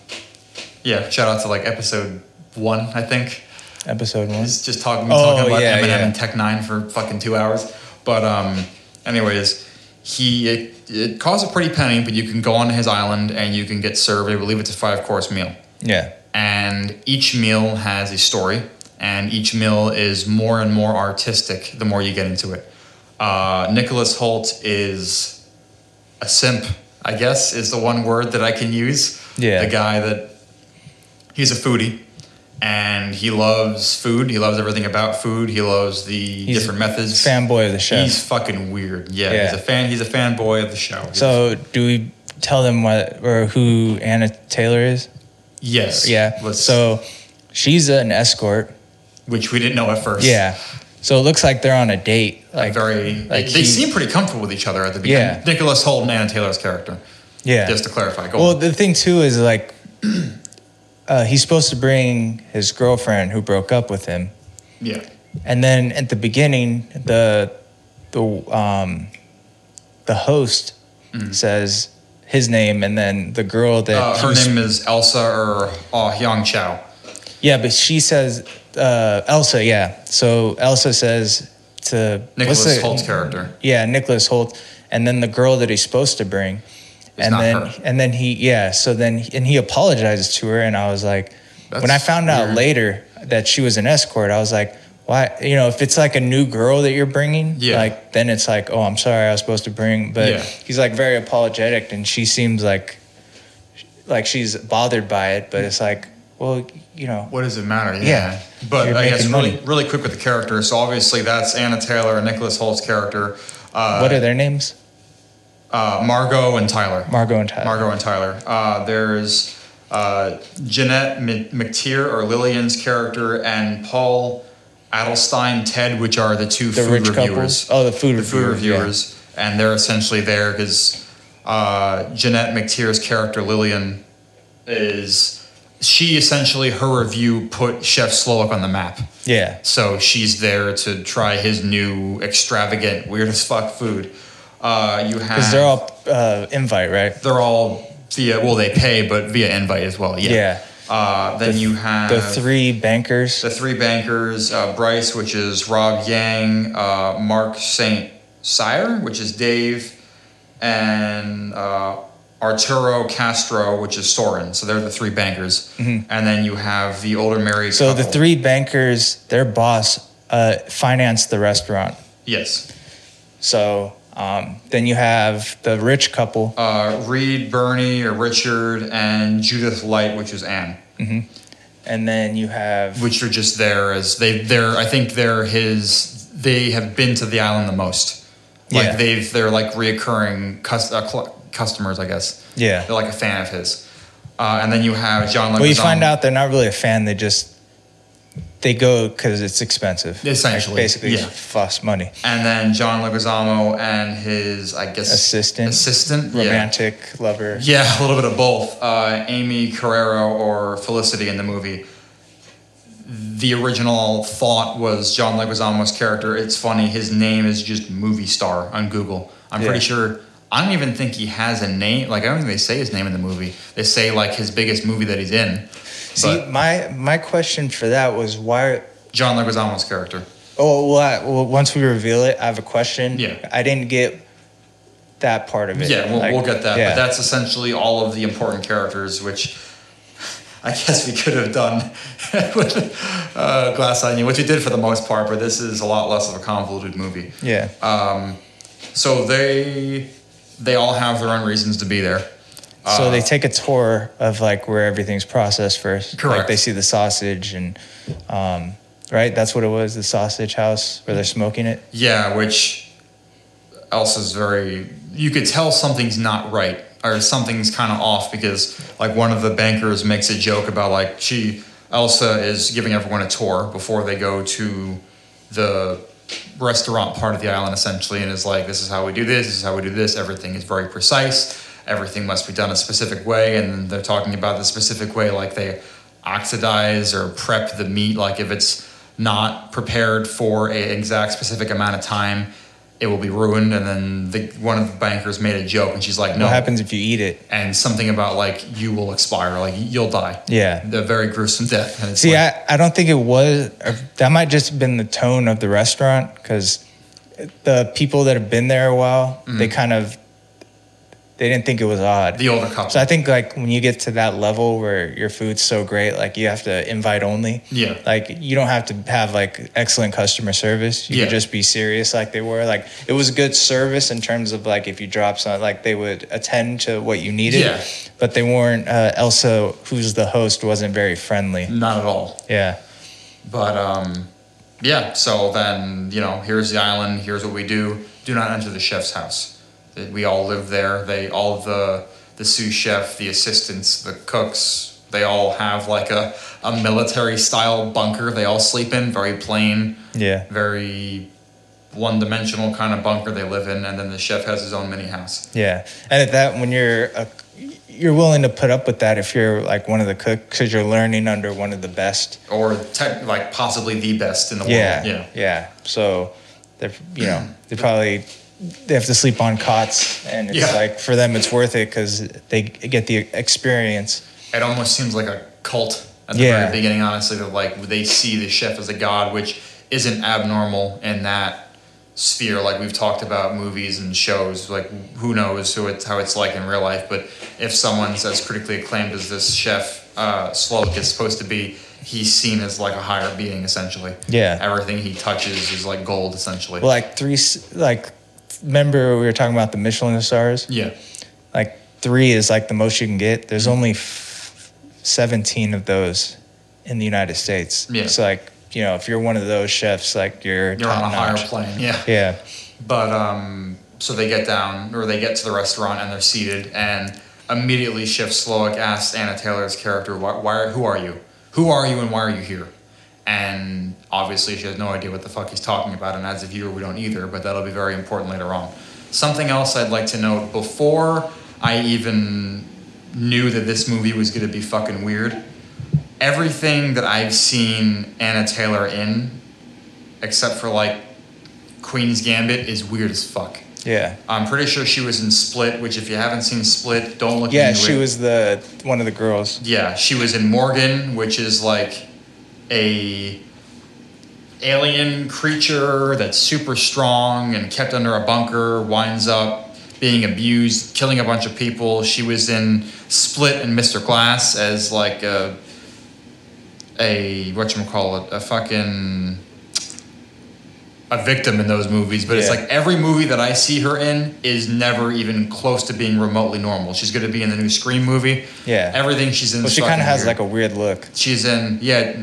Speaker 1: yeah, shout out to like episode one, I think.
Speaker 2: Episode one.
Speaker 1: Just just talking,
Speaker 2: Oh,
Speaker 1: talking about
Speaker 2: yeah,
Speaker 1: Eminem
Speaker 2: yeah.
Speaker 1: and Tech N9ne for fucking two hours. But um, anyways, he it, it costs a pretty penny, but you can go on his island and you can get served. I believe it's a five course meal,
Speaker 2: Yeah.
Speaker 1: And each meal has a story, and each meal is more and more artistic the more you get into it. Uh, Nicholas Hoult is a simp, I guess, is the one word that I can use.
Speaker 2: Yeah.
Speaker 1: The guy that he's a foodie and he loves food. He loves everything about food. He loves the
Speaker 2: He's
Speaker 1: different methods.
Speaker 2: Fanboy of the show.
Speaker 1: He's fucking weird. Yeah,
Speaker 2: Yeah.
Speaker 1: he's a fan. He's a fanboy of the show.
Speaker 2: so, do we tell them what or who Anya Taylor is?
Speaker 1: Yes,
Speaker 2: Yeah.
Speaker 1: Let's,
Speaker 2: So, she's an escort.
Speaker 1: which we didn't know at first.
Speaker 2: Yeah. So it looks like they're on a date.
Speaker 1: like
Speaker 2: Like
Speaker 1: very.
Speaker 2: like
Speaker 1: they
Speaker 2: he-
Speaker 1: seem pretty comfortable with each other at the beginning.
Speaker 2: Yeah.
Speaker 1: Nicholas Hoult and Anya Taylor's character.
Speaker 2: yeah.
Speaker 1: Just to clarify. Go
Speaker 2: Well,
Speaker 1: on.
Speaker 2: the thing too is like uh, he's supposed to bring his girlfriend who broke up with him,
Speaker 1: Yeah.
Speaker 2: and then at the beginning, the the um, the host says his name, and then the girl that.
Speaker 1: Uh, her name is Elsa or uh, Hong Chau.
Speaker 2: yeah, but she says uh, Elsa, yeah. So Elsa says to
Speaker 1: Nicholas Hoult's character.
Speaker 2: Yeah, Nicholas Hoult, and then the girl that he's supposed to bring, and
Speaker 1: not
Speaker 2: then
Speaker 1: her.
Speaker 2: and then he yeah. So then and he apologizes to her, and I was like, when I
Speaker 1: That's
Speaker 2: found out later that she was an escort, I was like, why? You know, if it's like a new girl that you're bringing,
Speaker 1: Yeah.
Speaker 2: like then it's like, oh, I'm sorry, I was supposed to bring, but
Speaker 1: Yeah.
Speaker 2: he's like very apologetic, and she seems like like she's bothered by it, but it's like, well, you know,
Speaker 1: What does it matter? Yeah.
Speaker 2: Yeah.
Speaker 1: But I guess
Speaker 2: making
Speaker 1: really, really quick with the characters. So obviously that's Anya Taylor and Nicholas Hoult's character. Uh,
Speaker 2: what are their names?
Speaker 1: uh, Margot and Tyler.
Speaker 2: Margot and Tyler.
Speaker 1: Margot and Tyler. Uh, there's uh, Jeanette M- McTeer or Lillian's character and Paul Adelstein Ted, which are the two
Speaker 2: the
Speaker 1: food reviewers.
Speaker 2: couples. Oh, the food
Speaker 1: the food
Speaker 2: reviewers, yeah.
Speaker 1: and they're essentially there because uh, Jeanette McTeer's character Lillian is she essentially her review put Chef Slowik on the map.
Speaker 2: Yeah.
Speaker 1: So she's there to try his new extravagant, weird as fuck food. Uh, you have
Speaker 2: Because they're all uh, invite, right?
Speaker 1: they're all via well they pay but via invite as well. Yeah.
Speaker 2: Yeah.
Speaker 1: Uh, then you have
Speaker 2: The three bankers.
Speaker 1: the three bankers, uh, Bryce, which is Rob Yang, uh, Mark St. Cyr, which is Dave, and uh, Arturo Castro, which is Soren. So they're the three bankers. And then you have the older married
Speaker 2: Mm-hmm. So the three bankers, their boss, uh, financed the restaurant.
Speaker 1: Yes.
Speaker 2: So um, then you have the rich couple,
Speaker 1: Uh, Reed, Birney, or Richard, and Judith Light, which is Anne.
Speaker 2: and then you have
Speaker 1: Which are just there as they they're I think they're his they have been to the island the most. Like
Speaker 2: Yeah.
Speaker 1: they've they're like reoccurring cus- uh, cl- customers, I guess.
Speaker 2: yeah.
Speaker 1: They're like a fan of his. Uh, and then you have John Leguizamo.
Speaker 2: Well, you find out they're not really a fan. They just they go because it's expensive.
Speaker 1: Essentially,
Speaker 2: like basically
Speaker 1: yeah.
Speaker 2: fuss money.
Speaker 1: And then John Leguizamo and his, I guess,
Speaker 2: Assistant.
Speaker 1: Assistant. yeah.
Speaker 2: Romantic lover.
Speaker 1: Yeah, a little bit of both. Uh, Aimee Carrero or Felicity in the movie. The original thought was John Leguizamo's character. It's funny, his name is just movie star on Google. I'm pretty sure. I don't even think he has a name. Like I don't think they say his name in the movie. They say like his biggest movie that he's in.
Speaker 2: See,
Speaker 1: But
Speaker 2: my my question for that was why.
Speaker 1: John Leguizamo's character.
Speaker 2: Oh, well, I, well, once we reveal it, I have a question.
Speaker 1: Yeah.
Speaker 2: I didn't get that part of it.
Speaker 1: Yeah, we'll,
Speaker 2: Like,
Speaker 1: we'll get that.
Speaker 2: yeah.
Speaker 1: But that's essentially all of the important characters, which I guess we could have done with uh, Glass Onion, which we did for the most part, but this is a lot less of a convoluted movie.
Speaker 2: yeah.
Speaker 1: Um, so they they all have their own reasons to be there.
Speaker 2: So
Speaker 1: Uh,
Speaker 2: they take a tour of like where everything's processed first. Like
Speaker 1: Correct.
Speaker 2: they see the sausage and, um, right? That's what it was. The sausage house where they're smoking it.
Speaker 1: Yeah, which Elsa's very. You could tell something's not right or something's kind of off because, like, one of the bankers makes a joke about like she Elsa is giving everyone a tour before they go to the restaurant part of the island essentially, and is like, this is how we do this, this is how we do this. Everything is very precise. Everything must be done a specific way, and they're talking about the specific way, like they oxidize or prep the meat. Like if it's not prepared for a exact specific amount of time, it will be ruined. And then the, one of the bankers made a joke, and she's like, "No."
Speaker 2: What happens if you eat it?
Speaker 1: And something about like you will expire, like you'll die.
Speaker 2: Yeah.
Speaker 1: The very gruesome death.
Speaker 2: See,
Speaker 1: like,
Speaker 2: I, I don't think it was. That might just have been the tone of the restaurant because the people that have been there a while,
Speaker 1: Mm-hmm.
Speaker 2: they kind of they didn't think it was odd.
Speaker 1: the older couple.
Speaker 2: so I think like when you get to that level where your food's so great, like you have to invite only.
Speaker 1: Yeah.
Speaker 2: Like you don't have to have like excellent customer service. You
Speaker 1: Yeah.
Speaker 2: could just be serious like they were. Like it was good service in terms of like if you drop something, like they would attend to what you needed.
Speaker 1: Yeah.
Speaker 2: But they weren't. Uh, Elsa, who's the host, wasn't very friendly.
Speaker 1: not at all.
Speaker 2: Yeah.
Speaker 1: But um, yeah. So then you know, here's the island. Here's what we do. Do not enter the chef's house. We all live there. They all the the sous chef, the assistants, the cooks. They all have like a, a military style bunker. They all sleep in. Very plain.
Speaker 2: Yeah.
Speaker 1: Very one dimensional kind of bunker they live in. And then the chef has his own mini house.
Speaker 2: Yeah, and at that, when you're a, you're willing to put up with that if you're like one of the cooks because you're learning under one of the best.
Speaker 1: Or tech, like possibly the best in the
Speaker 2: Yeah,
Speaker 1: world. Yeah.
Speaker 2: yeah. So they're you know they probably they have to sleep on cots, and it's
Speaker 1: Yeah.
Speaker 2: like for them it's worth it because they get the experience.
Speaker 1: it almost seems like a cult at the
Speaker 2: Yeah.
Speaker 1: very beginning, honestly, that like they see the chef as a god, which isn't abnormal in that sphere. Like we've talked about movies and shows, like who knows who it's how it's like in real life. But if someone's as critically acclaimed as this chef uh, Slowik is supposed to be, he's seen as like a higher being essentially.
Speaker 2: Yeah.
Speaker 1: Everything he touches is like gold essentially.
Speaker 2: Well, like three, like remember we were talking about the Michelin stars.
Speaker 1: yeah.
Speaker 2: Like three is like the most you can get. There's only f- 17 of those in the United States.
Speaker 1: Yeah.
Speaker 2: So like you know if you're one of those chefs, like you're
Speaker 1: You're on a higher plane. Yeah.
Speaker 2: Yeah.
Speaker 1: But um, so they get down or they get to the restaurant and they're seated, and immediately Chef Slowik asks Anya Taylor's character, "Why? why who are you? Who are you, and why are you here?" And obviously, she has no idea what the fuck he's talking about, and as a viewer, we don't either. But that'll be very important later on. Something else I'd like to note before I even knew that this movie was going to be fucking weird. Everything that I've seen Anya Taylor in, except for like Queen's Gambit is weird as fuck.
Speaker 2: Yeah.
Speaker 1: I'm pretty sure she was in Split, which if you haven't seen Split, don't look
Speaker 2: Yeah, she
Speaker 1: it.
Speaker 2: was the one of the girls.
Speaker 1: Yeah, she was in Morgan, which is like a alien creature that's super strong and kept under a bunker, winds up being abused, killing a bunch of people. She was in Split and Mr. Glass as like a a what call it a fucking a victim in those movies, but it's like every movie that I see her in is never even close to being remotely normal. She's going to be in the new Scream movie.
Speaker 2: Yeah.
Speaker 1: Everything she's in.
Speaker 2: Well, she kind of has
Speaker 1: weird.
Speaker 2: like a weird look.
Speaker 1: She's in yeah,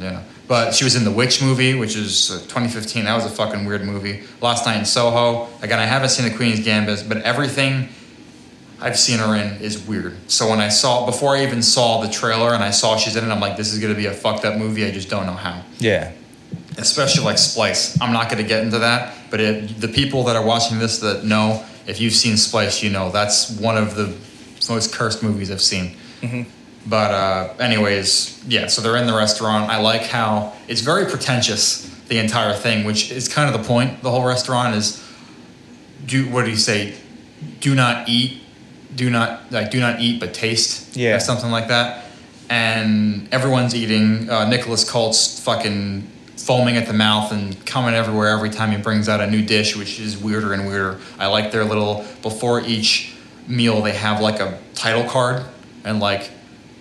Speaker 1: yeah. But she was in the Witch movie, which is uh, 2015. That was a fucking weird movie. Last Night in Soho. Again, I haven't seen the Queen's Gambit, but everything I've seen her in is weird. So when I saw before I even saw the trailer and I saw she's in it, I'm like, this is gonna be a fucked up movie. I just don't know how.
Speaker 2: Yeah.
Speaker 1: Especially like Splice. I'm not gonna get into that, but it, the people that are watching this that know, if you've seen Splice, you know that's one of the most cursed movies I've seen. But uh, anyways, yeah. So they're in the restaurant. I like how it's very pretentious, the entire thing, which is kind of the point. The whole restaurant is, do what do you say? Do not eat, do not like do not eat, but taste.
Speaker 2: Yeah.
Speaker 1: something like that. And everyone's eating. Uh, Nicholas Hoult's fucking foaming at the mouth and coming everywhere every time he brings out a new dish, which is weirder and weirder. I like their little before each meal they have like a title card and like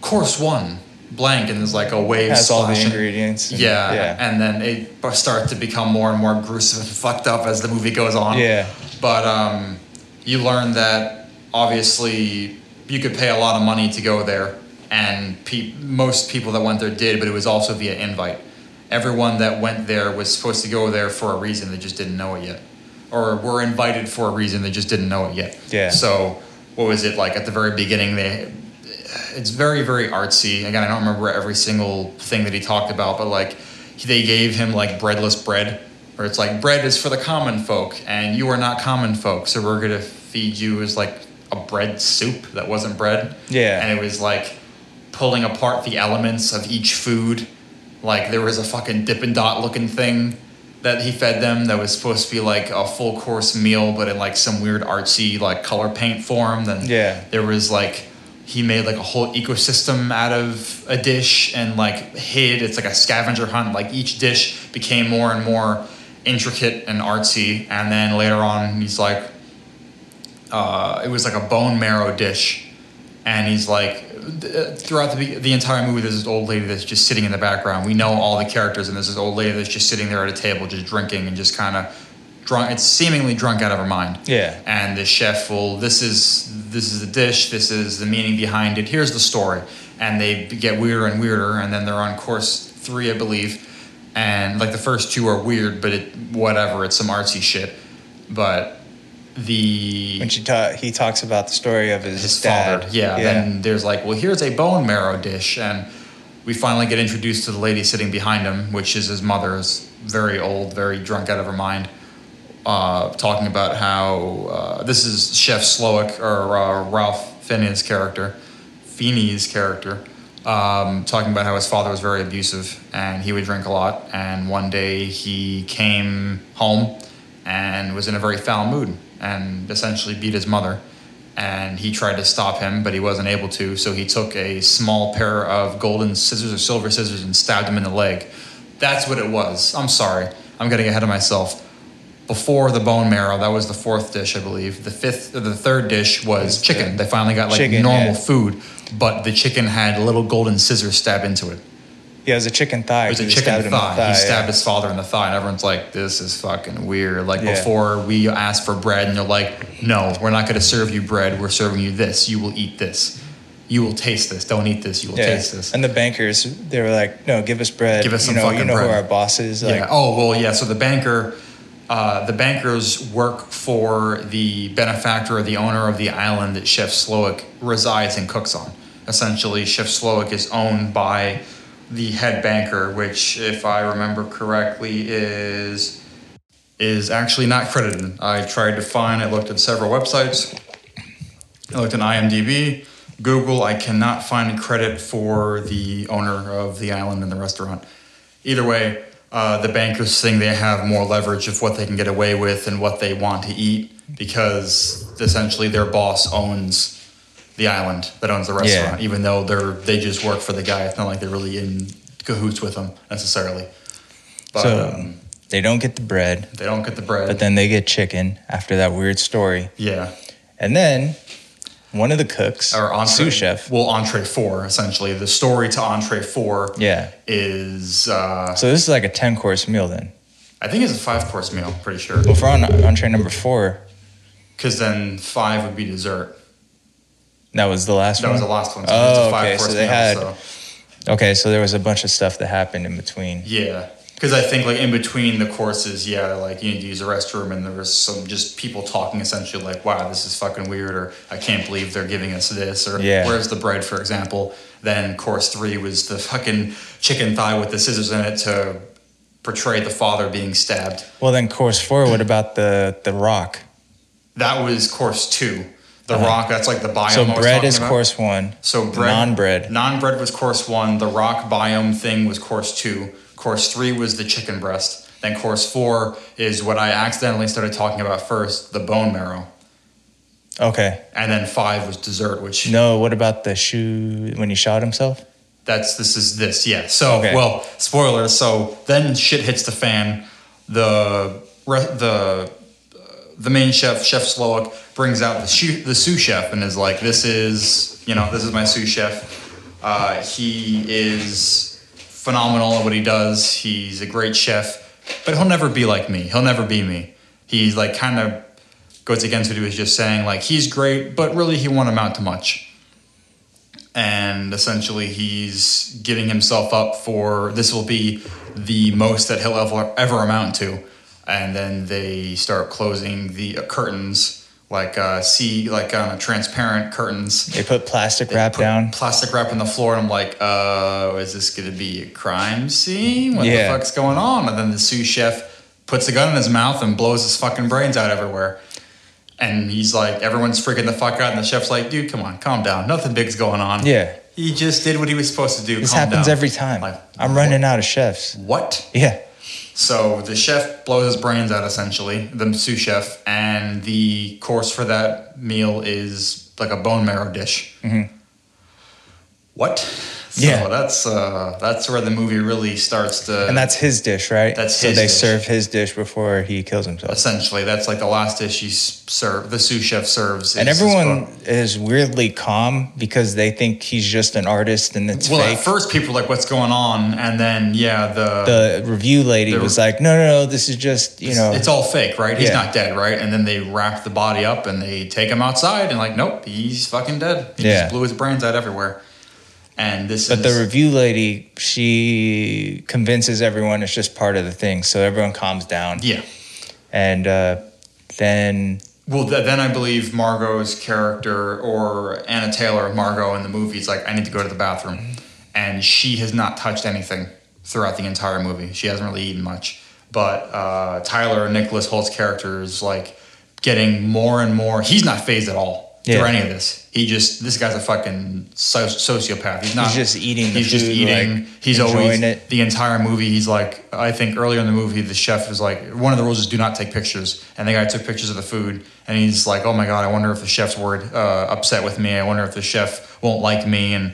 Speaker 1: course one blank and there's like a wave
Speaker 2: Has all the ingredients. and-
Speaker 1: Yeah,
Speaker 2: Yeah.
Speaker 1: and then it starts to become more and more gruesome and fucked up as the movie goes on.
Speaker 2: Yeah.
Speaker 1: But um, you learn that obviously you could pay a lot of money to go there, and pe- most people that went there did, but it was also via invite. Everyone that went there was supposed to go there for a reason, they just didn't know it yet. Or were invited for a reason, they just didn't know it yet.
Speaker 2: Yeah.
Speaker 1: So, what was it like at the very beginning? They it's very very artsy again i don't remember every single thing that he talked about but like they gave him like breadless bread Or it's like bread is for the common folk, and you are not common folk, so we're gonna feed you as like a bread soup that wasn't bread.
Speaker 2: Yeah.
Speaker 1: And it was like pulling apart the elements of each food. Like there was a fucking Dippin' Dot looking thing that he fed them that was supposed to be like a full course meal, but in like some weird artsy like color paint form. Then
Speaker 2: Yeah.
Speaker 1: there was like he made like a whole ecosystem out of a dish and like hid. It's like a scavenger hunt. Like each dish became more and more intricate and artsy, and then later on he's like, uh, it was like a bone marrow dish, and he's like. Th- Throughout the the entire movie, there's this old lady that's just sitting in the background. We know all the characters, and there's this old lady that's just sitting there at a table, just drinking and just kind of drunk. It's seemingly drunk out of her mind
Speaker 2: Yeah.
Speaker 1: and the chef will this is this is the dish this is the meaning behind it here's the story and they get weirder and weirder and then they're on course three i believe and like the first two are weird but it whatever it's some artsy shit but the
Speaker 2: When she ta- he talks about the story of his,
Speaker 1: his
Speaker 2: dad.
Speaker 1: father. Yeah, Then there's like, well, here's a bone marrow dish, and we finally get introduced to the lady sitting behind him, which is his mother, is very old, very drunk out of her mind, uh, talking about how uh, this is Chef Slowik or uh, Ralph Fiennes' character, Feeney's character. Um, talking about how his father was very abusive and he would drink a lot. And one day he came home and was in a very foul mood and essentially beat his mother and he tried to stop him, but he wasn't able to. So he took a small pair of golden scissors or silver scissors and stabbed him in the leg. That's what it was. I'm sorry. I'm getting ahead of myself. Before the bone marrow, that was the fourth dish, I believe. The fifth, or the third dish was
Speaker 2: Was
Speaker 1: chicken. They finally got like
Speaker 2: chicken,
Speaker 1: normal
Speaker 2: yeah.
Speaker 1: food, but the chicken had little golden scissors stabbed into it.
Speaker 2: Yeah, it was a chicken thigh.
Speaker 1: It was a chicken
Speaker 2: stabbed him
Speaker 1: thigh. He stabbed
Speaker 2: yeah.
Speaker 1: his father in the thigh, and everyone's like, "This is fucking weird." Like
Speaker 2: Yeah.
Speaker 1: before, we asked for bread, and they're like, "No, we're not going to serve you bread. We're serving you this. You will eat this. You will taste this. Don't eat this. You will
Speaker 2: Yeah.
Speaker 1: taste this."
Speaker 2: And the bankers, they were like, "No, give us bread.
Speaker 1: Give us some
Speaker 2: you know,
Speaker 1: fucking
Speaker 2: you know
Speaker 1: bread."
Speaker 2: who our boss is." Like,
Speaker 1: yeah. Oh well, yeah. So the banker, uh, the bankers work for the benefactor, the owner of the island that Chef Slowik resides and cooks on. Essentially, Chef Slowik is owned by the head banker, which, if I remember correctly, is is actually not credited. I tried to find. I looked at several websites. I looked at IMDb, Google. I cannot find credit for the owner of the island and the restaurant. Either way, uh, the bankers think they have more leverage of what they can get away with and what they want to eat because essentially their boss owns the island that owns the restaurant, even though they're they just work for the guy. It's not like they're really in cahoots with him necessarily. But
Speaker 2: so
Speaker 1: um,
Speaker 2: they don't get the bread,
Speaker 1: they don't get the bread.
Speaker 2: but then they get chicken after that weird story.
Speaker 1: yeah,
Speaker 2: And then one of the cooks,
Speaker 1: or entree,
Speaker 2: sous chef,
Speaker 1: Well, entree four essentially. The story to entree four
Speaker 2: yeah.
Speaker 1: is uh,
Speaker 2: So this is like a ten course meal then.
Speaker 1: I think it's a five course meal. Pretty sure
Speaker 2: Well, for on entree number four,
Speaker 1: because then five would be dessert.
Speaker 2: That was the last
Speaker 1: That
Speaker 2: one.
Speaker 1: That was the last one. So
Speaker 2: Oh, okay, so they had-
Speaker 1: so.
Speaker 2: Okay, so there was a bunch of stuff that happened in between.
Speaker 1: Yeah, because I think like in between the courses, yeah, like you need to use a restroom, and there was some just people talking essentially like, "Wow, this is fucking weird," or "I can't believe they're giving us this," or
Speaker 2: Yeah.
Speaker 1: "Where's the bread?" For example. Then course three was the fucking chicken thigh with the scissors in it to portray the father being stabbed.
Speaker 2: Well, then course four. What about the the rock?
Speaker 1: That was course two. The
Speaker 2: Uh-huh.
Speaker 1: rock, that's like the biome.
Speaker 2: So bread is
Speaker 1: about.
Speaker 2: course one.
Speaker 1: So bread,
Speaker 2: Non-bread.
Speaker 1: Non-bread was course one. The rock biome thing was course two. Course three was the chicken breast. Then course four is what I accidentally started talking about first, the bone marrow.
Speaker 2: Okay.
Speaker 1: And then five was dessert, which
Speaker 2: No, what about the shoe when he shot himself?
Speaker 1: that's this is this. Yeah. So
Speaker 2: Okay.
Speaker 1: well, spoiler. So then shit hits the fan. The the the main chef, Chef Slowik, brings out the shu- the sous chef and is like, "This is you know this is my sous chef. Uh, he is phenomenal at what he does. He's a great chef, but he'll never be like me. He'll never be me. He's like kind of goes against what he was just saying. Like he's great, but really he won't amount to much." and essentially he's giving himself up for this will be the most that he'll ever, ever amount to and then they start closing the curtains like uh, see like on a transparent curtains
Speaker 2: They put plastic
Speaker 1: They
Speaker 2: wrap
Speaker 1: put
Speaker 2: down.
Speaker 1: plastic wrap on the floor and i'm like uh is this gonna be a crime scene what
Speaker 2: Yeah.
Speaker 1: the fuck's going on and then the sous chef puts a gun in his mouth and blows his fucking brains out everywhere. And he's like, everyone's freaking the fuck out, and the chef's like, dude, come on, calm down. Nothing big's going on.
Speaker 2: Yeah.
Speaker 1: He just did what he was supposed to do.
Speaker 2: This
Speaker 1: calm
Speaker 2: happens
Speaker 1: down.
Speaker 2: every time.
Speaker 1: Like,
Speaker 2: I'm running out of chefs.
Speaker 1: What?
Speaker 2: Yeah.
Speaker 1: So the chef blows his brains out essentially, the sous chef, and the course for that meal is like a bone marrow dish. Mm-hmm. What? So
Speaker 2: Yeah.
Speaker 1: that's uh, that's where the movie really starts to.
Speaker 2: And that's his dish, right?
Speaker 1: That's
Speaker 2: so
Speaker 1: his
Speaker 2: they
Speaker 1: dish.
Speaker 2: serve his dish before he kills himself.
Speaker 1: essentially that's like the last dish he serve. The sous chef serves,
Speaker 2: And everyone is weirdly calm because they think he's just an artist and it's
Speaker 1: Well,
Speaker 2: fake.
Speaker 1: at first people are like, "What's going on?" And then yeah, the,
Speaker 2: the review lady
Speaker 1: the-
Speaker 2: was like, "No, no, no, this is just you know."
Speaker 1: it's all fake, right? He's
Speaker 2: Yeah.
Speaker 1: not dead, right? And then they wrap the body up and they take him outside and like, nope, he's fucking dead. He
Speaker 2: Yeah.
Speaker 1: just blew his brains out everywhere. And this
Speaker 2: but
Speaker 1: is
Speaker 2: the review lady, she convinces everyone it's just part of the thing, so everyone calms down.
Speaker 1: yeah.
Speaker 2: And uh, then
Speaker 1: Well, th- then I believe Margot's character or Anya Taylor, Margot in the movie, is like, I need to go to the bathroom, and she has not touched anything throughout the entire movie. She hasn't really eaten much. But uh, Tyler Nicholas Hoult's character is like getting more and more. He's not phased at all through any of this. He just this guy's a fucking sociopath. He's not.
Speaker 2: He's just eating the
Speaker 1: He's just eating.
Speaker 2: like,
Speaker 1: he's always
Speaker 2: it.
Speaker 1: the entire movie. He's like, I think earlier in the movie, the chef was like, one of the rules is do not take pictures, and the guy took pictures of the food, and he's like, oh my god, I wonder if the chef's word uh, upset with me. I wonder if the chef won't like me. And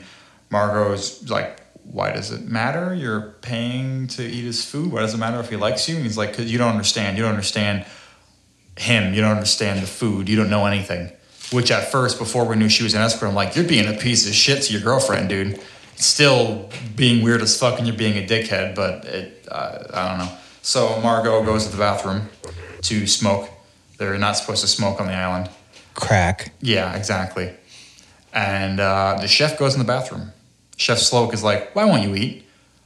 Speaker 1: Margot's like, why does it matter? You're paying to eat his food. Why does it matter if he likes you? And he's like, because you don't understand. You don't understand him. You don't understand the food. You don't know anything. Which at first, before we knew she was an escort, I'm like, you're being a piece of shit to your girlfriend, dude. Still being weird as fuck and you're being a dickhead, but it, uh, I don't know. So Margot goes to the bathroom to smoke. They're not supposed to smoke on the island.
Speaker 2: crack.
Speaker 1: Yeah, exactly. And uh, the chef goes in the bathroom. Chef Slowik is like, why won't you eat?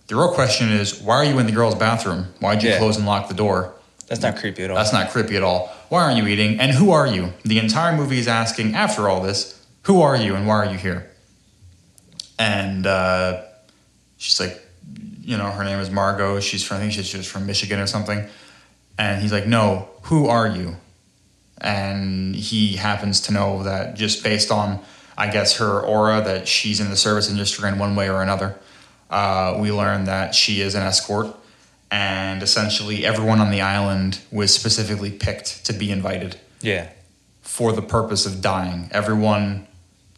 Speaker 1: The real question is, why are you in the girl's bathroom? Why'd you
Speaker 2: Yeah.
Speaker 1: close and lock the door?
Speaker 2: That's not creepy at all.
Speaker 1: That's not creepy at all. Why aren't you eating? And who are you? The entire movie is asking, after all this, who are you and why are you here? And uh, she's like, you know, her name is Margot. She's from, I think she's just from Michigan or something. And he's like, no, who are you? And he happens to know that just based on, I guess, her aura, that she's in the service industry in one way or another. Uh, we learn that she is an escort, and essentially everyone on the island was specifically picked to be invited
Speaker 2: yeah.
Speaker 1: for the purpose of dying. Everyone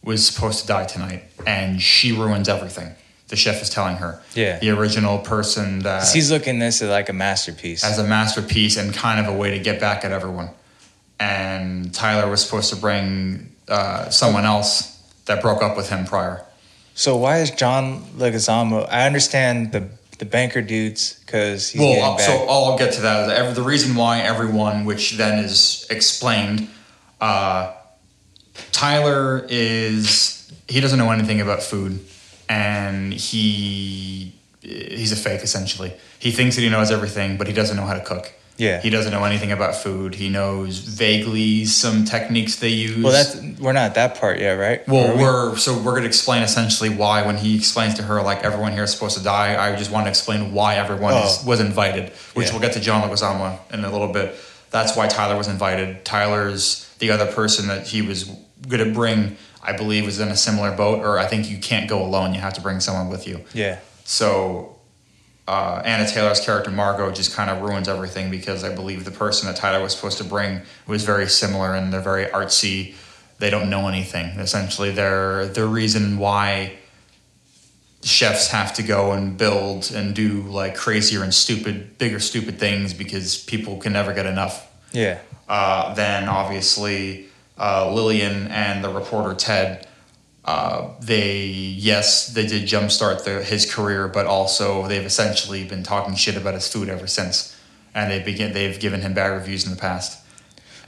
Speaker 1: was supposed to die tonight, and she ruins everything. The chef is telling her.
Speaker 2: Yeah.
Speaker 1: The original person that
Speaker 2: He's looking this as like a masterpiece.
Speaker 1: as a masterpiece and kind of a way to get back at everyone. And Tyler was supposed to bring uh, someone else that broke up with him prior.
Speaker 2: so why is John Leguizamo? I understand the the banker dudes because he's
Speaker 1: well, uh, so I'll get to that. Every- The reason why everyone, which then is explained, uh, Tyler is he doesn't know anything about food, and he he's a fake essentially. He thinks that he knows everything, but he doesn't know how to cook.
Speaker 2: Yeah.
Speaker 1: he doesn't know anything about food. He knows vaguely some techniques they use.
Speaker 2: well, that's we're not at that part yet, right?
Speaker 1: Well,
Speaker 2: we?
Speaker 1: we're so we're gonna explain essentially why when he explains to her like everyone here is supposed to die. I just want to explain why everyone is,
Speaker 2: Oh.
Speaker 1: was invited, which
Speaker 2: Yeah.
Speaker 1: we'll get to John Leguizamo in a little bit. That's why Tyler was invited. Tyler's the other person that he was gonna bring. I believe was in a similar boat, or I think you can't go alone. You have to bring someone with you.
Speaker 2: yeah.
Speaker 1: So uh, Anya Taylor's character Margot just kind of ruins everything because I believe the person that Tyler was supposed to bring was very similar and they're very artsy. They don't know anything. Essentially, they're the reason why chefs have to go and build and do like crazier and stupid, bigger stupid things because people can never get enough.
Speaker 2: Yeah.
Speaker 1: Uh, then obviously uh, Lillian and the reporter Ted, uh, they yes they did jumpstart the, his career, but also they've essentially been talking shit about his food ever since, and they begin they've given him bad reviews in the past.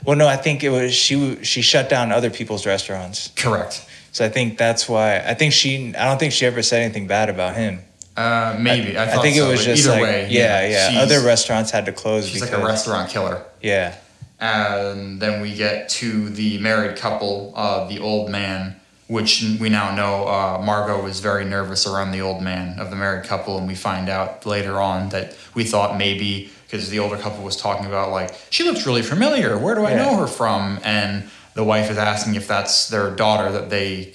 Speaker 2: Well, no, I think it was she. She shut down other people's restaurants,
Speaker 1: Correct.
Speaker 2: so I think that's why. I think she. I don't think she ever said anything bad about him.
Speaker 1: Uh, maybe I,
Speaker 2: I,
Speaker 1: thought
Speaker 2: think
Speaker 1: so,
Speaker 2: it was just
Speaker 1: either
Speaker 2: like,
Speaker 1: way.
Speaker 2: yeah, yeah.
Speaker 1: she's-
Speaker 2: Other restaurants had to close
Speaker 1: She's
Speaker 2: because
Speaker 1: like a restaurant killer.
Speaker 2: yeah,
Speaker 1: And then we get to the married couple, uh, the old man, which we now know uh, Margot was very nervous around the old man of the married couple, and we find out later on that we thought maybe because the older couple was talking about like she looks really familiar. Where do I
Speaker 2: Yeah.
Speaker 1: know her from? And the wife is asking if that's their daughter that they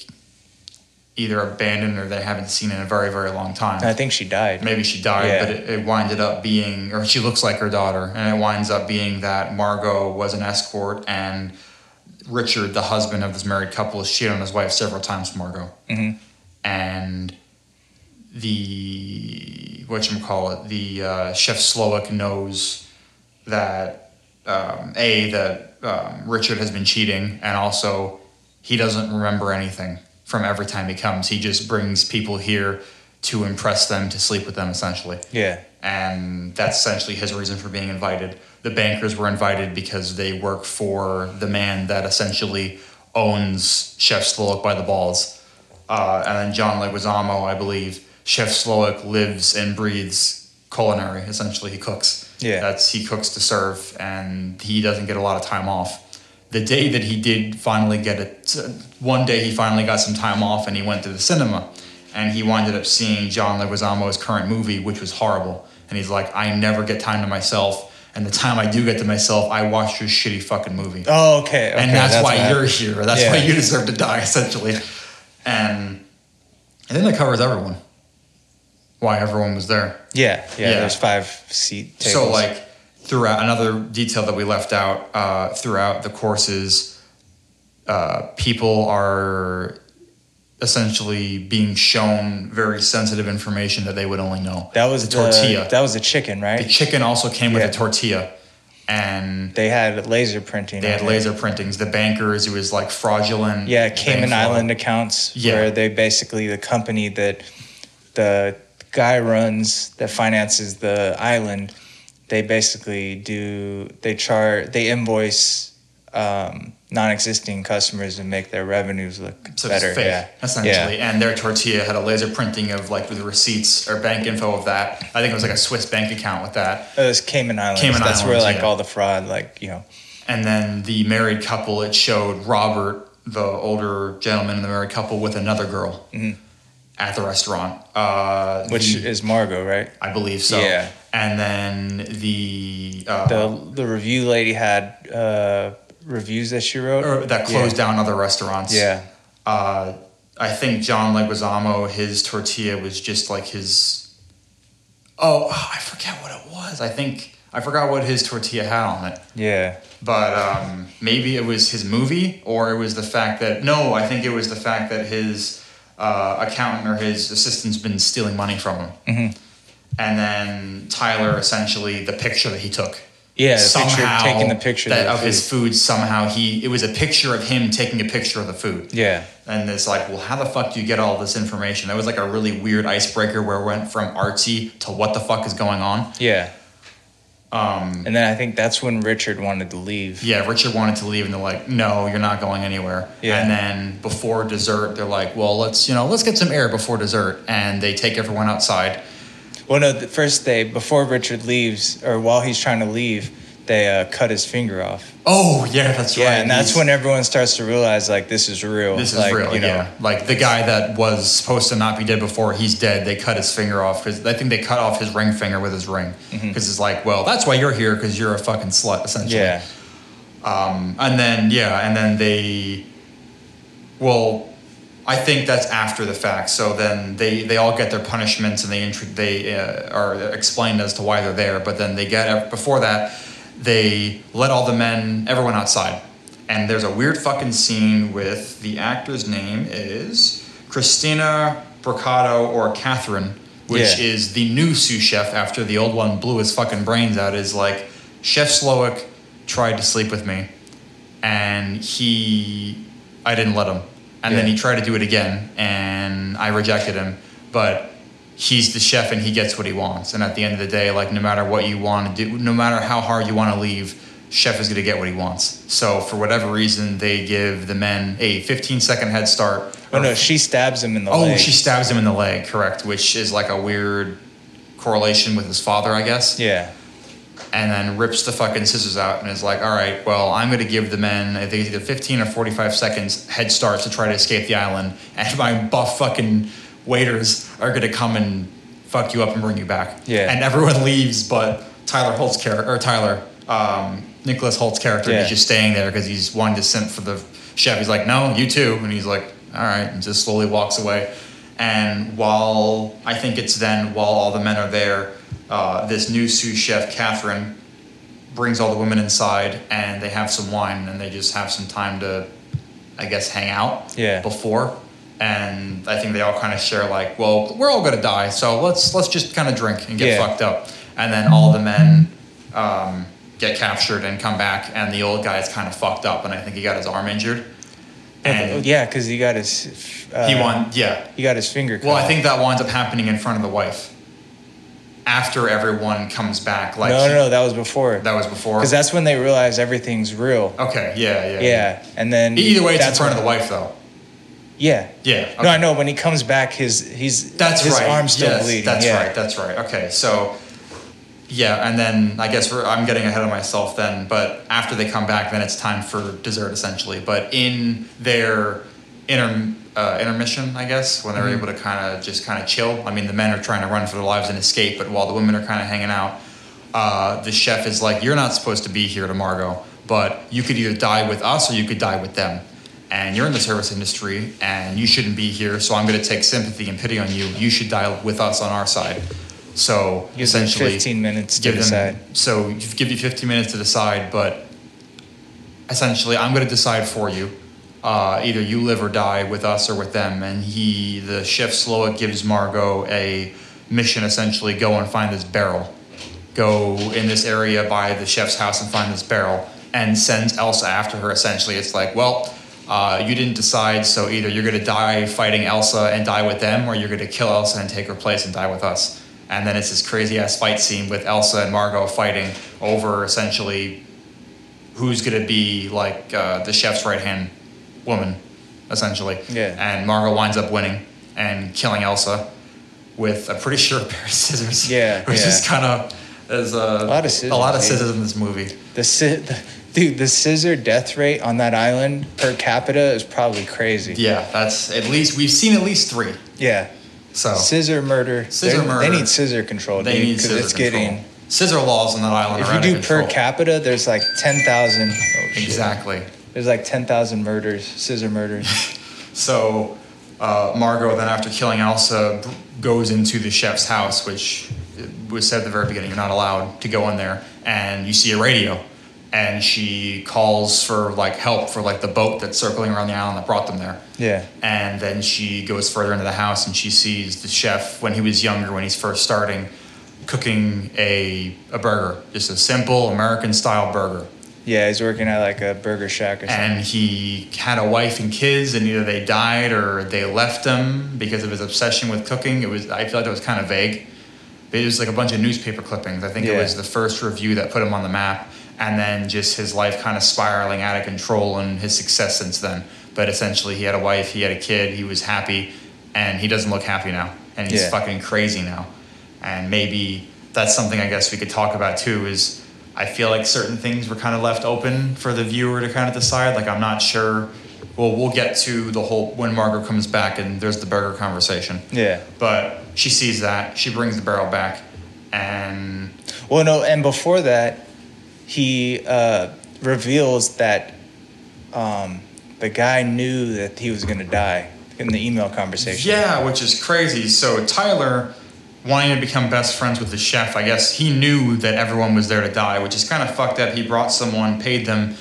Speaker 1: either abandoned or they haven't seen in a very very long time.
Speaker 2: I think she died.
Speaker 1: Maybe she died,
Speaker 2: Yeah.
Speaker 1: but it, it winded up being, or she looks like her daughter, and it winds up being that Margot was an escort and Richard, the husband of this married couple, has cheated on his wife several times Margot.
Speaker 2: Mhm.
Speaker 1: And the, what you call it, the uh, Chef Slowik knows that, um, A, that um, Richard has been cheating, and also he doesn't remember anything from every time he comes. He just brings people here to impress them, to sleep with them, essentially.
Speaker 2: Yeah.
Speaker 1: And that's essentially his reason for being invited. The bankers were invited because they work for the man that essentially owns Chef Slowik by the balls. Uh, and then John Leguizamo, I believe, Chef Slowik lives and breathes culinary. Essentially, he cooks.
Speaker 2: Yeah.
Speaker 1: That's he cooks to serve, and he doesn't get a lot of time off. The day that he did finally get it, one day he finally got some time off, and he went to the cinema, and he winded up seeing John Leguizamo's current movie, which was horrible. And he's like, I never get time to myself, and the time I do get to myself, I watch your shitty fucking movie
Speaker 2: Oh, okay. okay
Speaker 1: and that's,
Speaker 2: what
Speaker 1: why you're here. That's
Speaker 2: Yeah.
Speaker 1: why you deserve to die, essentially. And I think that covers everyone. Why everyone was there.
Speaker 2: Yeah, yeah.
Speaker 1: Yeah.
Speaker 2: There's five seat tables.
Speaker 1: So, like, throughout another detail that we left out uh, throughout the courses, uh, people are essentially being shown very sensitive information that they would only know.
Speaker 2: that was
Speaker 1: the tortilla.
Speaker 2: That was the chicken, right?
Speaker 1: the chicken also came with a tortilla, and
Speaker 2: They had laser printing.
Speaker 1: they had
Speaker 2: it.
Speaker 1: laser printings. The bankers, it was like fraudulent.
Speaker 2: Yeah, Cayman. Island accounts
Speaker 1: Yeah.
Speaker 2: where they basically the company that the guy runs that finances the island, they basically do they chart they invoice um, non-existing customers and make their revenues look
Speaker 1: So
Speaker 2: better.
Speaker 1: it's fake,
Speaker 2: yeah,
Speaker 1: essentially. And their tortilla had a laser printing of like the receipts or bank info of that. I think it was like a Swiss bank account with that.
Speaker 2: It was Cayman Islands.
Speaker 1: Cayman
Speaker 2: That's where like
Speaker 1: yeah.
Speaker 2: all the fraud, like you know,
Speaker 1: And then the married couple, it showed Robert, the older gentleman in the married couple, with another girl at the restaurant. Uh,
Speaker 2: Mm-hmm. which
Speaker 1: the-
Speaker 2: is Margot, right?
Speaker 1: I believe so.
Speaker 2: Yeah.
Speaker 1: And then the, uh,
Speaker 2: The the review lady had uh, reviews that she wrote
Speaker 1: or that closed
Speaker 2: yeah.
Speaker 1: down other restaurants.
Speaker 2: Yeah,
Speaker 1: Uh, I think John Leguizamo, his tortilla was just like his. Oh, I forget what it was. I think I forgot what his tortilla had on it.
Speaker 2: yeah,
Speaker 1: But um, maybe it was his movie, or it was the fact that no, I think it was the fact that his uh, accountant or his assistant's been stealing money from him.
Speaker 2: Mhm.
Speaker 1: And then Tyler, essentially, the picture that he took.
Speaker 2: Yeah. The picture, taking the picture
Speaker 1: that,
Speaker 2: of
Speaker 1: of his food. Somehow he it was a picture of him taking a picture of the food.
Speaker 2: Yeah,
Speaker 1: And it's like, well, how the fuck do you get all this information? That was like a really weird icebreaker where it went from artsy to what the fuck is going on.
Speaker 2: yeah.
Speaker 1: Um,
Speaker 2: And then I think that's when Richard wanted to leave.
Speaker 1: yeah, Richard wanted to leave, and they're like, no, you're not going anywhere.
Speaker 2: Yeah.
Speaker 1: And then before dessert, they're like, well, let's you know, let's get some air before dessert, and they take everyone outside.
Speaker 2: Well, no, the first day before Richard leaves, or while he's trying to leave, they uh, cut his finger off.
Speaker 1: Oh yeah, that's
Speaker 2: Yeah,
Speaker 1: right.
Speaker 2: Yeah, and that's
Speaker 1: He's-
Speaker 2: when everyone starts to realize like this is real.
Speaker 1: This is
Speaker 2: like,
Speaker 1: real,
Speaker 2: You know,
Speaker 1: yeah. Like the guy that was supposed to not be dead before, he's dead. They cut his finger off because I think they cut off his ring finger with his ring because
Speaker 2: Mm-hmm.
Speaker 1: it's like, well, that's why you're here because you're a fucking slut, essentially.
Speaker 2: Yeah,
Speaker 1: Um, and then yeah, and then they, well, I think that's after the fact. So then they they all get their punishments and they they uh, are explained as to why they're there. But then they get before that, they let all the men, everyone outside, and there's a weird fucking scene with the actor's name is Christina Brucato or Catherine. Which
Speaker 2: Yeah.
Speaker 1: is the new sous chef after the old one blew his fucking brains out. Is like Chef Slowik tried to sleep with me, and he, I didn't let him, and then he tried to do it again, and I rejected him. But he's the chef, and he gets what he wants. And at the end of the day, like no matter what you want to do, no matter how hard you want to leave, chef is going to get what he wants. So for whatever reason, they give the men a 15 second head start.
Speaker 2: Oh no, she stabs him in the
Speaker 1: Oh,
Speaker 2: leg.
Speaker 1: she stabs him in the leg, correct? Which is like a weird correlation with his father, I guess.
Speaker 2: Yeah,
Speaker 1: And then rips the fucking scissors out and is like, all right, well, I'm going to give the men, I think it's either 15 or 45 seconds head start to try to escape the island. And my buff fucking waiters are going to come and fuck you up and bring you back.
Speaker 2: Yeah.
Speaker 1: And everyone leaves, but Tyler Hoult's character, or Tyler, um, Nicholas Hoult's character,
Speaker 2: Yeah.
Speaker 1: he's just staying there because he's wanting to simp for the chef. He's like, no, you too. And he's like, all right, and just slowly walks away. And while I think it's then while all the men are there, uh, this new sous chef, Catherine, brings all the women inside and they have some wine and they just have some time to, I guess, hang out
Speaker 2: Yeah.
Speaker 1: before. And I think they all kind of share like, well, we're all gonna die, so let's let's just kind of drink and get
Speaker 2: Yeah.
Speaker 1: fucked up. And then all the men um, get captured and come back, and the old guy is kind of fucked up, and I think he got his arm injured. And
Speaker 2: yeah, because he got his. Uh,
Speaker 1: he won, yeah.
Speaker 2: He got his finger. Cut
Speaker 1: Well, I think that winds up happening in front of the wife. After everyone comes back, like
Speaker 2: no, no, no, that was before.
Speaker 1: that was before.
Speaker 2: Because that's when they realize everything's real.
Speaker 1: okay, yeah, yeah,
Speaker 2: Yeah, and then
Speaker 1: Either way, it's in
Speaker 2: that's
Speaker 1: front of the wife, though.
Speaker 2: Yeah.
Speaker 1: Yeah.
Speaker 2: No, I know. When he comes back, his he's
Speaker 1: That's
Speaker 2: his
Speaker 1: right.
Speaker 2: arm's still
Speaker 1: yes,
Speaker 2: bleeding.
Speaker 1: That's
Speaker 2: yeah.
Speaker 1: right. That's right. Okay, so yeah, and then I guess we're, I'm getting ahead of myself then. But after they come back, then it's time for dessert essentially. But in their inter, uh, intermission, I guess, when they're
Speaker 2: Mm-hmm.
Speaker 1: able to kind of just kind of chill. I mean, the men are trying to run for their lives and escape, but while the women are kind of hanging out, uh, the chef is like, "You're not supposed to be here to Margot, but you could either die with us or you could die with them." And you're in the service industry, and you shouldn't be here. So I'm going to take sympathy and pity on you. You should die with us on our side. So
Speaker 2: them
Speaker 1: essentially,
Speaker 2: 15 minutes to
Speaker 1: give
Speaker 2: decide.
Speaker 1: them. So give you 15 minutes to decide, but essentially, I'm going to decide for you. Uh, either you live or die with us or with them. And he, the chef Slowik, gives Margot a mission essentially go and find this barrel. Go in this area by the chef's house and find this barrel, and sends Elsa after her. Essentially, it's like, well, uh, you didn't decide, so either you're going to die fighting Elsa and die with them, or you're going to kill Elsa and take her place and die with us. And then it's this crazy ass fight scene with Elsa and Margot fighting over essentially who's going to be like uh, the chef's right hand woman, essentially.
Speaker 2: Yeah.
Speaker 1: And Margot winds up winning and killing Elsa with a pretty sure pair of scissors.
Speaker 2: Yeah,
Speaker 1: Which is
Speaker 2: yeah.
Speaker 1: kind of there's a,
Speaker 2: A lot of scissors,
Speaker 1: A lot of
Speaker 2: dude.
Speaker 1: scissors in this movie.
Speaker 2: The, sci- the dude, the scissor death rate on that island per capita is probably crazy.
Speaker 1: Yeah, that's at least we've seen at least three.
Speaker 2: Yeah.
Speaker 1: So
Speaker 2: Scissor murder.
Speaker 1: Scissor
Speaker 2: They-
Speaker 1: murder.
Speaker 2: They need scissor control,
Speaker 1: they
Speaker 2: dude,
Speaker 1: need
Speaker 2: because
Speaker 1: scissor
Speaker 2: it's
Speaker 1: control.
Speaker 2: getting.
Speaker 1: scissor laws on that island.
Speaker 2: If you do per capita, there's like ten thousand. Oh, shit. There's like ten thousand murders, scissor murders.
Speaker 1: So uh, Margot then, after killing Elsa, goes into the chef's house, which was said at the very beginning you're not allowed to go in there, and you see a radio, and she calls for like help for like the boat that's circling around the island that brought them there.
Speaker 2: Yeah.
Speaker 1: And then she goes further into the house and she sees the chef when he was younger, when he's first starting, cooking a, a burger, just a simple American style burger.
Speaker 2: Yeah, he's working at like a burger shack or something.
Speaker 1: And he had a wife and kids, and either they died or they left him because of his obsession with cooking. It was I feel like it was kind of vague. But it was like a bunch of newspaper clippings. I think it was the first review that put him on the map, and then just his life kind of spiraling out of control and his success since then. But essentially, he had a wife, he had a kid, he was happy, and he doesn't look happy now, and he's
Speaker 2: Yeah.
Speaker 1: fucking crazy now. And maybe that's something I guess we could talk about too. Is I feel like certain things were kind of left open for the viewer to kind of decide. Like I'm not sure. Well, we'll get to the whole when Margaret comes back and there's the burger conversation.
Speaker 2: Yeah.
Speaker 1: But she sees that she brings the barrel back, and
Speaker 2: Well, no, and before that, he uh, reveals that um, the guy knew that he was going to die in the email conversation.
Speaker 1: yeah, which is crazy. So Tyler, wanting to become best friends with the chef, I guess he knew that everyone was there to die, which is kind of fucked up. He brought someone, paid them.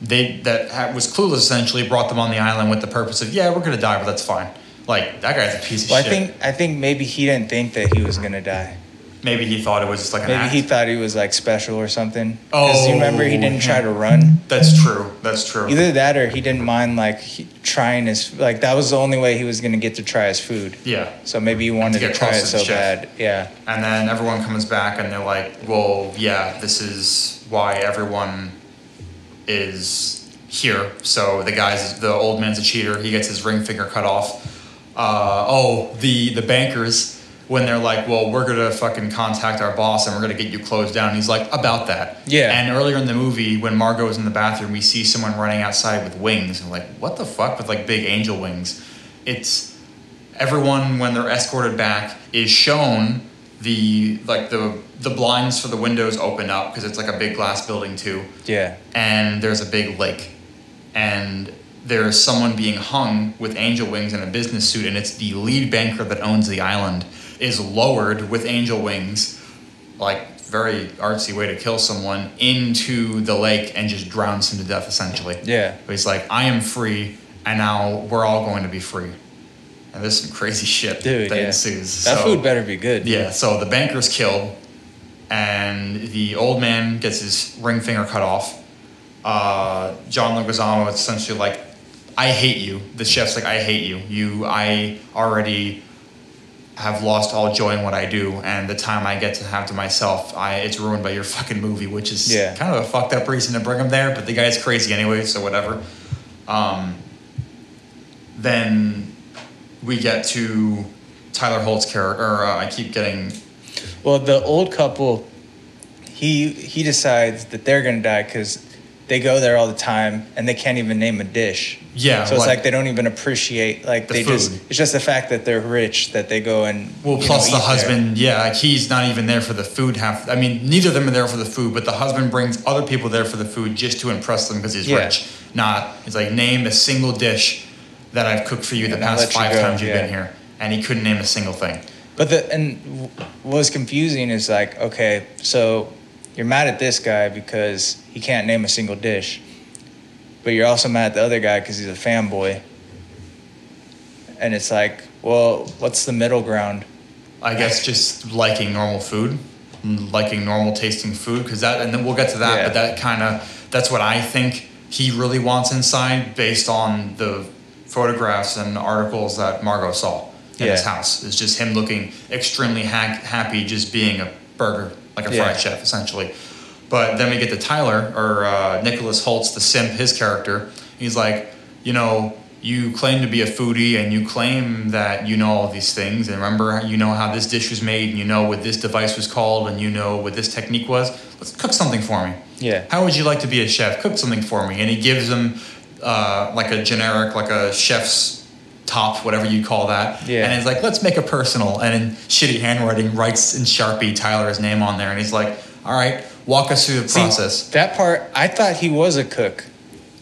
Speaker 1: They that was clueless essentially brought them on the island with the purpose of yeah we're gonna die but that's fine. Like that guy's a piece of
Speaker 2: Well, I think I think maybe he didn't think that he was going to die.
Speaker 1: Maybe he thought it was just like an
Speaker 2: Maybe
Speaker 1: act.
Speaker 2: he thought he was like special or something. Because you remember he
Speaker 1: Oh,
Speaker 2: didn't try to run.
Speaker 1: That's true. That's true.
Speaker 2: Either that or he didn't mind like he, trying his like that was the only way he was going to get to try his food.
Speaker 1: Yeah.
Speaker 2: So maybe he wanted to,
Speaker 1: get
Speaker 2: try it so
Speaker 1: chef.
Speaker 2: bad. Yeah.
Speaker 1: And then everyone comes back and they're like, well, yeah, this is why everyone is here. So the guy's, the old man's a cheater. He gets his ring finger cut off. Uh, oh, the, the bankers, when they're like, well, we're going to fucking contact our boss and we're going to get you closed down. He's like, about that.
Speaker 2: Yeah.
Speaker 1: And earlier in the movie, when Margot is in the bathroom, we see someone running outside with wings. And like, what the fuck with like big angel wings? It's everyone when they're escorted back is shown the like the the blinds for the windows open up because it's like a big glass building too,
Speaker 2: Yeah.
Speaker 1: and there's a big lake, and there's someone being hung with angel wings in a business suit, and it's the lead banker that owns the island is lowered with angel wings, like very artsy way to kill someone into the lake and just drowns him to death essentially.
Speaker 2: Yeah.
Speaker 1: But he's like, I am free, and now we're all going to be free. And there's some crazy shit
Speaker 2: Dude,
Speaker 1: that
Speaker 2: yeah.
Speaker 1: ensues.
Speaker 2: That
Speaker 1: So-
Speaker 2: food better be good.
Speaker 1: yeah, so the banker's killed, and the old man gets his ring finger cut off. Uh, John Leguizamo is essentially like, "I hate you." The chef's like, "I hate you. You, I already have lost all joy in what I do, and the time I get to have to myself, I it's ruined by your fucking movie, which is
Speaker 2: Yeah.
Speaker 1: kind of a fucked up reason to bring him there. But the guy's crazy anyway, so whatever." Um, then we get to Tyler Hoult's character. Or uh, I keep getting
Speaker 2: Well, the old couple, he he decides that they're gonna die because they go there all the time and they can't even name a dish.
Speaker 1: Yeah,
Speaker 2: So it's
Speaker 1: like-
Speaker 2: like, they don't even appreciate like
Speaker 1: The
Speaker 2: they just
Speaker 1: food.
Speaker 2: it's just the fact that they're rich that they go and
Speaker 1: well. Plus
Speaker 2: know,
Speaker 1: the
Speaker 2: eat there.
Speaker 1: husband, yeah, like he's not even there for the food. Half, I mean, neither of them are there for the food, but the husband brings other people there for the food just to impress them because he's
Speaker 2: Yeah.
Speaker 1: rich. Not, he's like, name a single dish that I've cooked for you the
Speaker 2: And
Speaker 1: past
Speaker 2: let you
Speaker 1: five times you've
Speaker 2: yeah.
Speaker 1: been here, and he couldn't name a single thing.
Speaker 2: But the and what was confusing is like, okay, so you're mad at this guy because he can't name a single dish, but you're also mad at the other guy because he's a fanboy. And it's like, well, what's the middle ground?
Speaker 1: I guess just liking normal food, liking normal tasting food, because that, and then we'll get to that.
Speaker 2: Yeah.
Speaker 1: But that kind of, that's what I think he really wants inside, based on the photographs and articles that Margot saw in his house. It's just him looking extremely ha- happy, just being a burger, like a
Speaker 2: Yeah.
Speaker 1: fried chef, essentially. But then we get to Tyler or uh, Nicholas Hoult's, the simp, his character. He's like, you know, you claim to be a foodie and you claim that you know all these things. And remember, you know how this dish was made and you know what this device was called and you know what this technique was. Let's cook something for me.
Speaker 2: Yeah.
Speaker 1: How would you like to be a chef? Cook something for me. And he gives him uh, like a generic, like a chef's top, whatever you call that.
Speaker 2: Yeah.
Speaker 1: And he's like, let's make it personal. And in shitty handwriting, writes in Sharpie Tyler's name on there. And he's like, all right, walk us through the
Speaker 2: See,
Speaker 1: process.
Speaker 2: that part, I thought he was a cook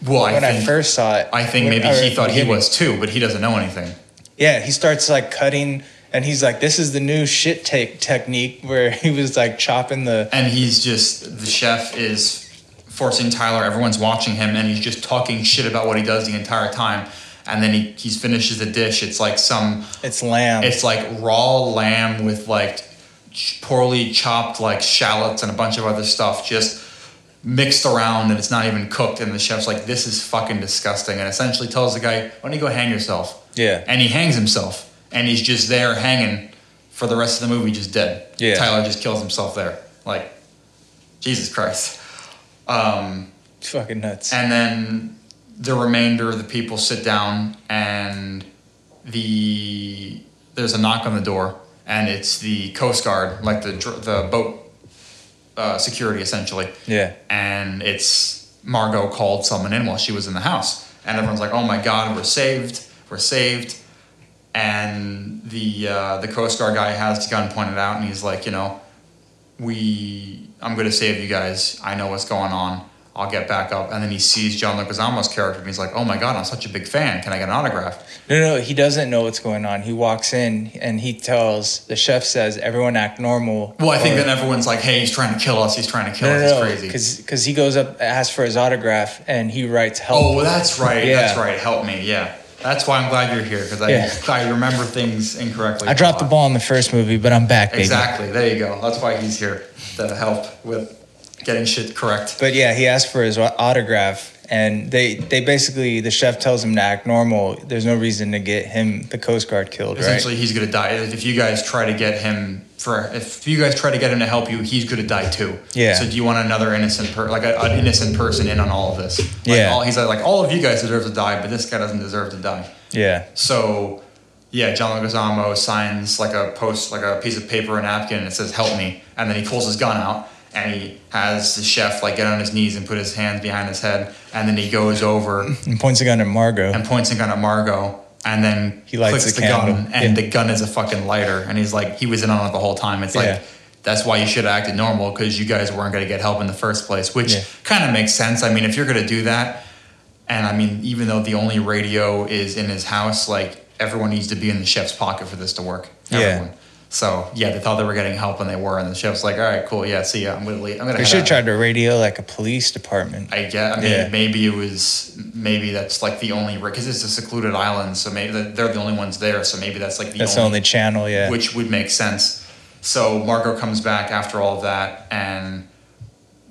Speaker 1: well,
Speaker 2: when
Speaker 1: I
Speaker 2: I, first saw it.
Speaker 1: I think
Speaker 2: When-
Speaker 1: maybe he thought he was too, but he doesn't know anything.
Speaker 2: Yeah, he starts like cutting, and he's like, "This is the new shit take technique," where he was like chopping the.
Speaker 1: And he's just, the chef is forcing Tyler, everyone's watching him, and he's just talking shit about what he does the entire time. And then he, he finishes the dish. It's like some
Speaker 2: It's lamb.
Speaker 1: It's like raw lamb with like poorly chopped like shallots and a bunch of other stuff just mixed around and it's not even cooked. And the chef's like, this is fucking disgusting. And essentially tells the guy, why don't you go hang yourself?
Speaker 2: yeah,
Speaker 1: And he hangs himself. And he's just there hanging for the rest of the movie, just dead.
Speaker 2: Yeah.
Speaker 1: Tyler just kills himself there. Like, Jesus Christ. Um,
Speaker 2: it's fucking nuts.
Speaker 1: and then the remainder of the people sit down and the there's a knock on the door and it's the coast guard like the the boat uh, security essentially.
Speaker 2: Yeah,
Speaker 1: and it's margot called someone in while she was in the house. And everyone's like oh my god we're saved we're saved. And the uh, the coast guard guy has his gun pointed out and he's like you know we i'm going to save you guys. I know what's going on i'll get back up. And then he sees john leguizamo's character and he's like oh my god i'm such a big fan. Can i get an autograph?
Speaker 2: No, no, he doesn't know what's going on. He walks in and he tells the chef says, "Everyone act normal."
Speaker 1: well i think
Speaker 2: or-
Speaker 1: then everyone's like hey he's trying to kill us. He's trying to kill us. it's crazy.
Speaker 2: because he goes up, asks for his autograph, and he writes help.
Speaker 1: oh that's right. That's right. Help me. Yeah. That's why i'm glad you're here because I,
Speaker 2: Yeah.
Speaker 1: I remember things incorrectly.
Speaker 2: I dropped the ball in the first movie, but I'm back, baby.
Speaker 1: exactly. There you go. That's why he's here to help with getting shit correct
Speaker 2: But yeah, he asked for his autograph, and they they basically the chef tells him to act normal. There's no reason to get him the Coast Guard killed, right?
Speaker 1: Essentially, he's gonna die. If you guys try to get him for, if you guys try to get him to help you, he's gonna die too.
Speaker 2: Yeah.
Speaker 1: So do you want another innocent, per, like a, an innocent person in on all of this? Like
Speaker 2: Yeah.
Speaker 1: All, he's like, all of you guys deserve to die, but this guy doesn't deserve to die.
Speaker 2: Yeah,
Speaker 1: So, yeah, John Leguizamo signs like a post, like a piece of paper, a napkin, and it says "Help me," and then he pulls his gun out and he has the chef like get on his knees and put his hands behind his head, and then he goes over
Speaker 2: and points a gun at Margot.
Speaker 1: and points a gun at Margot, and then
Speaker 2: He lights
Speaker 1: clicks
Speaker 2: the
Speaker 1: the, gun, and
Speaker 2: Yeah.
Speaker 1: the gun is a fucking lighter, and he's like, he was in on it the whole time. It's like.
Speaker 2: Yeah.
Speaker 1: That's why you should have acted normal because you guys weren't going to get help in the first place, which
Speaker 2: Yeah.
Speaker 1: kind of makes sense. I mean, if you're going to do that, and I mean, even though the only radio is in his house, like everyone needs to be in the chef's pocket for this to work.
Speaker 2: Yeah.
Speaker 1: So yeah, they thought they were getting help and they were, and the chef's like, "All right, cool, yeah, see ya. I'm gonna leave. I'm gonna."
Speaker 2: They should
Speaker 1: out."
Speaker 2: try to radio like a police department.
Speaker 1: I get. I mean,
Speaker 2: Yeah.
Speaker 1: maybe it was. Maybe that's like the only because it's a secluded island, so maybe they're the only ones there. So maybe that's like the
Speaker 2: That's the
Speaker 1: only
Speaker 2: only channel, yeah.
Speaker 1: which would make sense. So Margot comes back after all of that, and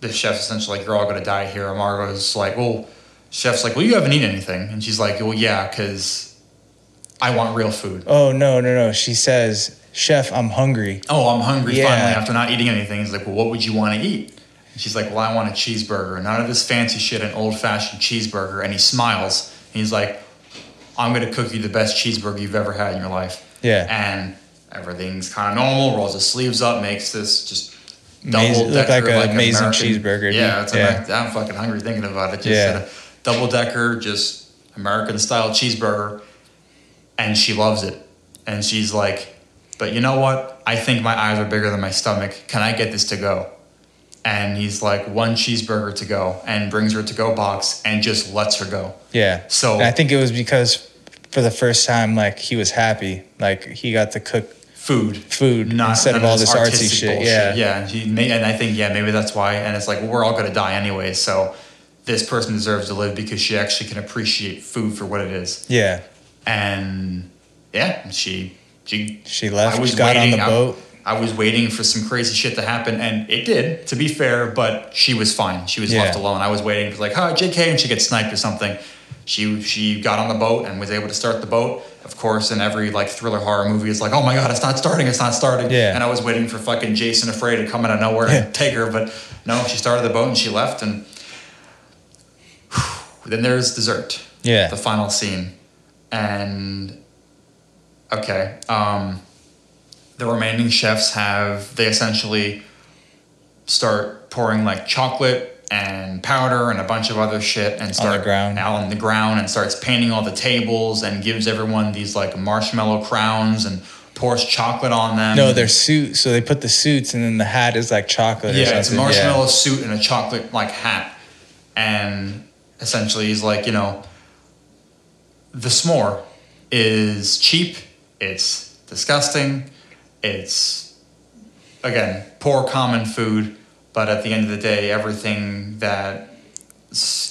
Speaker 1: the chef's essentially like, "You're all gonna die here." And Margot's like, "Well," chef's like, "Well, you haven't eaten anything," and she's like, "Well, yeah, because I want real food."
Speaker 2: oh no, no, no. She says, Chef, I'm hungry.
Speaker 1: Oh, I'm hungry
Speaker 2: Yeah.
Speaker 1: finally after not eating anything. He's like, "Well, what would you want to eat?" And she's like, "Well, I want a cheeseburger, none of this fancy shit, an old fashioned cheeseburger." And he smiles. And he's like, "I'm gonna cook you the best cheeseburger you've ever had in your life."
Speaker 2: Yeah.
Speaker 1: and everything's kind of normal. Rolls his sleeves up, makes this just double
Speaker 2: look like
Speaker 1: decker,
Speaker 2: an amazing
Speaker 1: American-
Speaker 2: cheeseburger,
Speaker 1: Yeah, it's
Speaker 2: Yeah.
Speaker 1: I'm fucking hungry thinking about it. Just
Speaker 2: Yeah.
Speaker 1: a double decker, just American style cheeseburger, and she loves it. And she's like, "But you know what? I think my eyes are bigger than my stomach. Can I get this to go?" And he's like, "One cheeseburger to go," and brings her to go box and just lets her go.
Speaker 2: Yeah.
Speaker 1: So
Speaker 2: And I think it was because for the first time, like he was happy. Like he got to cook
Speaker 1: food,
Speaker 2: food instead
Speaker 1: none
Speaker 2: of all
Speaker 1: this
Speaker 2: artsy shit.
Speaker 1: bullshit.
Speaker 2: Yeah.
Speaker 1: yeah. And, he may, and I think yeah, maybe that's why. And it's like well, we're all gonna die anyway, so this person deserves to live because she actually can appreciate food for what it is.
Speaker 2: Yeah.
Speaker 1: And yeah, she she
Speaker 2: She left.
Speaker 1: I was
Speaker 2: got on
Speaker 1: waiting-
Speaker 2: the
Speaker 1: I-
Speaker 2: boat.
Speaker 1: I was waiting for some crazy shit to happen, and it did. To be fair, but she was fine. She was
Speaker 2: Yeah.
Speaker 1: left alone. I was waiting for like, "Hi, J.K.," and she gets sniped or something. She she got on the boat and was able to start the boat. Of course, in every like thriller horror movie, it's like, "Oh my god, it's not starting! It's not starting!"
Speaker 2: Yeah.
Speaker 1: And I was waiting for fucking Jason afraid to come out of nowhere and take her, but no, she started the boat and she left. And then there's dessert
Speaker 2: Yeah.
Speaker 1: the final scene and okay um the remaining chefs have they essentially start pouring like chocolate and powder and a bunch of other shit and start
Speaker 2: ground.
Speaker 1: out on the ground and starts painting all the tables and gives everyone these like marshmallow crowns and pours chocolate on them
Speaker 2: No, they're suits. So they put the suits, and then the hat is like chocolate.
Speaker 1: yeah, it's a marshmallow suit and a chocolate like hat, and essentially he's like, you know, the s'more is cheap, it's disgusting, it's again poor common food, but at the end of the day, everything that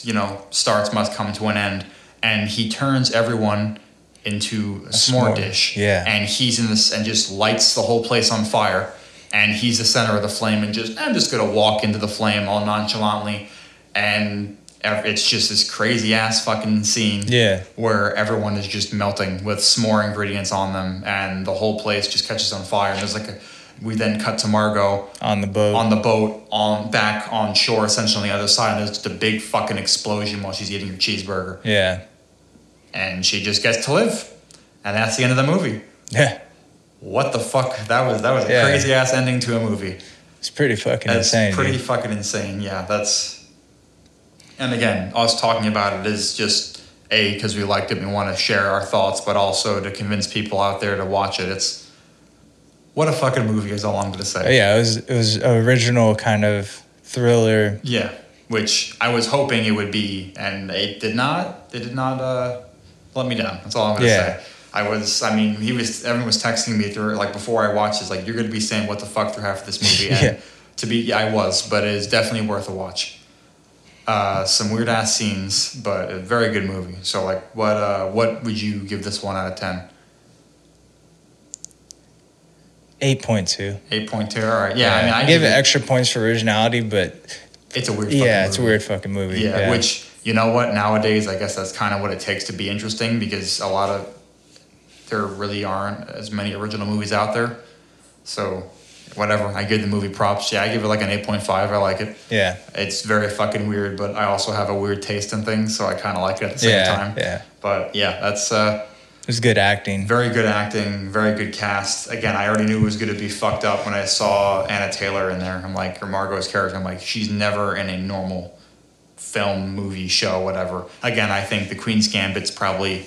Speaker 1: you know starts must come to an end, and he turns everyone into a, s'more,
Speaker 2: s'more,
Speaker 1: dish,
Speaker 2: yeah.
Speaker 1: and he's in this and just lights the whole place on fire. And he's the center of the flame and just i'm just gonna walk into the flame all nonchalantly. And it's just this crazy ass fucking scene
Speaker 2: Yeah.
Speaker 1: where everyone is just melting with s'more ingredients on them and the whole place just catches on fire and there's like a we then cut to margot
Speaker 2: on the boat.
Speaker 1: on the boat on back on shore essentially on the other side and there's just a big fucking explosion while she's eating her cheeseburger
Speaker 2: yeah.
Speaker 1: and she just gets to live and that's the end of the movie
Speaker 2: Yeah.
Speaker 1: what the fuck? That was that was a
Speaker 2: Yeah.
Speaker 1: crazy ass ending to a movie.
Speaker 2: It's pretty fucking
Speaker 1: That's
Speaker 2: insane.
Speaker 1: pretty
Speaker 2: dude.
Speaker 1: fucking insane. Yeah, that's. And again, us talking about it is just a because we liked it, we want to share our thoughts, but also to convince people out there to watch it. It's what a fucking movie is all I'm gonna say.
Speaker 2: Yeah, it was it was original kind of thriller.
Speaker 1: Yeah, which I was hoping it would be, and it did not. They did not uh, let me down. That's all I'm gonna
Speaker 2: Yeah.
Speaker 1: say. I was, I mean, he was. Everyone was texting me through like before I watched. It's like you're gonna be saying what the fuck through half of this movie. And
Speaker 2: Yeah.
Speaker 1: To be, yeah, I was, but it is definitely worth a watch. Uh, some weird ass scenes, but a very good movie. So like, what uh, what would you give this one out of ten?
Speaker 2: Eight point two.
Speaker 1: Eight point two. All right. Yeah, I mean, I
Speaker 2: give it extra points for originality, but
Speaker 1: It's a weird. fucking
Speaker 2: yeah, it's a
Speaker 1: movie.
Speaker 2: weird fucking movie.
Speaker 1: Yeah, which you know what? Nowadays, I guess that's kind of what it takes to be interesting because a lot of there really aren't as many original movies out there. So, whatever. I give the movie props. Yeah, I give it like an eight point five. I like it.
Speaker 2: yeah,
Speaker 1: It's very fucking weird, but I also have a weird taste in things, so I kind of like it at the same
Speaker 2: yeah,
Speaker 1: time.
Speaker 2: yeah.
Speaker 1: But yeah, that's uh,
Speaker 2: It was good acting.
Speaker 1: very good acting, very good cast. Again, I already knew it was going to be fucked up when I saw Anya Taylor in there. I'm like, or Margot's character. I'm like, she's never in a normal film, movie, show, whatever. Again, I think The Queen's Gambit's probably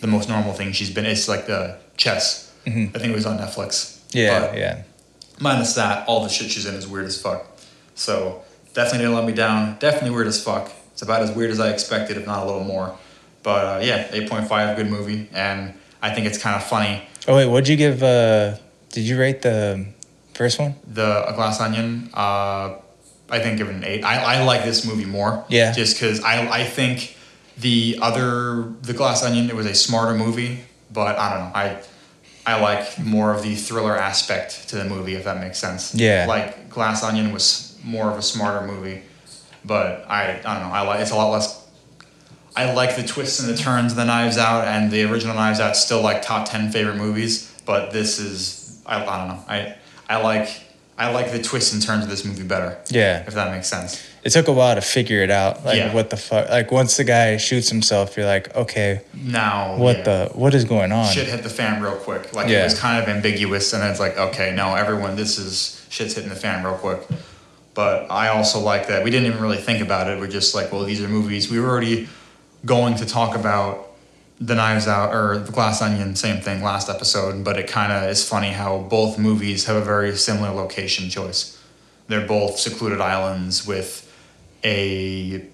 Speaker 1: the most normal thing she's been. It's like the chess. I think it was on Netflix.
Speaker 2: Yeah,
Speaker 1: But
Speaker 2: yeah.
Speaker 1: Minus that, all the shit she's in is weird as fuck. So definitely didn't let me down. Definitely weird as fuck. It's about as weird as I expected, if not a little more. But uh, yeah, eight point five, good movie, and I think it's kind of funny.
Speaker 2: Oh wait, what'd you give? uh Did you rate the first one?
Speaker 1: The A Glass Onion, uh, I think give it an eight. I, I like this movie more.
Speaker 2: Yeah.
Speaker 1: Just because I I think the other The Glass Onion it was a smarter movie, but I don't know I. I like more of the thriller aspect to the movie, if that makes sense.
Speaker 2: Yeah.
Speaker 1: Like Glass Onion was more of a smarter movie, but I I don't know. I like it's a lot less. I like the twists and the turns, of the Knives Out, and the original Knives Out still like top ten favorite movies. But this is I, I don't know. I I like I like the twists and turns of this movie better.
Speaker 2: Yeah.
Speaker 1: If that makes sense.
Speaker 2: It took a while to figure it out. Like
Speaker 1: Yeah.
Speaker 2: what the fuck? Like once the guy shoots himself, you're like, okay,
Speaker 1: Now
Speaker 2: what
Speaker 1: yeah.
Speaker 2: the what is going on?
Speaker 1: shit hit the fan real quick. Like
Speaker 2: Yeah.
Speaker 1: it was kind of ambiguous, and then it's like, okay, no, everyone, this is shit's hitting the fan real quick. But I also like that we didn't even really think about it. We're just like, well, these are movies. We were already going to talk about the Knives Out or the Glass Onion, same thing last episode. But it kind of is funny how both movies have a very similar location choice. They're both secluded islands with a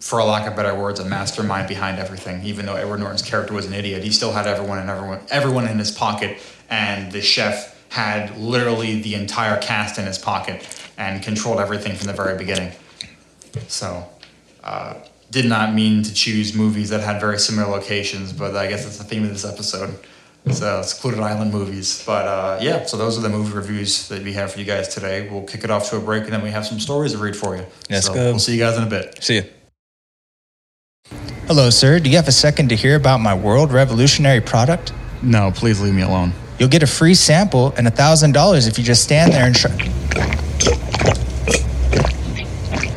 Speaker 1: for a lack of better words, a mastermind behind everything. Even though Edward Norton's character was an idiot, he still had everyone and everyone everyone in his pocket, and the chef had literally the entire cast in his pocket and controlled everything from the very beginning. So, uh, did not mean to choose movies that had very similar locations, but I guess that's the theme of this episode. So, secluded island movies. But uh, yeah, so those are the movie reviews that we have for you guys today. We'll kick it off to a break, and then we have some stories to read for you.
Speaker 2: Let's
Speaker 1: so
Speaker 2: go.
Speaker 1: We'll see you guys in a bit.
Speaker 2: See ya. Hello, sir. Do you have a second to hear about my world revolutionary product?
Speaker 1: No, please leave me alone.
Speaker 2: You'll get a free sample and a thousand dollars if you just stand there and try.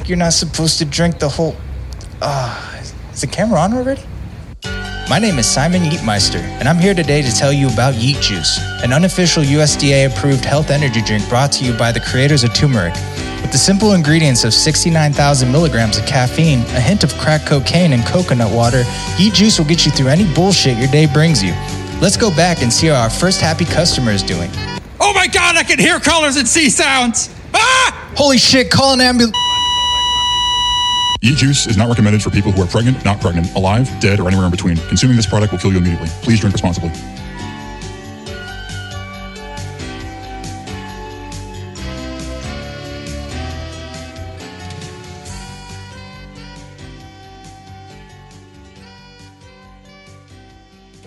Speaker 2: You're not supposed to drink the whole. Ah, is the camera on already? My name is Simon Yeatmeister, and I'm here today to tell you about Yeet Juice, an unofficial USDA approved health energy drink brought to you by the creators of turmeric. With the simple ingredients of 69,000 milligrams of caffeine, a hint of crack cocaine, and coconut water, Yeet Juice will get you through any bullshit your day brings you. Let's go back and see how our first happy customer is doing.
Speaker 3: Oh my god, I can hear colors and see sounds! Ah!
Speaker 2: Holy shit, call an ambulance.
Speaker 4: Yeet juice is not recommended for people who are pregnant, not pregnant, alive, dead, or anywhere in between. Consuming this product will kill you immediately. Please drink responsibly.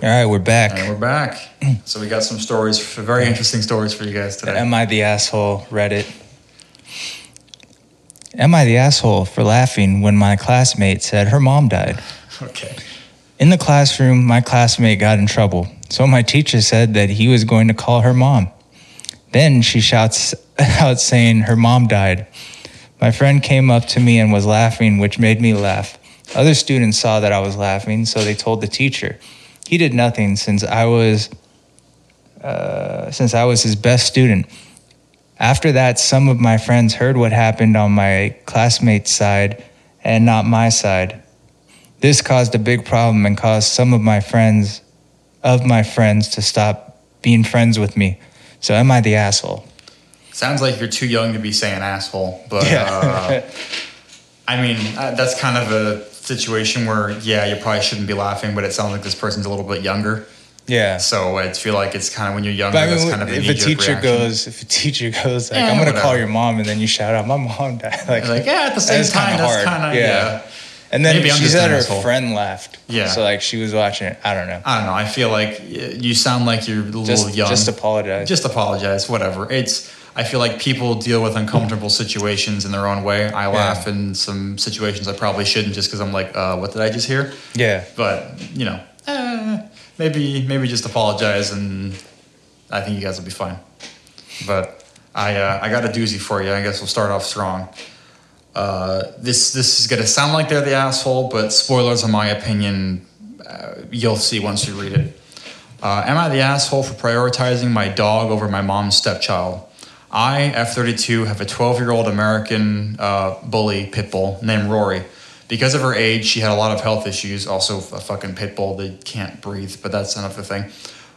Speaker 2: All right, we're back.
Speaker 1: And we're back. So we got some stories, very interesting stories for you guys today.
Speaker 2: Am I the asshole? Reddit. Am I the asshole for laughing when my classmate said her mom died?
Speaker 1: Okay.
Speaker 2: In the classroom, my classmate got in trouble, so my teacher said that he was going to call her mom. Then she shouts out saying her mom died. My friend came up to me and was laughing, which made me laugh. Other students saw that I was laughing, so they told the teacher. He did nothing since I was uh, since I was his best student. After that, some of my friends heard what happened on my classmate's side and not my side. This caused a big problem and caused some of my friends of my friends to stop being friends with me. So am I the asshole?
Speaker 1: Sounds like you're too young to be saying asshole, but
Speaker 2: Yeah.
Speaker 1: uh, I mean uh, that's kind of a situation where yeah, you probably shouldn't be laughing, but it sounds like this person's a little bit younger,
Speaker 2: Yeah.
Speaker 1: so I feel like it's kind of when you're younger,
Speaker 2: But I
Speaker 1: that's
Speaker 2: mean,
Speaker 1: kind of a
Speaker 2: if a teacher
Speaker 1: reaction.
Speaker 2: goes, if a teacher goes like,
Speaker 1: Yeah,
Speaker 2: "I'm gonna call your mom," and then you shout out, "My mom died," like,
Speaker 1: like yeah, at the same
Speaker 2: that's
Speaker 1: time, that's
Speaker 2: hard.
Speaker 1: kind of
Speaker 2: Yeah.
Speaker 1: yeah.
Speaker 2: And then
Speaker 1: Maybe
Speaker 2: she said her
Speaker 1: asshole.
Speaker 2: friend left.
Speaker 1: Yeah.
Speaker 2: So like she was watching it. I don't know.
Speaker 1: I don't know. I feel like you sound like you're a little
Speaker 2: Just
Speaker 1: young.
Speaker 2: just apologize.
Speaker 1: Just apologize. Whatever. It's. I feel like people deal with uncomfortable situations in their own way. I laugh in some situations I probably shouldn't, just because I'm like, uh, "What did I just hear?"
Speaker 2: yeah.
Speaker 1: But you know, eh, maybe maybe just apologize, and I think you guys will be fine. But I uh, I got a doozy for you. I guess we'll start off strong. Uh, this this is gonna sound like they're the asshole, but spoilers, in my opinion, uh, you'll see once you read it. Uh, am I the asshole for prioritizing my dog over my mom's stepchild? I, F32, have a 12 year old American uh, bully pit bull named Rory. Because of her age, she had a lot of health issues. Also, a fucking pit bull that can't breathe, but that's another thing.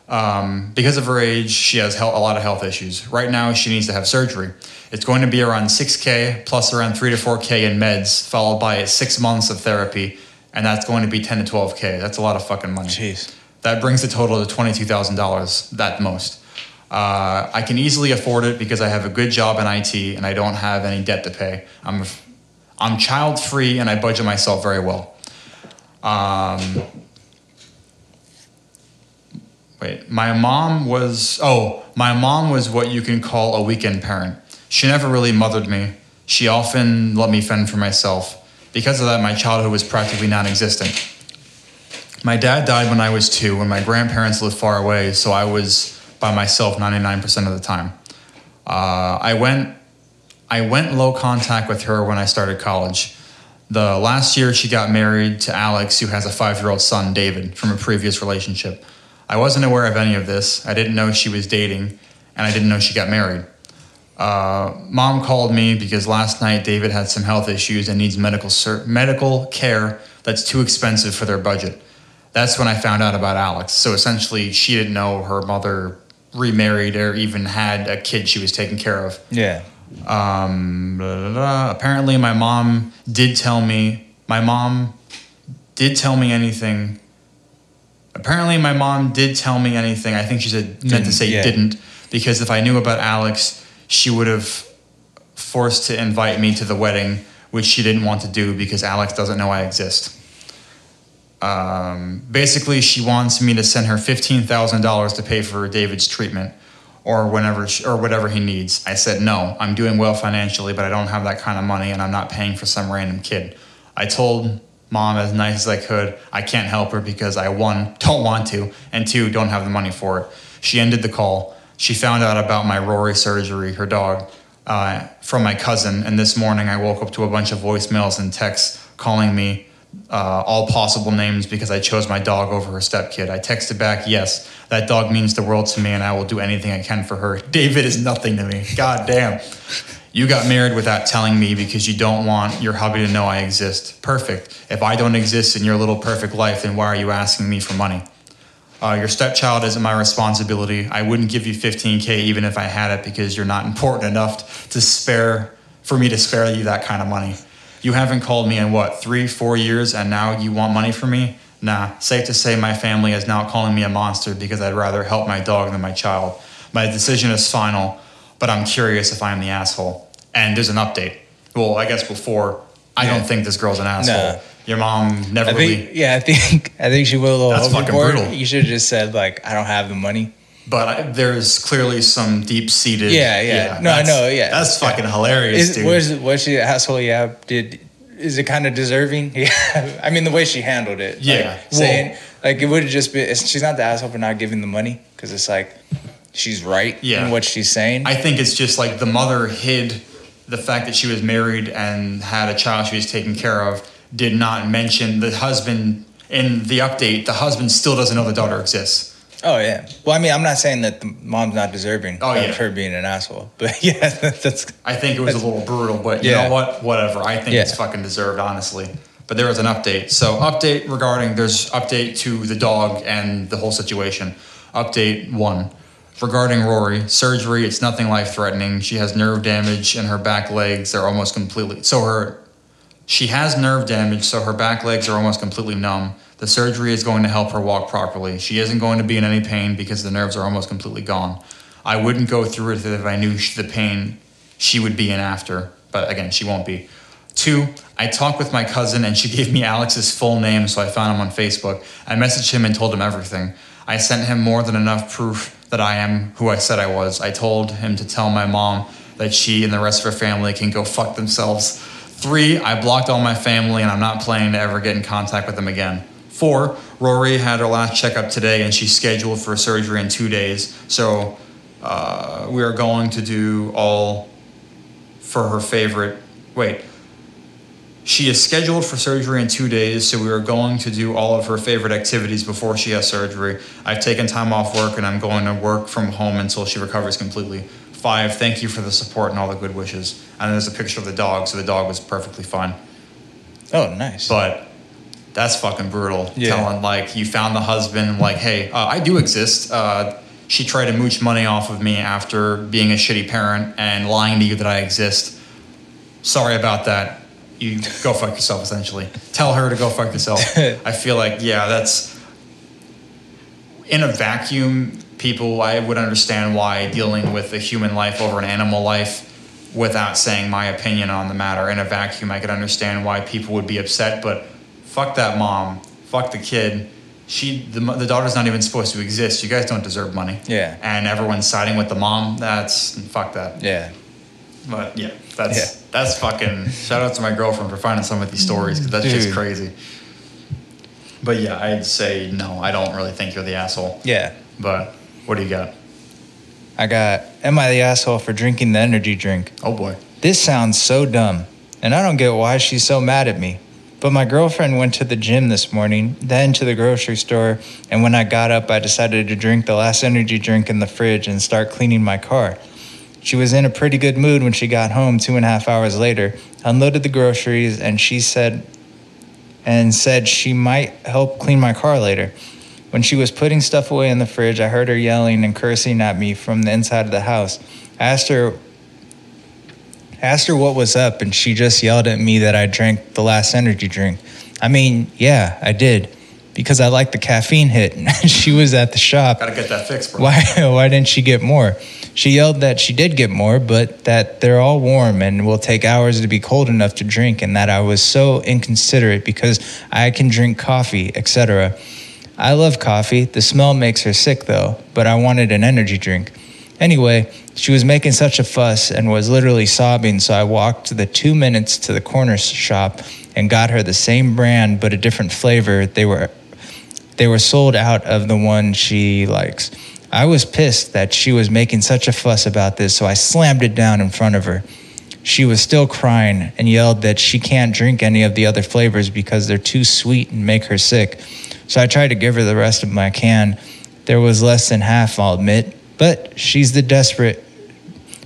Speaker 1: Um, because of her age, she has a lot of health issues. Right now, she needs to have surgery. It's going to be around 6K plus around 3 to 4K in meds, followed by six months of therapy, and that's going to be 10 to 12K. That's a lot of fucking money.
Speaker 2: Jeez.
Speaker 1: That brings the total to $22,000 at most. Uh, I can easily afford it because I have a good job in IT and I don't have any debt to pay. I'm, I'm child free and I budget myself very well. Um, wait, my mom was, oh, my mom was what you can call a weekend parent. She never really mothered me. She often let me fend for myself. Because of that, my childhood was practically non existent. My dad died when I was two, and my grandparents lived far away, so I was by myself 99% of the time. Uh, I went, I went low contact with her when I started college. The last year, she got married to Alex, who has a five-year-old son, David, from a previous relationship. I wasn't aware of any of this. I didn't know she was dating, and I didn't know she got married. Uh, mom called me because last night David had some health issues and needs medical ser- medical care that's too expensive for their budget. That's when I found out about Alex. So essentially, she didn't know her mother remarried or even had a kid she was taking care of.
Speaker 2: Yeah.
Speaker 1: Um, blah, blah, blah. Apparently, my mom did tell me. My mom did tell me anything. Apparently, my mom did tell me anything. I think she said meant to say
Speaker 2: yeah.
Speaker 1: didn't because if I knew about Alex, she would have forced to invite me to the wedding, which she didn't want to do because Alex doesn't know I exist. Um, basically, she wants me to send her fifteen thousand dollars to pay for David's treatment, or whenever she, or whatever he needs. I said no. I'm doing well financially, but I don't have that kind of money, and I'm not paying for some random kid. I told mom as nice as I could, I can't help her because I one don't want to, and two don't have the money for it. She ended the call. She found out about my Rory surgery, her dog, uh, from my cousin, and this morning I woke up to a bunch of voicemails and texts calling me uh, all possible names because I chose my dog over her stepkid. I texted back, yes, that dog means the world to me and I will do anything I can for her. David is nothing to me. God damn. You got married without telling me because you don't want your hubby to know I exist. Perfect. If I don't exist in your little perfect life, then why are you asking me for money? Uh, your stepchild isn't my responsibility. I wouldn't give you 15K even if I had it because you're not important enough to spare, for me to spare you that kind of money. You haven't called me in what, three, four years, and now you want money from me? Nah, safe to say my family is now calling me a monster because I'd rather help my dog than my child. My decision is final, but I'm curious if I'm the asshole. And there's an update. Well, I guess before, I
Speaker 2: Yeah.
Speaker 1: don't think this girl's an asshole.
Speaker 2: No.
Speaker 1: Your mom never
Speaker 2: I
Speaker 1: really.
Speaker 2: yeah, I think I think she went a little
Speaker 1: That's fucking
Speaker 2: overboard.
Speaker 1: brutal.
Speaker 2: You should have just said like I don't have the money.
Speaker 1: But I, there's clearly some deep seated.
Speaker 2: Yeah, yeah. No, I know, yeah.
Speaker 1: That's
Speaker 2: Yeah.
Speaker 1: fucking hilarious,
Speaker 2: Is
Speaker 1: dude.
Speaker 2: was was she the asshole? Yeah, did is it kind of deserving? Yeah, I mean the way she handled it.
Speaker 1: Yeah,
Speaker 2: like,
Speaker 1: well-
Speaker 2: saying like it would have just been. She's not the asshole for not giving the money because it's like she's right
Speaker 1: Yeah.
Speaker 2: in what she's saying.
Speaker 1: I think it's just like the mother hid the fact that she was married and had a child she was taking care of, did not mention the husband in the update. The husband still doesn't know the daughter exists.
Speaker 2: Oh yeah. Well, I mean, I'm not saying that the mom's not deserving
Speaker 1: Oh,
Speaker 2: of
Speaker 1: yeah.
Speaker 2: her being an asshole, but yeah, that's
Speaker 1: I think it was a little brutal, but you
Speaker 2: Yeah.
Speaker 1: know what? Whatever. I think it's fucking deserved, honestly. But there was an update. So update regarding there's update to the dog and the whole situation. Update one. Regarding Rory, surgery, it's nothing life threatening. She has nerve damage in her back legs. They're almost completely so her she has nerve damage, so her back legs are almost completely numb. The surgery is going to help her walk properly. She isn't going to be in any pain because the nerves are almost completely gone. I wouldn't go through it if I knew the pain she would be in after, but again, she won't be. Two, I talked with my cousin and she gave me Alex's full name, so I found him on Facebook. I messaged him and told him everything. I sent him more than enough proof that I am who I said I was. I told him to tell my mom that she and the rest of her family can go fuck themselves. Three, I blocked all my family and I'm not planning to ever get in contact with them again. Four, Rory had her last checkup today and she's scheduled for surgery in two days. So uh, we are going to do all for her favorite. Wait. She is scheduled for surgery in two days, so we are going to do all of her favorite activities before she has surgery. I've taken time off work and I'm going to work from home until she recovers completely. Five, thank you for the support and all the good wishes. And there's a picture of the dog, so the dog was perfectly fine.
Speaker 2: Oh, nice.
Speaker 1: but that's fucking brutal.
Speaker 2: Yeah.
Speaker 1: Telling like you found the husband, like, hey, uh, I do exist. Uh, she tried to mooch money off of me after being a shitty parent and lying to you that I exist. Sorry about that. You go fuck yourself. Essentially, tell her to go fuck yourself. I feel like yeah, that's in a vacuum. People, I would understand why dealing with a human life over an animal life without saying my opinion on the matter in a vacuum. I could understand why people would be upset, but fuck that mom, fuck the kid. She, the, the daughter's not even supposed to exist. You guys don't deserve money.
Speaker 2: Yeah.
Speaker 1: And everyone's siding with the mom. That's fuck that.
Speaker 2: yeah.
Speaker 1: But yeah, that's
Speaker 2: Yeah.
Speaker 1: that's fucking. Shout out to my girlfriend for finding some of these stories because that's just crazy. But yeah, I'd say no. I don't really think you're the asshole.
Speaker 2: Yeah.
Speaker 1: But what do you got?
Speaker 2: I got, am I the asshole for drinking the energy drink?
Speaker 1: Oh boy.
Speaker 2: This sounds so dumb, and I don't get why she's so mad at me. But my girlfriend went to the gym this morning, then to the grocery store, and when I got up, I decided to drink the last energy drink in the fridge and start cleaning my car. She was in a pretty good mood when she got home two and a half hours later, unloaded the groceries, and she said, and said she might help clean my car later. When she was putting stuff away in the fridge, I heard her yelling and cursing at me from the inside of the house. I asked her asked her what was up and she just yelled at me that I drank the last energy drink. I mean, yeah, I did because I like the caffeine hit. she was at the shop.
Speaker 1: Gotta get that fixed, bro.
Speaker 2: Why why didn't she get more? She yelled that she did get more, but that they're all warm and will take hours to be cold enough to drink and that I was so inconsiderate because I can drink coffee, etc. I love coffee. The smell makes her sick though, but I wanted an energy drink. Anyway, she was making such a fuss and was literally sobbing, so I walked the two minutes to the corner shop and got her the same brand but a different flavor. They were they were sold out of the one she likes. I was pissed that she was making such a fuss about this, so I slammed it down in front of her. She was still crying and yelled that she can't drink any of the other flavors because they're too sweet and make her sick. So I tried to give her the rest of my can. There was less than half, I'll admit, but she's the desperate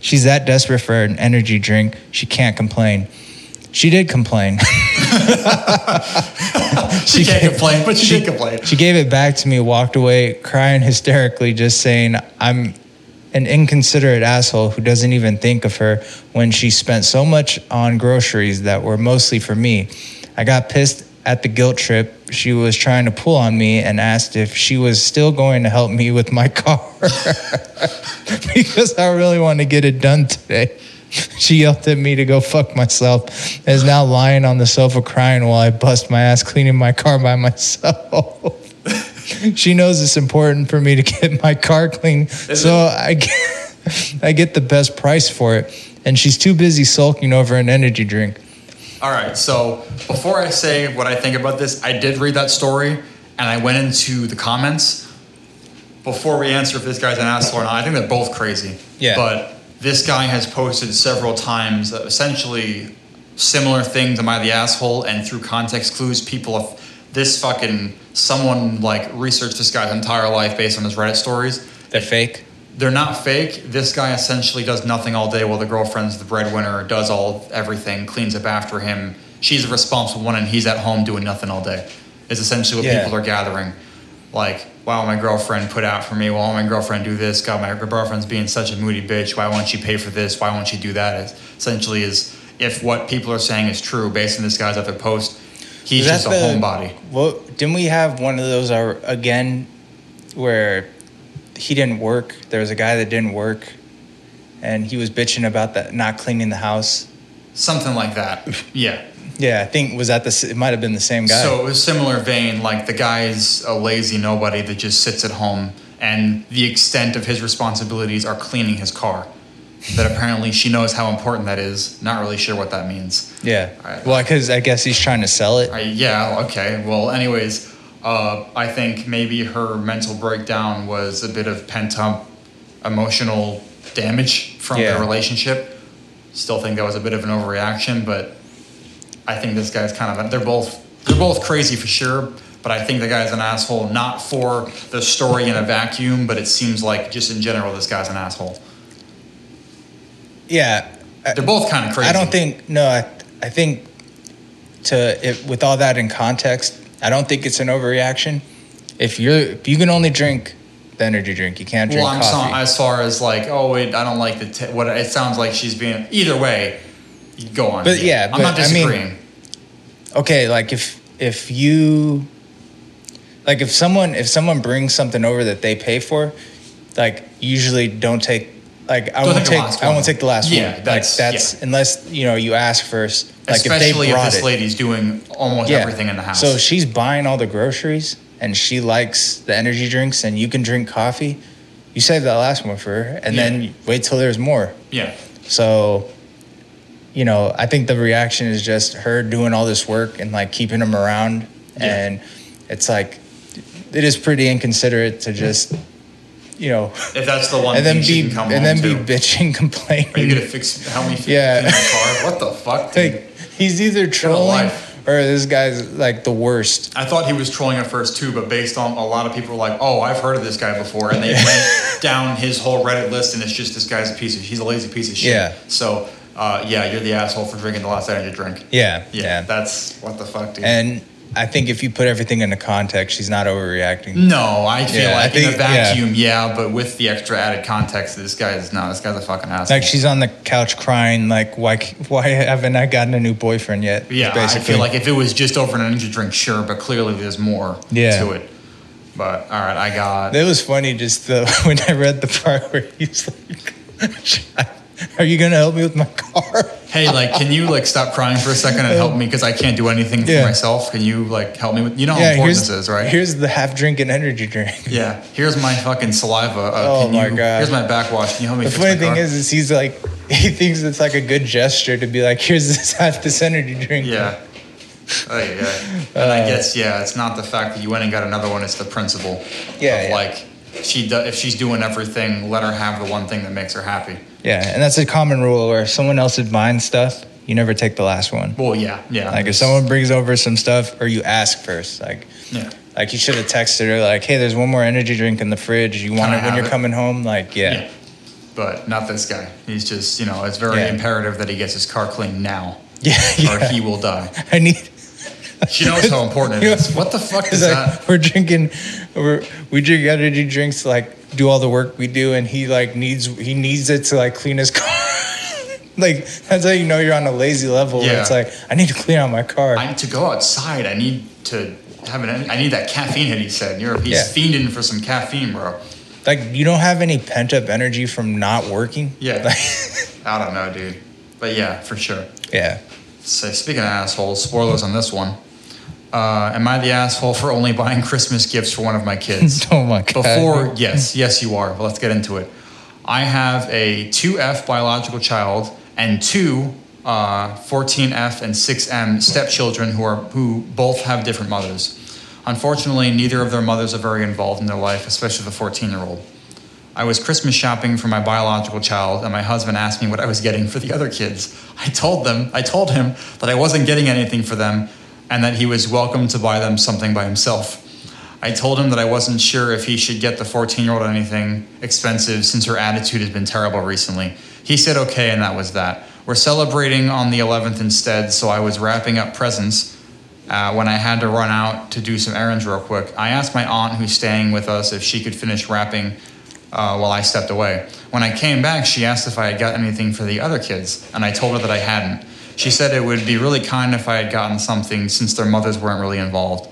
Speaker 2: she's that desperate for an energy drink, she can't complain. She did complain.
Speaker 1: She can't complain, but she did complain.
Speaker 2: She gave it back to me, walked away, crying hysterically, just saying, I'm an inconsiderate asshole who doesn't even think of her when she spent so much on groceries that were mostly for me. I got pissed at the guilt trip she was trying to pull on me and asked if she was still going to help me with my car because I really want to get it done today. She yelled at me to go fuck myself and is now lying on the sofa crying while I bust my ass cleaning my car by myself. she knows it's important for me to get my car clean, so I get, I get the best price for it. And she's too busy sulking over an energy drink.
Speaker 1: All right, so before I say what I think about this, I did read that story and I went into the comments before we answer if this guy's an asshole or not. I think they're both crazy.
Speaker 2: Yeah.
Speaker 1: But this guy has posted several times uh, essentially similar things. Am I the asshole? And through context clues, people have this fucking someone like researched this guy's entire life based on his Reddit stories
Speaker 2: They're fake.
Speaker 1: They're not fake. This guy essentially does nothing all day while the girlfriend's the breadwinner, does all everything, cleans up after him. She's a responsible one, and he's at home doing nothing all day. Is essentially what
Speaker 2: Yeah.
Speaker 1: people are gathering. Like, wow, my girlfriend put out for me. Why won't my girlfriend do this? God, my girlfriend's being such a moody bitch. Why won't she pay for this? Why won't she do that? It's essentially, is if what people are saying is true based on this guy's other post, he's just a
Speaker 2: the-
Speaker 1: homebody.
Speaker 2: Well, didn't we have one of those uh, again where he didn't work? There was a guy that didn't work, and he was bitching about that not cleaning the house.
Speaker 1: Something like that. Yeah.
Speaker 2: Yeah, I think was that the it might have been the same guy.
Speaker 1: So it was similar vein, like the guy's a lazy nobody that just sits at home, and the extent of his responsibilities are cleaning his car. That apparently she knows how important that is. Not really sure what that means.
Speaker 2: yeah.
Speaker 1: Alright.
Speaker 2: Well, because I guess he's trying to sell it.
Speaker 1: I, yeah, okay. Well, anyways, uh, I think maybe her mental breakdown was a bit of pent up emotional damage from
Speaker 2: Yeah.
Speaker 1: the relationship. Still think that was a bit of an overreaction, but I think this guy's kind of they're both they're both crazy for sure. But I think the guy's an asshole, not for the story in a vacuum, but it seems like just in general, this guy's an asshole.
Speaker 2: Yeah.
Speaker 1: They're both kind of crazy.
Speaker 2: I don't think no. I I think to if, with all that in context, I don't think it's an overreaction. If you're if you can only drink the energy drink, you can't drink
Speaker 1: Well, I'm
Speaker 2: coffee.
Speaker 1: so, as far as like, oh, wait, I don't like the t- what it sounds like she's being. Either way, you go on.
Speaker 2: But yeah,
Speaker 1: I'm not
Speaker 2: but I mean-
Speaker 1: disagreeing.
Speaker 2: okay, like if if you like if someone if someone brings something over that they pay for, like usually don't take like I
Speaker 1: Don't
Speaker 2: won't
Speaker 1: take
Speaker 2: take I won't take the last
Speaker 1: Yeah,
Speaker 2: one.
Speaker 1: that's-
Speaker 2: like that's
Speaker 1: yeah.
Speaker 2: unless you know you ask first. Like
Speaker 1: Especially
Speaker 2: if
Speaker 1: if, this
Speaker 2: it.
Speaker 1: lady's doing almost everything in the house.
Speaker 2: So she's buying all the groceries and she likes the energy drinks and you can drink coffee. You save that last one for her and
Speaker 1: Yeah.
Speaker 2: then wait till there's more.
Speaker 1: yeah,
Speaker 2: So, you know, I think the reaction is just her doing all this work and like keeping them around.
Speaker 1: Yeah.
Speaker 2: And it's like, it is pretty inconsiderate to just, you know,
Speaker 1: if that's the one
Speaker 2: and then be and then be bitching, complaining.
Speaker 1: Are you gonna fix? Help me fix
Speaker 2: Yeah.
Speaker 1: the car? What the fuck? Dude?
Speaker 2: like, he's either trolling or this guy's like the worst.
Speaker 1: I thought he was trolling at first too, but based on a lot of people were like, "Oh, I've heard of this guy before," and they went down his whole Reddit list, and it's just this guy's a piece of he's a lazy piece of shit.
Speaker 2: Yeah.
Speaker 1: So, uh, yeah, you're the asshole for drinking the last energy drink.
Speaker 2: Yeah,
Speaker 1: Yeah,
Speaker 2: yeah.
Speaker 1: that's what the fuck, dude.
Speaker 2: And I think if you put everything into context, she's not overreacting.
Speaker 1: no, I feel
Speaker 2: Yeah, I
Speaker 1: like in a vacuum, yeah. but with the extra added context, this guy is no, this guy's a fucking asshole.
Speaker 2: Like she's on the couch crying, like why why haven't I gotten a new boyfriend yet?
Speaker 1: Yeah, I
Speaker 2: basically.
Speaker 1: feel like if it was just over an energy drink, sure, but clearly there's more
Speaker 2: Yeah.
Speaker 1: to it. But all right, I got.
Speaker 2: It was funny just the, when I read the part where he's like, "Are you gonna help me with my car?"
Speaker 1: Hey, like, can you like stop crying for a second and help me because I can't do anything for
Speaker 2: Yeah.
Speaker 1: myself? Can you like help me with? You know how
Speaker 2: yeah,
Speaker 1: important this is, right?
Speaker 2: here's the half drink and energy drink.
Speaker 1: yeah. Here's my fucking saliva. Uh,
Speaker 2: Oh
Speaker 1: can
Speaker 2: my
Speaker 1: you,
Speaker 2: God.
Speaker 1: Here's my backwash. Can you help me?
Speaker 2: The funny thing
Speaker 1: car?
Speaker 2: is, is he's like he thinks it's like a good gesture to be like, "Here's this half this energy drink."
Speaker 1: Yeah. Oh, yeah. And
Speaker 2: Uh,
Speaker 1: I guess yeah, it's not the fact that you went and got another one; it's the principle.
Speaker 2: Yeah,
Speaker 1: Of
Speaker 2: yeah.
Speaker 1: like, she do, if she's doing everything, let her have the one thing that makes her happy.
Speaker 2: Yeah, and that's a common rule where if someone else is buying stuff, you never take the last one.
Speaker 1: Well, yeah, yeah.
Speaker 2: Like if someone brings over some stuff, or you ask first, like
Speaker 1: Yeah.
Speaker 2: like you should have texted her, like, "Hey, there's one more energy drink in the fridge. You want
Speaker 1: I
Speaker 2: it when you're
Speaker 1: it?"
Speaker 2: coming home?" Like, yeah,
Speaker 1: Yeah. But not this guy. He's just, you know, it's very
Speaker 2: Yeah.
Speaker 1: imperative that he gets his car cleaned now,
Speaker 2: yeah,
Speaker 1: or he will die.
Speaker 2: I need.
Speaker 1: She knows how important it is. What the fuck is
Speaker 2: like
Speaker 1: that?
Speaker 2: we're drinking, we're, we drink energy drinks like do all the work we do, and he like needs he needs it to like clean his car. like that's how you know you're on a lazy level. Where
Speaker 1: Yeah.
Speaker 2: it's like I need to clean out my car.
Speaker 1: I need to go outside. I need to have an. I need that caffeine hit. He said. You're, he's
Speaker 2: Yeah.
Speaker 1: fiending for some caffeine, bro.
Speaker 2: like you don't have any pent up energy from not working.
Speaker 1: Yeah.
Speaker 2: Like,
Speaker 1: I don't know, dude. But yeah, for sure.
Speaker 2: yeah.
Speaker 1: So speaking of assholes, spoilers on this one. Uh, am I the asshole for only buying Christmas gifts for one of my kids?
Speaker 2: Oh my god.
Speaker 1: Before, yes, yes, you are. But let's get into it. I have a 2F biological child and two uh, 14F and 6M stepchildren who are who both have different mothers. Unfortunately, neither of their mothers are very involved in their life, especially the 14 year old. I was Christmas shopping for my biological child, and my husband asked me what I was getting for the other kids. I told them, I told him that I wasn't getting anything for them, and that he was welcome to buy them something by himself. I told him that I wasn't sure if he should get the 14 year old anything expensive since her attitude has been terrible recently. He said okay, and that was that. We're celebrating on the 11th instead, so I was wrapping up presents uh, when I had to run out to do some errands real quick. I asked my aunt, who's staying with us, if she could finish wrapping uh, while I stepped away. When I came back, she asked if I had got anything for the other kids, and I told her that I hadn't. She said it would be really kind if I had gotten something since their mothers weren't really involved.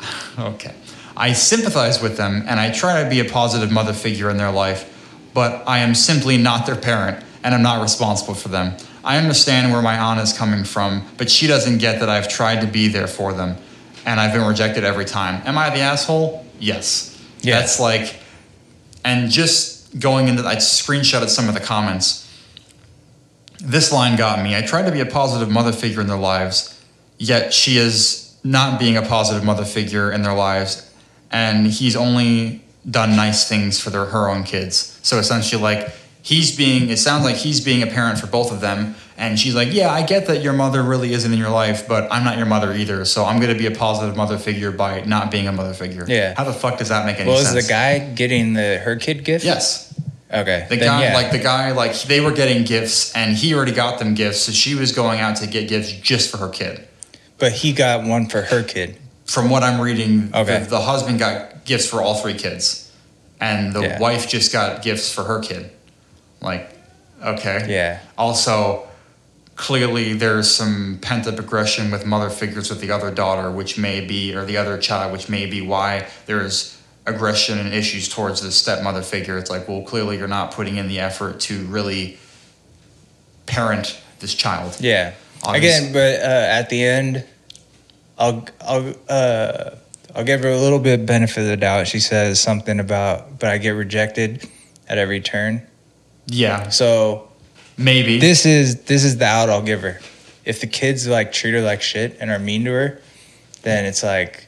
Speaker 1: okay. I sympathize with them and I try to be a positive mother figure in their life, but I am simply not their parent and I'm not responsible for them. I understand where my aunt is coming from, but she doesn't get that I've tried to be there for them and I've been rejected every time. Am I the asshole? Yes.
Speaker 2: Yeah.
Speaker 1: That's like, and just going into, I screenshotted some of the comments. This line got me. I tried to be a positive mother figure in their lives, yet she is not being a positive mother figure in their lives, and he's only done nice things for their her own kids. So essentially, like he's being, it sounds like he's being a parent for both of them, and she's like, "Yeah, I get that your mother really isn't in your life, but I'm not your mother either. So I'm going to be a positive mother figure by not being a mother figure."
Speaker 2: Yeah.
Speaker 1: How the fuck does that make any
Speaker 2: Well,
Speaker 1: sense?
Speaker 2: is the guy getting the her kid gift?
Speaker 1: Yes.
Speaker 2: Okay.
Speaker 1: The
Speaker 2: then
Speaker 1: guy,
Speaker 2: yeah.
Speaker 1: like the guy, like they were getting gifts, and he already got them gifts, so she was going out to get gifts just for her kid.
Speaker 2: But he got one for her kid.
Speaker 1: From what I'm reading,
Speaker 2: Okay.
Speaker 1: the, the husband got gifts for all three kids, and the
Speaker 2: Yeah.
Speaker 1: wife just got gifts for her kid. Like, okay.
Speaker 2: Yeah.
Speaker 1: Also, clearly there's some pent up aggression with mother figures with the other daughter, which may be, or the other child, which may be why there's aggression and issues towards the stepmother figure. It's like, well, clearly you're not putting in the effort to really parent this child.
Speaker 2: Yeah.
Speaker 1: Obvious-
Speaker 2: Again, but uh, at the end, I'll I'll uh, I'll give her a little bit benefit of the doubt. She says something about, but I get rejected at every turn.
Speaker 1: Yeah,
Speaker 2: So
Speaker 1: maybe.
Speaker 2: this is this is the out I'll give her. If the kids like treat her like shit and are mean to her, then it's like,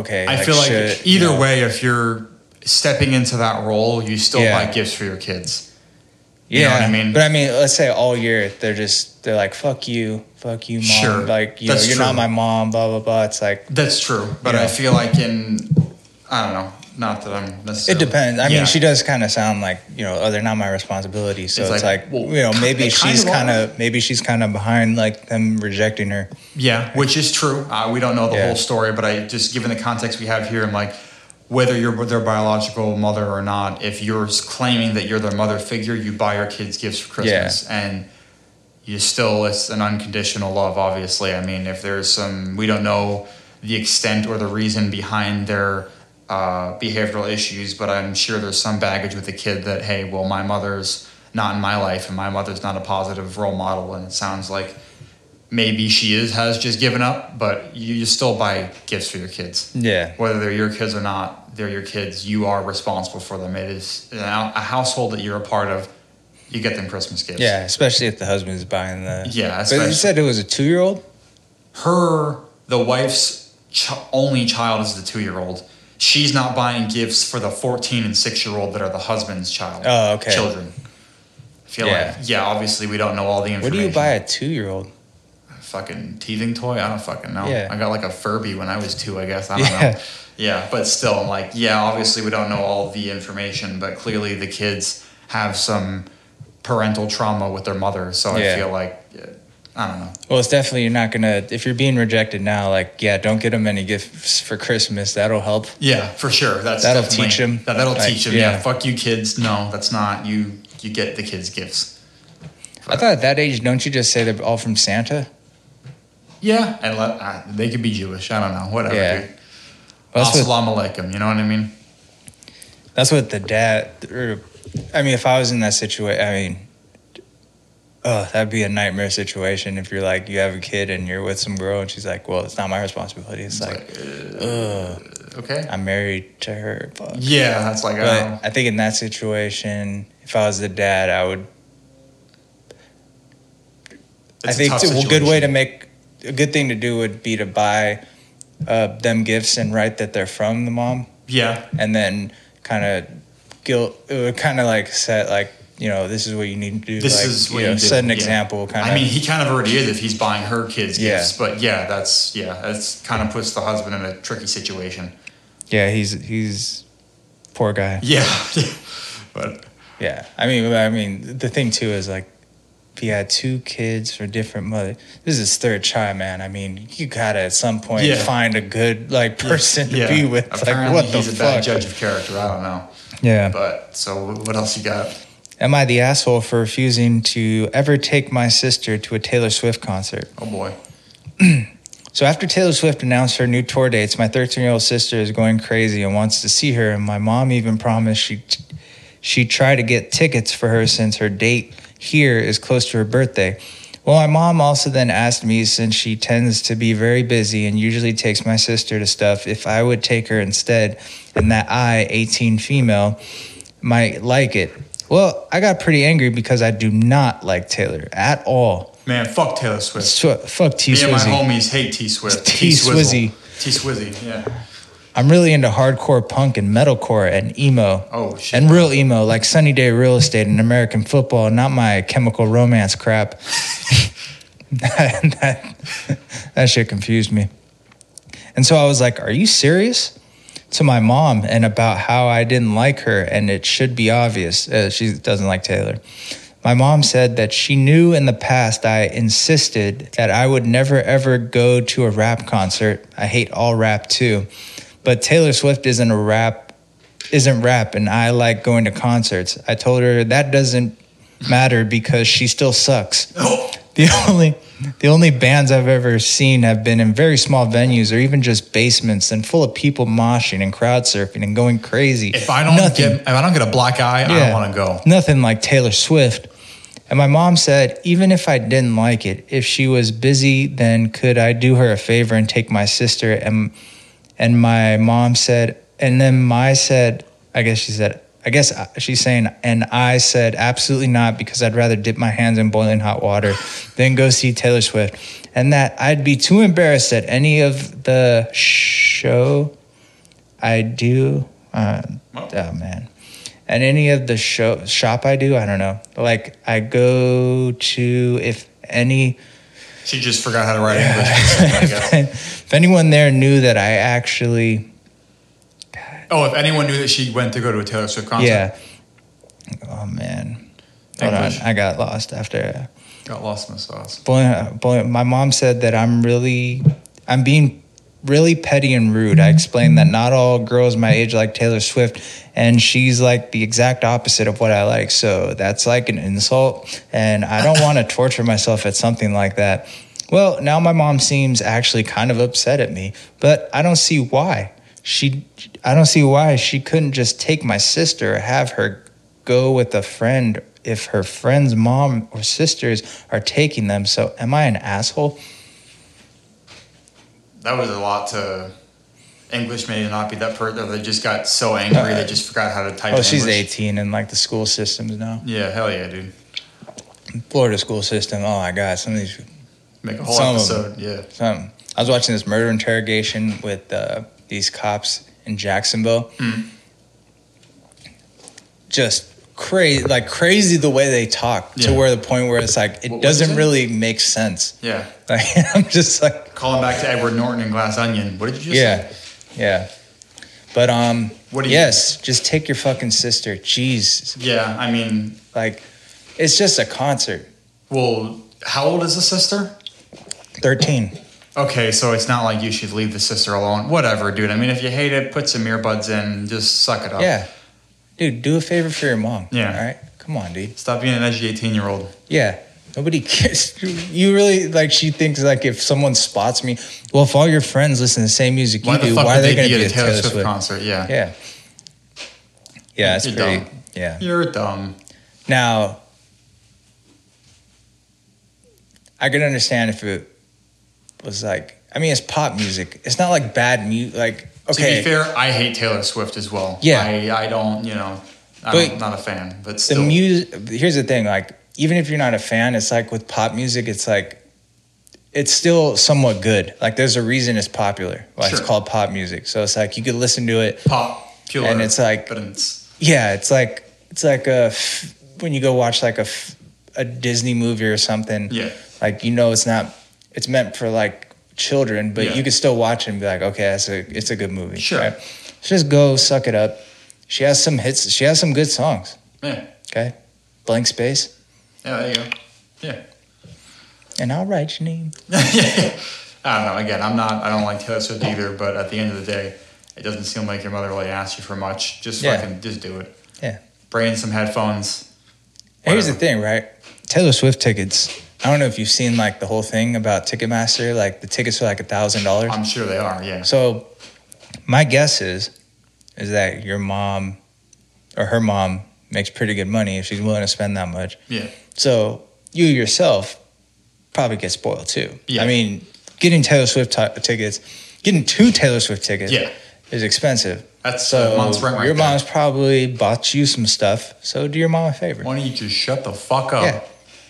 Speaker 2: okay.
Speaker 1: I feel like
Speaker 2: should-
Speaker 1: either
Speaker 2: you know,
Speaker 1: way, if you're stepping into that role, you still
Speaker 2: Yeah.
Speaker 1: buy gifts for your kids.
Speaker 2: yeah.
Speaker 1: you know what I mean?
Speaker 2: But I mean, let's say all year they're just they're like, fuck you, fuck you, mom.
Speaker 1: Sure.
Speaker 2: Like you know, you're
Speaker 1: true.
Speaker 2: not my mom. Blah blah blah. It's like
Speaker 1: That's true, but
Speaker 2: Yeah.
Speaker 1: I feel like in I don't know, not that I'm
Speaker 2: It depends. I
Speaker 1: Yeah.
Speaker 2: mean, she does kind of sound like you know, oh, they're not my responsibility. So
Speaker 1: It's
Speaker 2: it's,
Speaker 1: like,
Speaker 2: like,
Speaker 1: well,
Speaker 2: you know, maybe she's kind of maybe she's kind of behind like them rejecting her.
Speaker 1: Yeah, which is true. Uh, we don't know the
Speaker 2: Yeah.
Speaker 1: whole story, but I just given the context we have here, I'm like, whether you're their biological mother or not, if you're claiming that you're their mother figure, you buy your kids gifts for Christmas, and you still it's an unconditional love. Obviously, I mean, if there's some, we don't know the extent or the reason behind their uh, behavioral issues, but I'm sure there's some baggage with the kid that hey, well, my mother's not in my life, and my mother's not a positive role model, and it sounds like maybe she is has just given up, but you, you still buy gifts for your kids.
Speaker 2: Yeah,
Speaker 1: Whether they're your kids or not, they're your kids. You are responsible for them. It is a a household that you're a part of. You get them Christmas gifts.
Speaker 2: yeah. Especially if the husband is buying the.
Speaker 1: Yeah,
Speaker 2: But you said it was a two-year-old.
Speaker 1: Her, the wife's ch- only child is the two year old. She's not buying gifts for the 14 and 6 year old that are the husband's child.
Speaker 2: Oh, okay.
Speaker 1: Children. I feel
Speaker 2: Yeah.
Speaker 1: like, yeah, obviously we don't know all the information.
Speaker 2: What do you buy a two-year-old?
Speaker 1: fucking teething toy. I don't fucking know.
Speaker 2: Yeah.
Speaker 1: I got like a Furby when I was two, I guess. I don't
Speaker 2: Yeah.
Speaker 1: know. Yeah, but still, I'm like, yeah, obviously we don't know all the information, but clearly the kids have some parental trauma with their mother. So
Speaker 2: Yeah.
Speaker 1: I feel like, I don't know.
Speaker 2: Well, it's definitely you're not gonna if you're being rejected now. Like, yeah, don't get them any gifts for Christmas. That'll help.
Speaker 1: Yeah, for sure. That's
Speaker 2: That'll teach 'em.
Speaker 1: That, that'll
Speaker 2: Like,
Speaker 1: teach them. Yeah.
Speaker 2: yeah.
Speaker 1: fuck you, kids. No, that's not you. You get the kids gifts.
Speaker 2: I thought at that age, don't you just say they're all from Santa?
Speaker 1: Yeah, and let, uh, they could be Jewish. I don't know. Whatever.
Speaker 2: Yeah. Well, that's what
Speaker 1: Assalamu alaikum. You know what I mean?
Speaker 2: That's what the dad. Or, I mean, if I was in that situation, I mean, oh, that'd be a nightmare situation. If you're like, you have a kid and you're with some girl, and she's like, "Well, it's not my responsibility." It's,
Speaker 1: It's
Speaker 2: like,
Speaker 1: like,
Speaker 2: ugh,
Speaker 1: okay.
Speaker 2: I'm married to her. Fuck.
Speaker 1: Yeah, that's like,
Speaker 2: But
Speaker 1: oh.
Speaker 2: I think in that situation, if I was the dad, I would. I
Speaker 1: a
Speaker 2: think
Speaker 1: tough
Speaker 2: a good way to make a good thing to do would be to buy uh, them gifts and write that they're from the mom
Speaker 1: Yeah,
Speaker 2: and then kind of guilt it would kind of like set like you know this is what you need to do
Speaker 1: this
Speaker 2: like,
Speaker 1: is what
Speaker 2: you
Speaker 1: you,
Speaker 2: know,
Speaker 1: do.
Speaker 2: set an
Speaker 1: Yeah.
Speaker 2: example kind of
Speaker 1: I mean, he kind of already is if he's buying her kids
Speaker 2: Yeah.
Speaker 1: gifts. But yeah, that's yeah, that's kind of puts the husband in a tricky situation.
Speaker 2: yeah he's he's poor guy
Speaker 1: Yeah, but
Speaker 2: yeah i mean i mean the thing too is like if he had two kids for different mothers this is his third child man i mean you gotta at some point
Speaker 1: Yeah.
Speaker 2: find a good like person to be with
Speaker 1: Apparently,
Speaker 2: like what the
Speaker 1: he's a bad judge of character. I don't know.
Speaker 2: yeah
Speaker 1: But so, what else you got?
Speaker 2: Am i the asshole for refusing to ever take my sister to a taylor swift concert
Speaker 1: Oh boy.
Speaker 2: So after Taylor Swift announced her new tour dates, my 13-year-old sister is going crazy and wants to see her. And my mom even promised she she'd try to get tickets for her since her date here is close to her birthday. Well, my mom also then asked me, since she tends to be very busy and usually takes my sister to stuff, if I would take her instead, and that I, 18 female, might like it. Well, I got pretty angry because I do not like Taylor at all.
Speaker 1: Man, fuck Taylor Swift.
Speaker 2: Sw- fuck T
Speaker 1: Me and my homies hate T Swift.
Speaker 2: T Swizzy.
Speaker 1: T Swizzy. Yeah.
Speaker 2: I'm really into hardcore punk and metalcore and emo.
Speaker 1: Oh shit.
Speaker 2: And real emo, like Sunny Day Real Estate and American football, not my chemical romance crap. that, that shit confused me. And so I was like, Are you serious? To my mom, and about how I didn't like her, and it should be obvious. Uh, she doesn't like Taylor. my mom said that she knew in the past I insisted that I would never ever go to a rap concert. I hate all rap too. But Taylor Swift isn't a rap isn't rap and I like going to concerts. I told her that doesn't matter because she still sucks. The only the only bands I've ever seen have been in very small venues or even just basements and full of people moshing and crowd surfing and going crazy.
Speaker 1: If I don't
Speaker 2: Nothing-
Speaker 1: get if I don't get a black eye, I don't want to go.
Speaker 2: Nothing like Taylor Swift. And my mom said, even if I didn't like it, if she was busy, then could I do her a favor and take my sister? And and my mom said, and then my said, I guess she said, I guess she's saying, and I said, absolutely not, because I'd rather dip my hands in boiling hot water than go see Taylor Swift. And that I'd be too embarrassed at any of the show I do. Uh, oh man at any of the show shop I do, I don't know. Like I go to if any
Speaker 1: She just forgot how to write English. for a second, I guess.
Speaker 2: if anyone there knew that I actually
Speaker 1: oh, if anyone knew that she went to go to a Taylor Swift concert,
Speaker 2: yeah. Oh man. Hold on. I got lost after uh,
Speaker 1: got lost in the sauce.
Speaker 2: boy, uh, boy, my mom said that I'm really I'm being really petty and rude. I explained that not all girls my age like Taylor Swift and she's like the exact opposite of what I like. So that's like an insult and I don't want to torture myself at something like that. Well, now my mom seems actually kind of upset at me, but I don't see why. She I don't see why she couldn't just take my sister or have her go with a friend if her friend's mom or sisters are taking them. So am I an asshole?
Speaker 1: That was a lot to. English may not be that person. They just got so angry they just forgot how to type.
Speaker 2: Oh, she's
Speaker 1: English.
Speaker 2: 18 and like the school systems now.
Speaker 1: Yeah, hell yeah, dude.
Speaker 2: Florida school system. Oh my God, some of these.
Speaker 1: Make a whole
Speaker 2: Some of
Speaker 1: episode. Yeah.
Speaker 2: Some. I was watching this murder interrogation with uh, these cops in Jacksonville.
Speaker 1: Hmm.
Speaker 2: Just crazy, like crazy the way they talk to where the point where it's like it
Speaker 1: What- what is
Speaker 2: doesn't
Speaker 1: it?
Speaker 2: really make sense.
Speaker 1: Yeah.
Speaker 2: Like I'm just like
Speaker 1: Calling back to Edward Norton and Glass Onion. What did you just
Speaker 2: yeah,
Speaker 1: say?
Speaker 2: yeah. But um,
Speaker 1: What do you-
Speaker 2: yes, just take your fucking sister. Jeez,
Speaker 1: Yeah, I mean,
Speaker 2: like it's just a concert.
Speaker 1: well, how old is the sister?
Speaker 2: Thirteen.
Speaker 1: Okay, so it's not like you should leave the sister alone. Whatever, dude. I mean, if you hate it, put some earbuds in. Just suck it up.
Speaker 2: Yeah, dude, do a favor for your mom.
Speaker 1: Yeah.
Speaker 2: All right, come on, dude.
Speaker 1: Stop being an edgy 18 year old.
Speaker 2: Yeah. Nobody cares. You really like she thinks like if someone spots me, well, if all your friends listen to the same music you
Speaker 1: Why the
Speaker 2: do, why are they going
Speaker 1: be
Speaker 2: to
Speaker 1: at
Speaker 2: be
Speaker 1: a Taylor Swift, concert? Yeah.
Speaker 2: Yeah. Yeah, it's
Speaker 1: You're
Speaker 2: pretty.
Speaker 1: dumb.
Speaker 2: Yeah.
Speaker 1: You're dumb.
Speaker 2: Now, I could understand if it was like, I mean, it's pop music. It's not like bad music. Like, okay,
Speaker 1: To be fair, I hate Taylor Swift as well.
Speaker 2: Yeah.
Speaker 1: I, I don't, you know, I'm not a fan, but
Speaker 2: the music. Here's the thing: like, even if you're not a fan, it's like with pop music, it's like. It's still somewhat good. Like there's a reason it's popular. Why
Speaker 1: Sure.
Speaker 2: it's called pop music. So it's like you could listen to it
Speaker 1: popular.
Speaker 2: And it's like-
Speaker 1: but it's,
Speaker 2: Yeah, it's like it's like a f- when you go watch like a f- a Disney movie or something.
Speaker 1: yeah.
Speaker 2: Like you know, it's not. It's meant for like children, but
Speaker 1: Yeah.
Speaker 2: you can still watch it and be like, okay, that's a it's a good movie.
Speaker 1: Sure.
Speaker 2: So just go suck it up. She has some hits. She has some good songs.
Speaker 1: Yeah.
Speaker 2: Okay. Blank space.
Speaker 1: Yeah, there you go. Yeah.
Speaker 2: And I'll write your name.
Speaker 1: I don't know. Again, I'm not. I don't like Taylor Swift either. But at the end of the day, it doesn't seem like your mother really asked you for much. Just
Speaker 2: Yeah.
Speaker 1: fucking, just do it.
Speaker 2: Yeah.
Speaker 1: Bring in some headphones.
Speaker 2: And Here's the thing, right? Taylor Swift tickets. I don't know if you've seen like the whole thing about Ticketmaster. Like the tickets are like a thousand dollars.
Speaker 1: I'm sure they are. Yeah.
Speaker 2: So my guess is is that your mom or her mom makes pretty good money if she's willing to spend that much.
Speaker 1: Yeah.
Speaker 2: So you yourself probably get spoiled too.
Speaker 1: Yeah.
Speaker 2: I mean, getting Taylor Swift ti- tickets, getting two Taylor Swift tickets
Speaker 1: Yeah.
Speaker 2: is expensive.
Speaker 1: That's uh,
Speaker 2: So
Speaker 1: a month's rent right
Speaker 2: your
Speaker 1: there.
Speaker 2: mom's probably bought you some stuff. So do your mom a favor.
Speaker 1: Why don't you just shut the fuck up
Speaker 2: Yeah.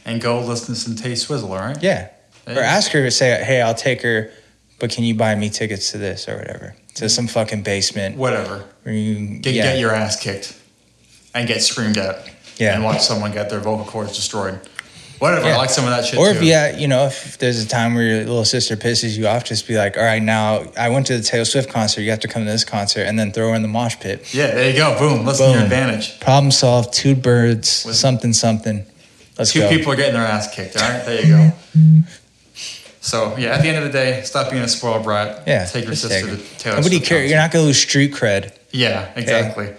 Speaker 1: And go listen to some Tay Swizzle, all right?
Speaker 2: Yeah. Or ask her to say, hey, I'll take her, but can you buy me tickets to this or whatever? To mm-hmm. some fucking basement.
Speaker 1: Whatever.
Speaker 2: Where you,
Speaker 1: Get,
Speaker 2: yeah.
Speaker 1: get your ass kicked and get screamed at
Speaker 2: Yeah.
Speaker 1: and watch someone get their vocal cords destroyed. Whatever. I like some of that shit
Speaker 2: Or
Speaker 1: too.
Speaker 2: if yeah, you know, if there's a time where your little sister pisses you off, just be like, all right, now I went to the Taylor Swift concert. You have to come to this concert, and then throw her in the mosh pit.
Speaker 1: Yeah, there you go. Boom. Listen to your
Speaker 2: Boom.
Speaker 1: advantage.
Speaker 2: Problem solved. Two birds.
Speaker 1: With-
Speaker 2: something something. Let's
Speaker 1: Two
Speaker 2: go.
Speaker 1: people are getting their ass kicked. All right, there you go. So yeah, at the end of the day, stop being a spoiled brat.
Speaker 2: Yeah.
Speaker 1: take your sister
Speaker 2: take
Speaker 1: to. Taylor
Speaker 2: Nobody cares. You're not gonna lose street cred.
Speaker 1: Yeah, exactly.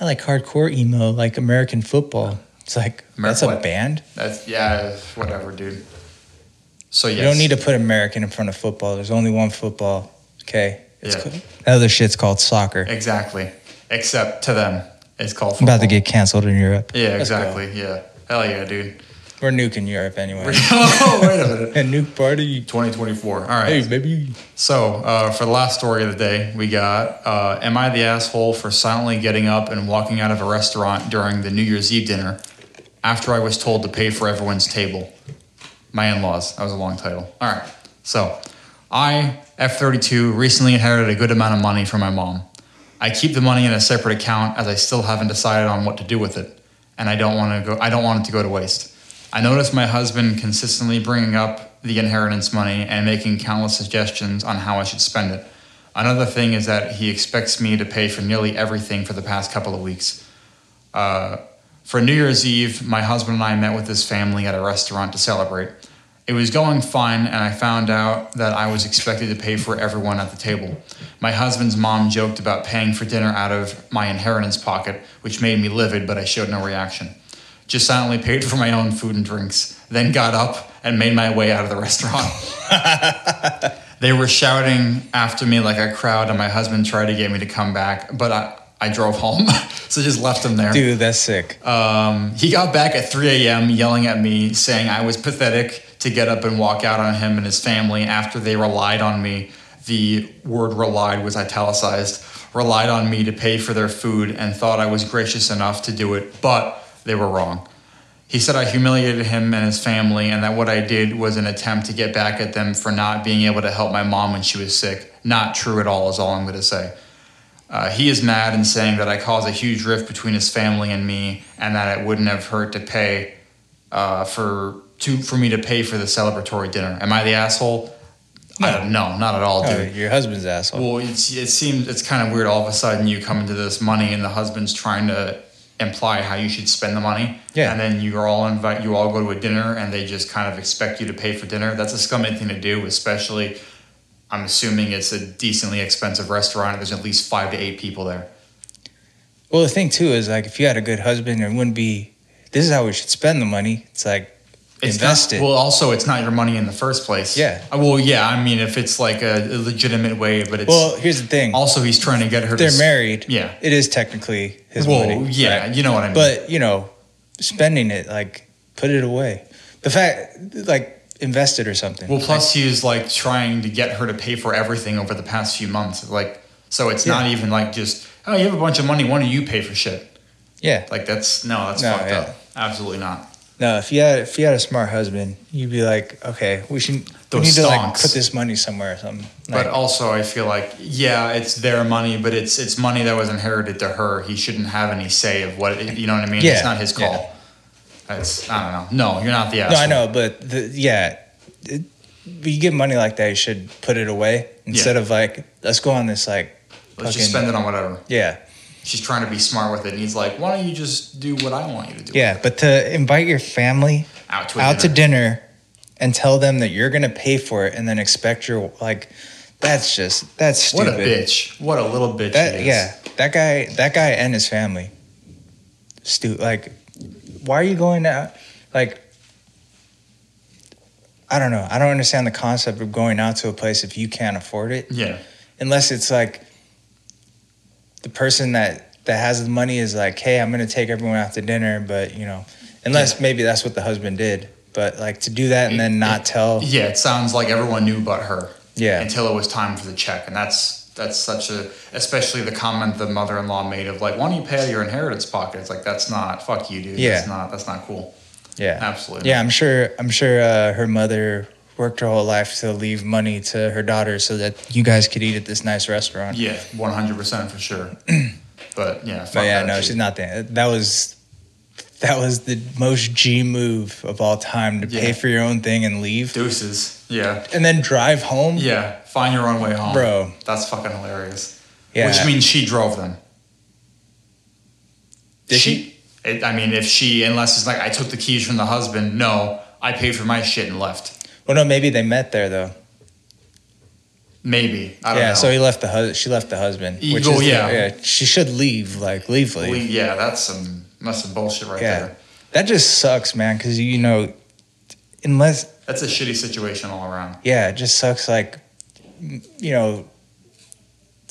Speaker 2: I like hardcore emo, like American football. It's like that's a
Speaker 1: what?
Speaker 2: band.
Speaker 1: That's yeah, whatever, dude. So yes,
Speaker 2: You don't need to put American in front of football. There's only one football. Okay. It's
Speaker 1: Yeah.
Speaker 2: That other shit's called soccer.
Speaker 1: exactly. Except to them, it's called.
Speaker 2: I'm about to get canceled in Europe.
Speaker 1: Yeah,
Speaker 2: Let's go.
Speaker 1: exactly. Yeah, hell yeah, dude.
Speaker 2: We're nuking Europe anyway.
Speaker 1: oh, wait a minute.
Speaker 2: A nuke party.
Speaker 1: 2024. All right.
Speaker 2: Hey, baby.
Speaker 1: So, uh, for the last story of the day, we got uh, Am I the asshole for silently getting up and walking out of a restaurant during the New Year's Eve dinner after I was told to pay for everyone's table? My in laws. That was a long title. All right. So, I, F32, recently inherited a good amount of money from my mom. I keep the money in a separate account as I still haven't decided on what to do with it, and I don't want to go. I don't want it to go to waste. I noticed my husband consistently bringing up the inheritance money and making countless suggestions on how I should spend it. Another thing is that he expects me to pay for nearly everything for the past couple of weeks. Uh, for New Year's Eve, my husband and I met with his family at a restaurant to celebrate. It was going fine, and I found out that I was expected to pay for everyone at the table. My husband's mom joked about paying for dinner out of my inheritance pocket, which made me livid, but I showed no reaction. Just silently paid for my own food and drinks, then got up and made my way out of the restaurant. they were shouting after me like a crowd, and my husband tried to get me to come back, but I, I drove home, so just left him there.
Speaker 2: Dude, that's sick.
Speaker 1: Um, he got back at 3 a.m. yelling at me, saying I was pathetic to get up and walk out on him and his family after they relied on me. The word relied was italicized, relied on me to pay for their food and thought I was gracious enough to do it, but they were wrong. He said I humiliated him and his family, and that what I did was an attempt to get back at them for not being able to help my mom when she was sick. Not true at all, is all I'm going to say. Uh, he is mad and saying that I caused a huge rift between his family and me, and that it wouldn't have hurt to pay uh, for to for me to pay for the celebratory dinner. Am I the asshole? I don't know, not at all, dude.
Speaker 2: your husband's asshole.
Speaker 1: Well, it's, it seems it's kind of weird. All of a sudden, you come into this money, and the husband's trying to imply how you should spend the money.
Speaker 2: Yeah.
Speaker 1: And then you all invite you all go to a dinner, and they just kind of expect you to pay for dinner. That's a scummy thing to do, especially. I'm assuming it's a decently expensive restaurant. and There's at least five to eight people there.
Speaker 2: Well, the thing too is like if you had a good husband, it wouldn't be. This is how we should spend the money. It's like
Speaker 1: It's
Speaker 2: invest
Speaker 1: not,
Speaker 2: it.
Speaker 1: Well, also, it's not your money in the first place.
Speaker 2: Yeah.
Speaker 1: Uh, Well, yeah. I mean, if it's like a, legitimate way, but it's
Speaker 2: well, here's the thing.
Speaker 1: also he's trying to get her.
Speaker 2: They're
Speaker 1: to,
Speaker 2: married.
Speaker 1: Yeah.
Speaker 2: It is technically his
Speaker 1: well,
Speaker 2: money.
Speaker 1: yeah.
Speaker 2: right?
Speaker 1: You know what I mean.
Speaker 2: But you know, spending it like put it away. The fact like invest it or something.
Speaker 1: Well, plus he was like trying to get her to pay for everything over the past few months. Like, so it's not even like just oh, you have a bunch of money. Why don't you pay for shit?
Speaker 2: yeah.
Speaker 1: Like that's no, that's
Speaker 2: No,
Speaker 1: fucked
Speaker 2: yeah.
Speaker 1: up. Absolutely not.
Speaker 2: No, if you had if you had a smart husband, you'd be like, okay, we should we
Speaker 1: Those
Speaker 2: need to like
Speaker 1: stonks.
Speaker 2: put this money somewhere or something.
Speaker 1: But also, I feel like yeah, it's their money, but it's it's money that was inherited to her. He shouldn't have any say of what you know what I mean.
Speaker 2: Yeah,
Speaker 1: It's not his call.
Speaker 2: yeah.
Speaker 1: It's I don't know. No, you're not the
Speaker 2: ass
Speaker 1: no.
Speaker 2: I know, but the, yeah, it, you get money like that, you should put it away instead of like let's go on this like
Speaker 1: Let's just
Speaker 2: fucking-
Speaker 1: spend it on whatever.
Speaker 2: yeah
Speaker 1: She's trying to be smart with it, and he's like, "Why don't you just do what I want you to do?"
Speaker 2: yeah. But to invite your family
Speaker 1: out to
Speaker 2: out to
Speaker 1: dinner.
Speaker 2: dinner and tell them that you're gonna pay for it and then expect your like that's just that's stupid.
Speaker 1: What a bitch! What a little bitch.
Speaker 2: That yeah, that guy that guy and his family. Stu like why are you going out like I don't know. I don't understand the concept of going out to a place if you can't afford it.
Speaker 1: Yeah.
Speaker 2: Unless it's like the person that that has the money is like, "Hey, I'm going to take everyone out to dinner," but, you know, unless maybe that's what the husband did. But like to do that and then not tell
Speaker 1: Yeah, it sounds like everyone knew but her.
Speaker 2: Yeah.
Speaker 1: Until it was time for the check, and that's that's such a especially the comment the mother-in-law made of like, "Why don't you pay out of your inheritance pocket?" It's like that's not fuck you, dude.
Speaker 2: Yeah.
Speaker 1: That's not that's not cool.
Speaker 2: Yeah,
Speaker 1: Absolutely.
Speaker 2: Yeah, I'm sure. I'm sure uh, her mother worked her whole life to leave money to her daughter so that you guys could eat at this nice restaurant.
Speaker 1: Yeah, one hundred percent for sure. but yeah,
Speaker 2: but yeah, no, she's not that. That was that was the most G move of all time to
Speaker 1: Yeah.
Speaker 2: pay for your own thing and leave,
Speaker 1: Deuces. Yeah.
Speaker 2: and then drive home.
Speaker 1: Yeah. Find your own way home,
Speaker 2: Bro.
Speaker 1: That's fucking hilarious.
Speaker 2: Yeah.
Speaker 1: Which means she drove them.
Speaker 2: Did
Speaker 1: she?
Speaker 2: she?
Speaker 1: It, I mean, if she, unless it's like I took the keys from the husband, no, I paid for my shit and left.
Speaker 2: Well, no, maybe they met there though.
Speaker 1: Maybe I don't
Speaker 2: yeah,
Speaker 1: know.
Speaker 2: so he left the hus- she left the husband. Which
Speaker 1: well,
Speaker 2: is
Speaker 1: yeah.
Speaker 2: yeah, she should leave. Like leave, leave.
Speaker 1: Well, yeah, that's some that's some bullshit right
Speaker 2: yeah,
Speaker 1: there.
Speaker 2: that just sucks, man. Because you know, unless
Speaker 1: That's a shitty situation all around.
Speaker 2: yeah, it just sucks. Like you know,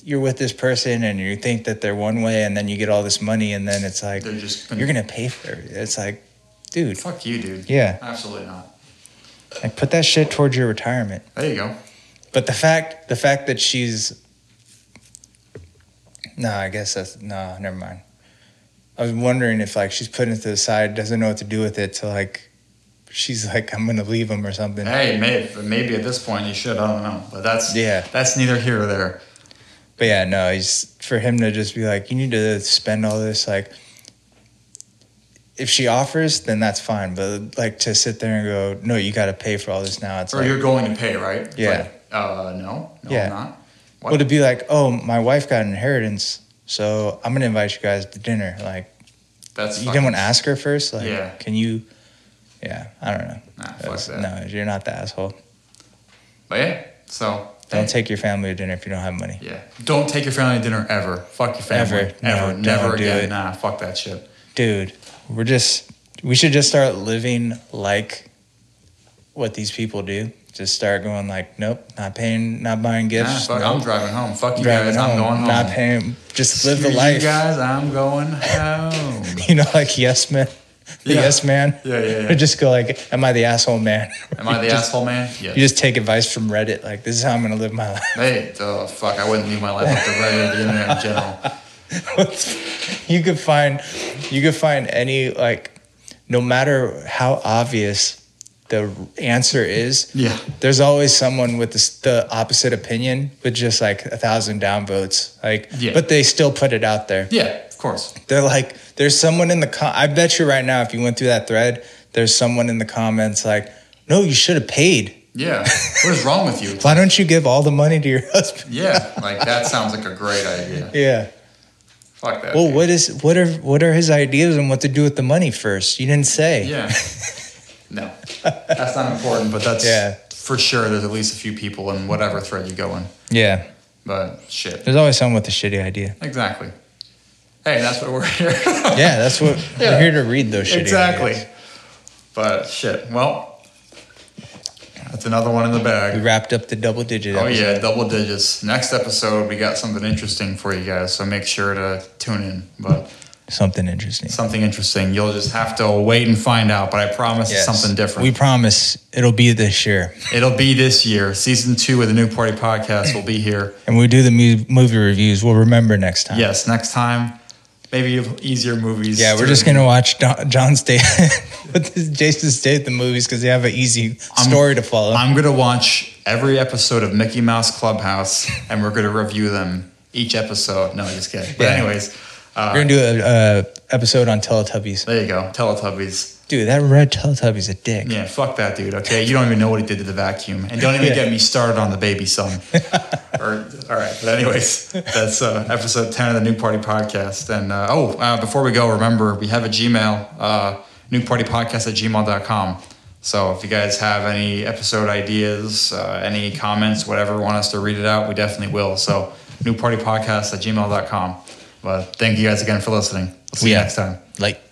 Speaker 2: you're with this person and you think that they're one way, and then you get all this money, and then it's like
Speaker 1: They're just gonna,
Speaker 2: you're gonna pay for it. It's like, dude,
Speaker 1: fuck you, dude.
Speaker 2: yeah,
Speaker 1: Absolutely not.
Speaker 2: Like put that shit towards your retirement.
Speaker 1: There you go.
Speaker 2: But the fact, the fact that she's, no, I guess that's no, never mind. I was wondering if like she's putting it to the side, doesn't know what to do with it, to like, she's like, I'm gonna leave him or something.
Speaker 1: Hey, maybe maybe at this point you should. I don't know, but that's
Speaker 2: Yeah.
Speaker 1: That's neither here or there.
Speaker 2: But yeah, no, he's for him to just be like, you need to spend all this like. If she offers, then that's fine. But like to sit there and go, no, you got to pay for all this now. It's
Speaker 1: Or
Speaker 2: like,
Speaker 1: you're going to pay, right?
Speaker 2: Yeah.
Speaker 1: like, uh, no, no,
Speaker 2: Yeah.
Speaker 1: I'm not. What?
Speaker 2: well, to be like, oh, my wife got an inheritance, so I'm gonna invite you guys to dinner. Like,
Speaker 1: That's
Speaker 2: you didn't want to ask her first. Like,
Speaker 1: Yeah.
Speaker 2: can you? Yeah, I don't know.
Speaker 1: Nah, fuck that.
Speaker 2: No, you're not the asshole.
Speaker 1: But yeah, so
Speaker 2: Don't
Speaker 1: hey,
Speaker 2: take your family to dinner if you don't have money.
Speaker 1: Yeah, don't take your family to dinner ever. Fuck your family
Speaker 2: Ever. No,
Speaker 1: ever,
Speaker 2: don't
Speaker 1: never
Speaker 2: do
Speaker 1: again. Nah, fuck that shit.
Speaker 2: Dude, we're just we should just start living like what these people do. Just start going like, nope, not paying, not buying
Speaker 1: Nah,
Speaker 2: gifts.
Speaker 1: fuck,
Speaker 2: nope,
Speaker 1: I'm driving home. Fuck you
Speaker 2: driving
Speaker 1: guys.
Speaker 2: home,
Speaker 1: I'm going home.
Speaker 2: not paying. Just live the life.
Speaker 1: You guys, I'm going home.
Speaker 2: You know, like yes man,
Speaker 1: Yeah.
Speaker 2: yes man.
Speaker 1: Yeah, yeah, yeah.
Speaker 2: Just go like, am I the asshole man?
Speaker 1: Am I the
Speaker 2: Just-
Speaker 1: asshole man? Yeah.
Speaker 2: You just take advice from Reddit. Like this is how I'm gonna live my life.
Speaker 1: Hey, oh fuck! I wouldn't leave my life up to Reddit the internet in general.
Speaker 2: you could find you could find any like no matter how obvious the answer is
Speaker 1: Yeah.
Speaker 2: there's always someone with the, the opposite opinion with just like a thousand downvotes like
Speaker 1: Yeah.
Speaker 2: but they still put it out there
Speaker 1: Yeah, of course.
Speaker 2: they're like there's someone in the com- i bet you right now if you went through that thread there's someone in the comments like no you should have paid
Speaker 1: Yeah. What is wrong with you?
Speaker 2: why don't you give all the money to your husband
Speaker 1: Yeah, like that sounds like a great idea.
Speaker 2: yeah
Speaker 1: Fuck that.
Speaker 2: well
Speaker 1: dude.
Speaker 2: what is what are what are his ideas on what to do with the money first you didn't say
Speaker 1: Yeah. No, that's not important, but that's
Speaker 2: Yeah.
Speaker 1: for sure. There's at least a few people in whatever thread you go in.
Speaker 2: yeah
Speaker 1: But shit,
Speaker 2: There's always someone with a shitty idea.
Speaker 1: exactly. Hey, that's what we're here.
Speaker 2: Yeah, that's what
Speaker 1: Yeah.
Speaker 2: we're here to read those shitty
Speaker 1: exactly.
Speaker 2: ideas.
Speaker 1: But shit, well, that's another one in the bag.
Speaker 2: We wrapped up the double digit.
Speaker 1: Oh
Speaker 2: episode.
Speaker 1: yeah, double digits. Next episode, we got something interesting for you guys, so make sure to tune in. But
Speaker 2: something interesting.
Speaker 1: something interesting, you'll just have to wait and find out. But I promise
Speaker 2: Yes.
Speaker 1: something different.
Speaker 2: We promise it'll be this year,
Speaker 1: It'll be this year. Season two of the Nuke Party Podcast will be here.
Speaker 2: and we do the movie reviews. We'll remember next time.
Speaker 1: Yes, next time, maybe easier movies.
Speaker 2: Yeah, we're just gonna watch Don, John Statham, with this Jason Statham movies because they have an easy story to follow.
Speaker 1: I'm gonna watch every episode of Mickey Mouse Clubhouse, and we're gonna review them each episode. No, i just kidding. But
Speaker 2: Yeah.
Speaker 1: anyways, uh,
Speaker 2: we're gonna do a, a episode on Teletubbies.
Speaker 1: there you go. Teletubbies.
Speaker 2: Dude, that red Teletubby's a dick.
Speaker 1: Yeah, fuck that dude. Okay, you don't even know what he did to the vacuum, and don't even
Speaker 2: Yeah.
Speaker 1: get me started on the baby son. or, all right, but anyways, that's uh, episode ten of the Nuke Party Podcast. And uh, oh, uh, before we go, remember we have a Gmail, uh, nukepartypodcast at gmail.com. So if you guys have any episode ideas, uh, any comments, whatever, want us to read it out, we definitely will. So nukepartypodcast at gmail.com. But thank you guys again for listening. We'll see you next time.
Speaker 2: Like.